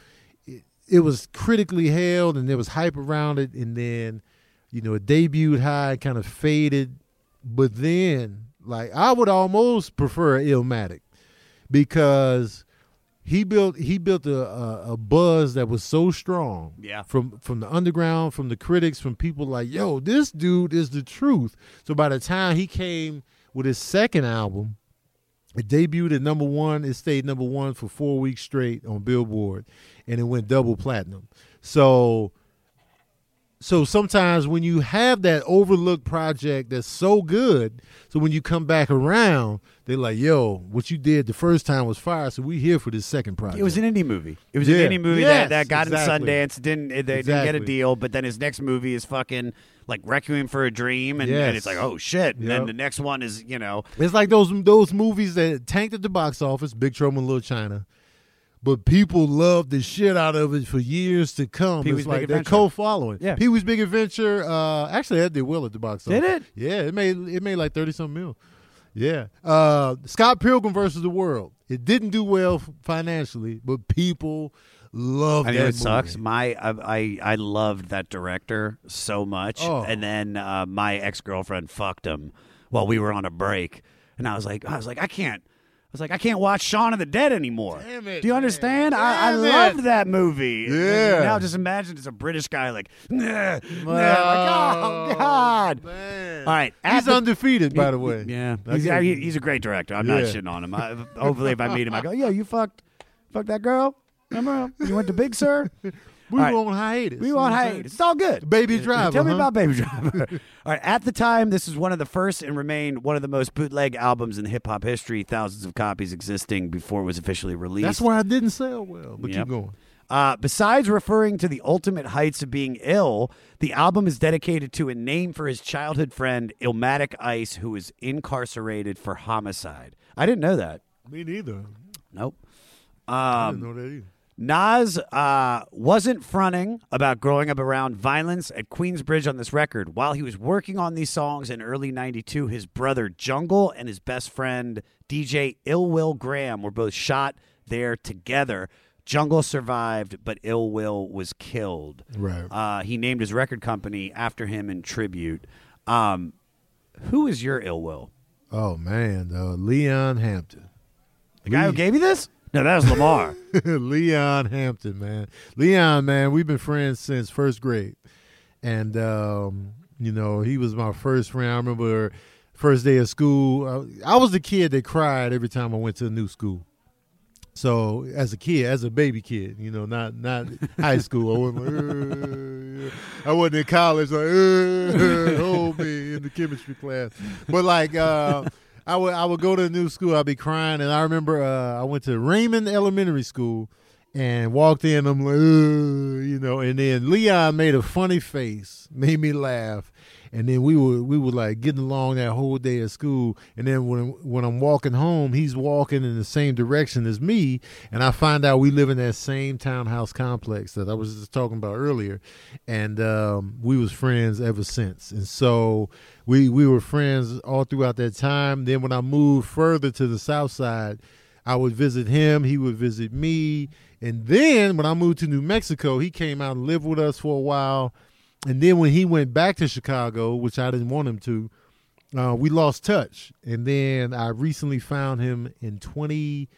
it, was critically held and there was hype around it, and then you know it debuted high, kind of faded, but then like I would almost prefer Illmatic because he built he built a, a, a buzz that was so strong Yeah. from from the underground from the critics from people like yo this dude is the truth so by the time he came with his second album it debuted at number one. It stayed number one for four weeks straight on billboard and it went double platinum. So so sometimes when you have that overlooked project that's so good, so when you come back around, they're like, "Yo, what you did the first time was fire, so we here for this second project." It was an indie movie. It was Yeah. an indie movie Yes, that, that got exactly. in Sundance. Didn't they didn't get a deal? But then his next movie is fucking like Requiem for a Dream, and, and it's like, oh shit. And then the next one is you know It's like those those movies that tanked at the box office, Big Trouble in Little China, but people loved the shit out of it for years to come. Pee-wee's it's Big like they're co-following. Yeah. Pee Wee's Big Adventure. Uh, actually, that did well at the box office. Did it? Yeah, it made it made like thirty something mil. Yeah. Uh, Scott Pilgrim versus the World. It didn't do well financially, but people love I know it movie. sucks. My I, I I loved that director so much, Oh. and then uh, my ex girlfriend fucked him while we were on a break, and I was like, I was like, I can't. I was like, I can't watch Shaun of the Dead anymore. It, Do you understand? I, I loved that movie. And Yeah. now just imagine it's a British guy like, nah, nah, Oh, like, oh God. man. All right, He's the- undefeated, by the way. Yeah, he's, he- he's a great director. I'm not shitting on him. I, hopefully, if I meet him, I go, "Yo, you fucked, fucked that girl. Remember, you went to Big Sur. We right. were on hiatus. We you were on know what I'm saying? hiatus. It's all good. Baby Driver. Tell me huh? about Baby Driver. all right. At the time, this is one of the first and remained one of the most bootleg albums in hip hop history. Thousands of copies existing before it was officially released. That's why I didn't sell well. But Yep. keep going. Uh, besides referring to the ultimate heights of being ill, the album is dedicated to a name for his childhood friend, Illmatic Ice, who is incarcerated for homicide. I didn't know that. Me neither. Nope. I Um, didn't know that either. Nas uh, wasn't fronting about growing up around violence at Queensbridge on this record. While he was working on these songs in early 92, his brother Jungle and his best friend DJ Ill Will Graham were both shot there together. Jungle survived, but Ill Will was killed. Right. Uh, he named his record company after him in tribute. Um, who is your Ill Will? Oh man, uh, Leon Hampton. The guy who gave you this? No, that was Lamar. Leon Hampton, man. Leon, man, we've been friends since first grade. And, um, you know, he was my first friend. I remember first day of school. I, I was the kid that cried every time I went to a new school. So as a kid, as a baby kid, you know, not not high school. I wasn't like, "Uh," I wasn't in college like "Uh, hold me in the chemistry class. But like uh, I would I would go to a new school, I'd be crying, and I remember uh, I went to Raymond Elementary School and walked in. I'm like, you know, and then Leon made a funny face, made me laugh. And then we were we were like getting along that whole day at school. And then when when I'm walking home, he's walking in the same direction as me. And I find out we live in that same townhouse complex that I was just talking about earlier. And um, we was friends ever since. And so we we were friends all throughout that time. Then when I moved further to the south side, I would visit him. He would visit me. And then when I moved to New Mexico, he came out and lived with us for a while. And then when he went back to Chicago, which I didn't want him to, uh, we lost touch. And then I recently found him in 20,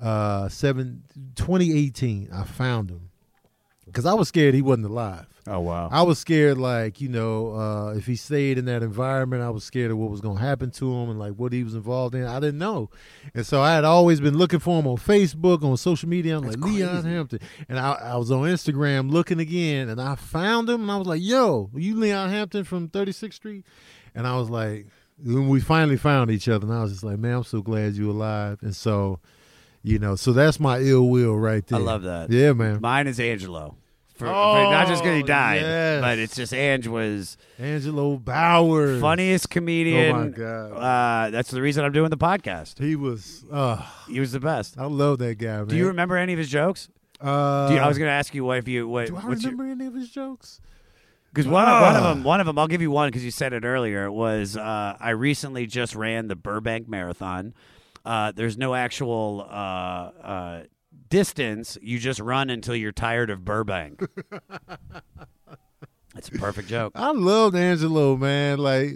uh, seven, 2018. I found him because I was scared he wasn't alive. Oh wow! I was scared, like you know, uh, if he stayed in that environment, I was scared of what was going to happen to him and like what he was involved in. I didn't know, and so I had always been looking for him on Facebook, on social media. I'm like Leon Hampton, and I, I was on Instagram looking again, and I found him, and I was like, "Yo, you Leon Hampton from 36th Street?" And I was like, when we finally found each other, and I was just like, "Man, I'm so glad you're alive." And so, you know, so that's my ill will right there I love that. Yeah, man. Mine is Angelo. For, for- Oh, not just because he died, yes. but it's just Ange was Angelo Bowers, funniest comedian. Oh my god, Uh, that's the reason I'm doing the podcast. he was. Uh, He was the best. I love that guy, man. Do you remember any of his jokes? Uh, you, I was going to ask you what if you what do I what's your- remember any of his jokes? Because one, of- one of Ah. them, one of them, I'll give you one because you said it earlier. Was uh, I recently just ran the Burbank Marathon? Uh, there's no actual uh, uh, distance. You just run until you're tired of Burbank. That's a perfect joke. I loved Angelo, man. Like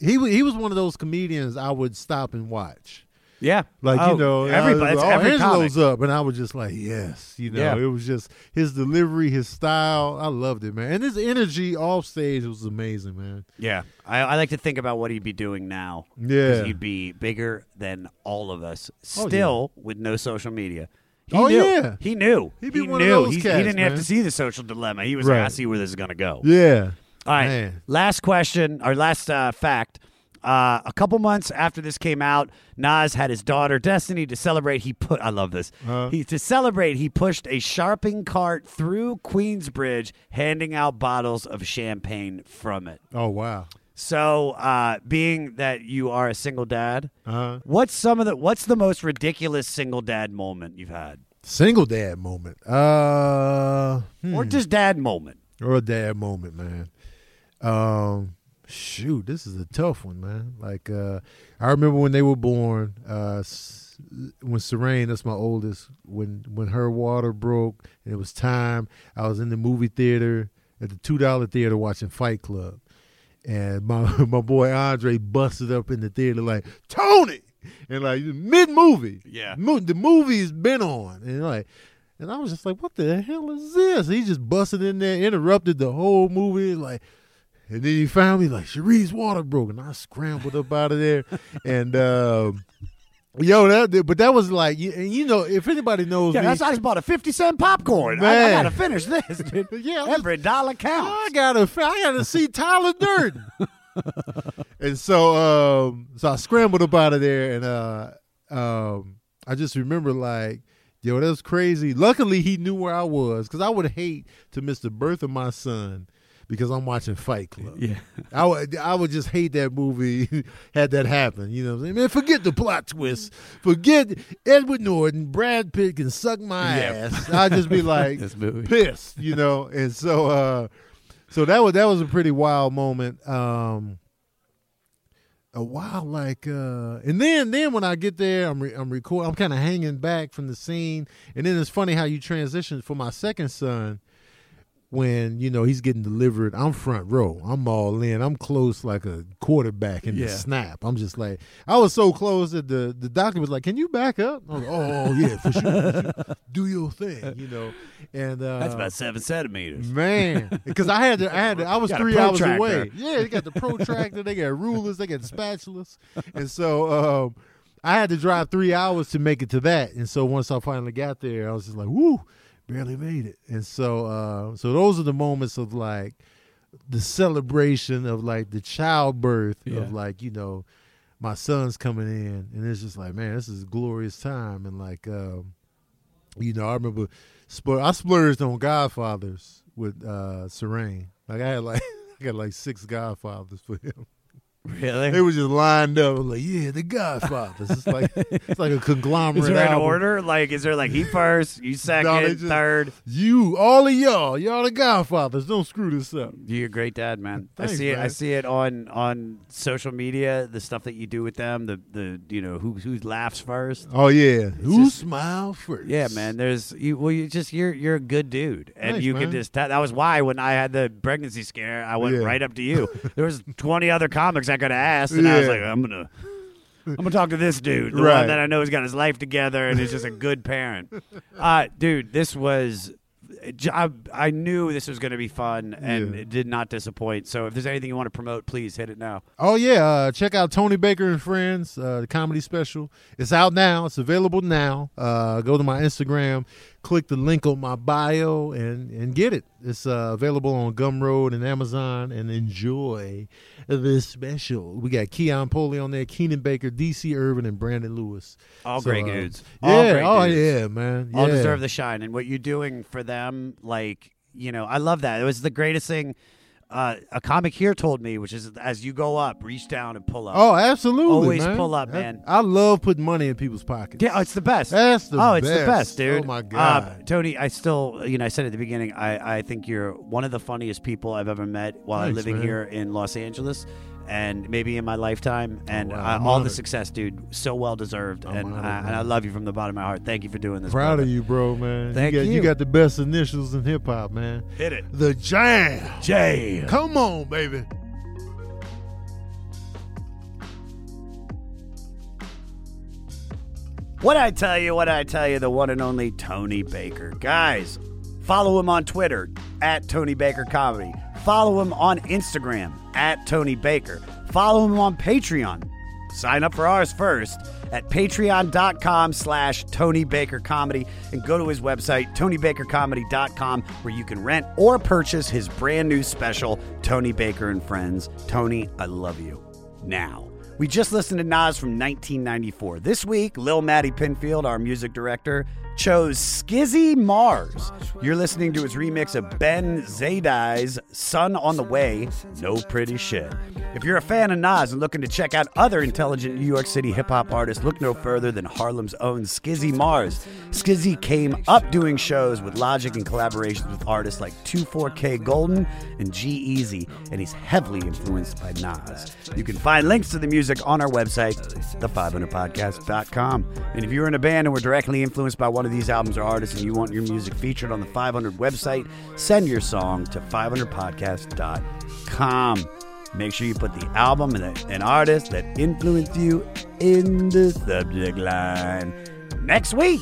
he he was one of those comedians I would stop and watch. Yeah, Like Oh, you know, everybody. It's oh, every Angelo's comic. up, and I was just like, yes, you know, Yeah. it was just his delivery, his style. I loved it, man, and his energy off stage was amazing, man. Yeah, I, I like to think about what he'd be doing now. Yeah. he'd be bigger than all of us. Oh, yeah. Still with no social media. He Oh, knew. yeah. he knew. He'd be he one of knew. those He- he, didn't have to see the social dilemma. He was Right. like, I see where this is going to go. Yeah, All right. Man. Last question or last uh, fact. Uh, a couple months after this came out, Nas had his daughter Destiny to celebrate. He put I love this. Uh-huh. He to celebrate. He pushed a shopping cart through Queensbridge, handing out bottles of champagne from it. Oh wow. So, uh, being that you are a single dad, Uh-huh. what's some of the what's the most ridiculous single dad moment you've had, Single dad moment. Uh, or hmm. just dad moment? or a dad moment, man. Um, Shoot, this is a tough one, man. Like uh I remember when they were born, uh when Serene, that's my oldest, when when her water broke and it was time, I was in the movie theater at the two dollar theater watching Fight Club. And my my boy Andre busted up in the theater like, Tony and like mid movie. Yeah. Mo- the movie's been on. And like and I was just like, what the hell is this? He just busted in there, interrupted the whole movie, like and then he found me like Cherie's water broke, and I scrambled up out of there. And um, yo, that but that was like, you, and you know, if anybody knows Yeah, me, that's I just bought a fifty cent popcorn. I, I gotta finish this, dude. Yeah, every dollar counts. I gotta, I gotta see Tyler Durden. and so, um, so I scrambled up out of there, and uh, um, I just remember like, yo, that was crazy. Luckily, he knew where I was because I would hate to miss the birth of my son because I'm watching Fight Club. Yeah. I would, I would just hate that movie had that happen. You know, what I'm saying? man, forget the plot twist, forget Edward Norton, Brad Pitt can suck my Yeah. ass. I'd just be like pissed, you know. And so, uh, so that was that was a pretty wild moment. Um, a while like uh and then then when i get there i'm re- i'm recording i'm kind of hanging back from the scene and then it's funny how you transition for my second son when you know he's getting delivered i'm front row i'm all in i'm close like a quarterback in Yeah. the snap i'm just like i was so close that the the doctor was like can you back up I was like, oh yeah for sure, for sure. do your thing you know and uh That's about seven centimeters. Man, because I had to, I had to, I was three hours away. Yeah, they got the protractor, they got rulers, they got spatulas, and so um, I had to drive three hours to make it to that. And so once I finally got there, I was just like, "Woo, barely made it." And so, uh, so those are the moments of like the celebration of like the childbirth Yeah. of like you know my son's coming in, and it's just like, man, this is a glorious time, and like. Um, you know, I remember splur- I splurged on Godfathers with uh Serene. Like I had like I got like six Godfathers for him. Really? They were just lined up. Like, yeah, the Godfathers. It's like it's like a conglomerate. Is there an album. order? Like, is there like he first, you second, No, just- third? You, all of y'all, y'all the Godfathers. Don't screw this up. You're a great dad, man. Thanks, I see it. I see it on on social media. The stuff that you do with them. The the you know who who laughs first. Oh yeah, who just- smile first? Yeah, man. There's you. Well, you just you're you're a good dude, and Thanks, you man. can just. That, that was why when I had the pregnancy scare, I went Yeah. right up to you. there was 20 other comics I could have asked, and I was Yeah. like, I'm gonna. I'm gonna talk to this dude, the Right. one that I know has got his life together and is just a good parent. Uh, dude, this was. I, I knew this was going to be fun, and Yeah. it did not disappoint. So, if there's anything you want to promote, please hit it now. Oh yeah, uh, check out Tony Baker and Friends, uh, the comedy special. It's out now. It's available now. Uh, go to my Instagram, click the link on my bio, and and get it. It's uh, available on Gumroad and Amazon. And enjoy this special. We got Keon Polee on there, Keenan Baker, DC Irvin, and Brandon Lewis. All So, great uh, dudes. Yeah. All great oh dudes. yeah, man. all deserve the shine and what you're doing for them like you know i love that it was the greatest thing uh, a comic here told me which is as you go up reach down and pull up Oh, absolutely. Always man. pull up, man. I, love putting money in people's pockets. yeah, it's the best. That's the oh, it's the best. dude. Oh, my Uh, God. Tony, I still, you know, I said at the beginning, I, I think you're one of the funniest people I've ever met while Thanks, living man. here in Los Angeles, and maybe in my lifetime. And wow. uh, all the success, dude, so well deserved. I'm and honored, I, and. I love you from the bottom of my heart. Thank you for doing this. Proud brother. of you, bro, man. Thank you. Got, you. got the best initials in hip hop, man. Hit it. The Jam. Jam. Come on, baby. What I tell you, what I tell you, the one and only Tony Baker. Guys, follow him on Twitter at Tony Baker Comedy. Follow him on Instagram at Tony Baker. Follow him on Patreon. Sign up for ours first at patreon.com slash Tony Baker Comedy and go to his website, tonybakercomedy.com, where you can rent or purchase his brand new special, Tony Baker and Friends. Tony, I love you. Now, we just listened to Nas from 1994. This week, Lil Matty Pinfield, our music director, chose Skizzy Mars. You're listening to his remix of Ben Zadai's Sun on the Way, No Pretty Shit. If you're a fan of Nas and looking to check out other intelligent New York City hip hop artists, look no further than Harlem's own Skizzy Mars. Skizzy came up doing shows with Logic and collaborations with artists like 24kGoldn and G-Eazy, and he's heavily influenced by Nas. You can find links to the music on our website, the500podcast.com. And if you're in a band and were directly influenced by one of these albums or artists and you want your music featured on the 500 website, send your song to 500podcast.com. Make sure you put the album and an artist that influenced you in the subject line. Next week,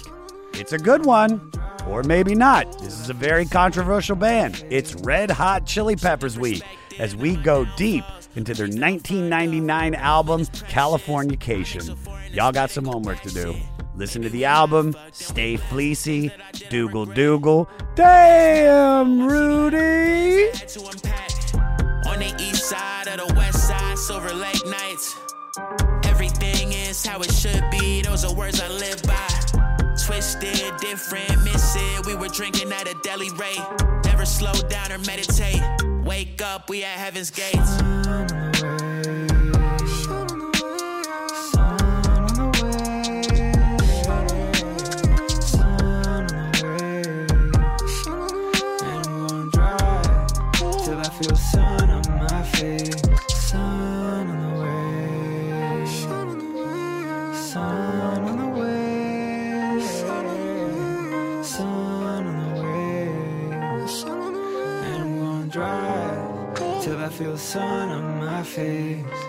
it's a good one, or maybe not. This is a very controversial band. It's Red Hot Chili Peppers Week as we go deep into their 1999 album, Californication. Y'all got some homework to do. Listen to the album, stay fleecy, Dougal Dougal. Damn, Rudy! On the east side of the west side, Silver Lake nights. Everything is how it should be, those are words I live by. Twisted, different, miss it. We were drinking at a deli rate. Never slow down or meditate. Wake up, we at heaven's gates. Feel sun on my face.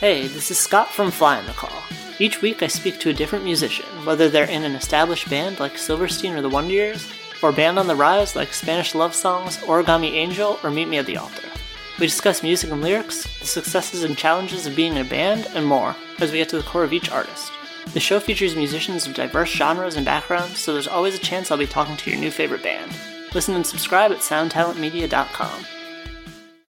Hey, this is Scott from Fly on the Call. Each week I speak to a different musician, whether they're in an established band like Silverstein or the Wonder Years, or band on the rise like Spanish Love Songs, Origami Angel, or Meet Me at the Altar. We discuss music and lyrics, the successes and challenges of being in a band, and more, as we get to the core of each artist. The show features musicians of diverse genres and backgrounds, so there's always a chance I'll be talking to your new favorite band. Listen and subscribe at soundtalentmedia.com.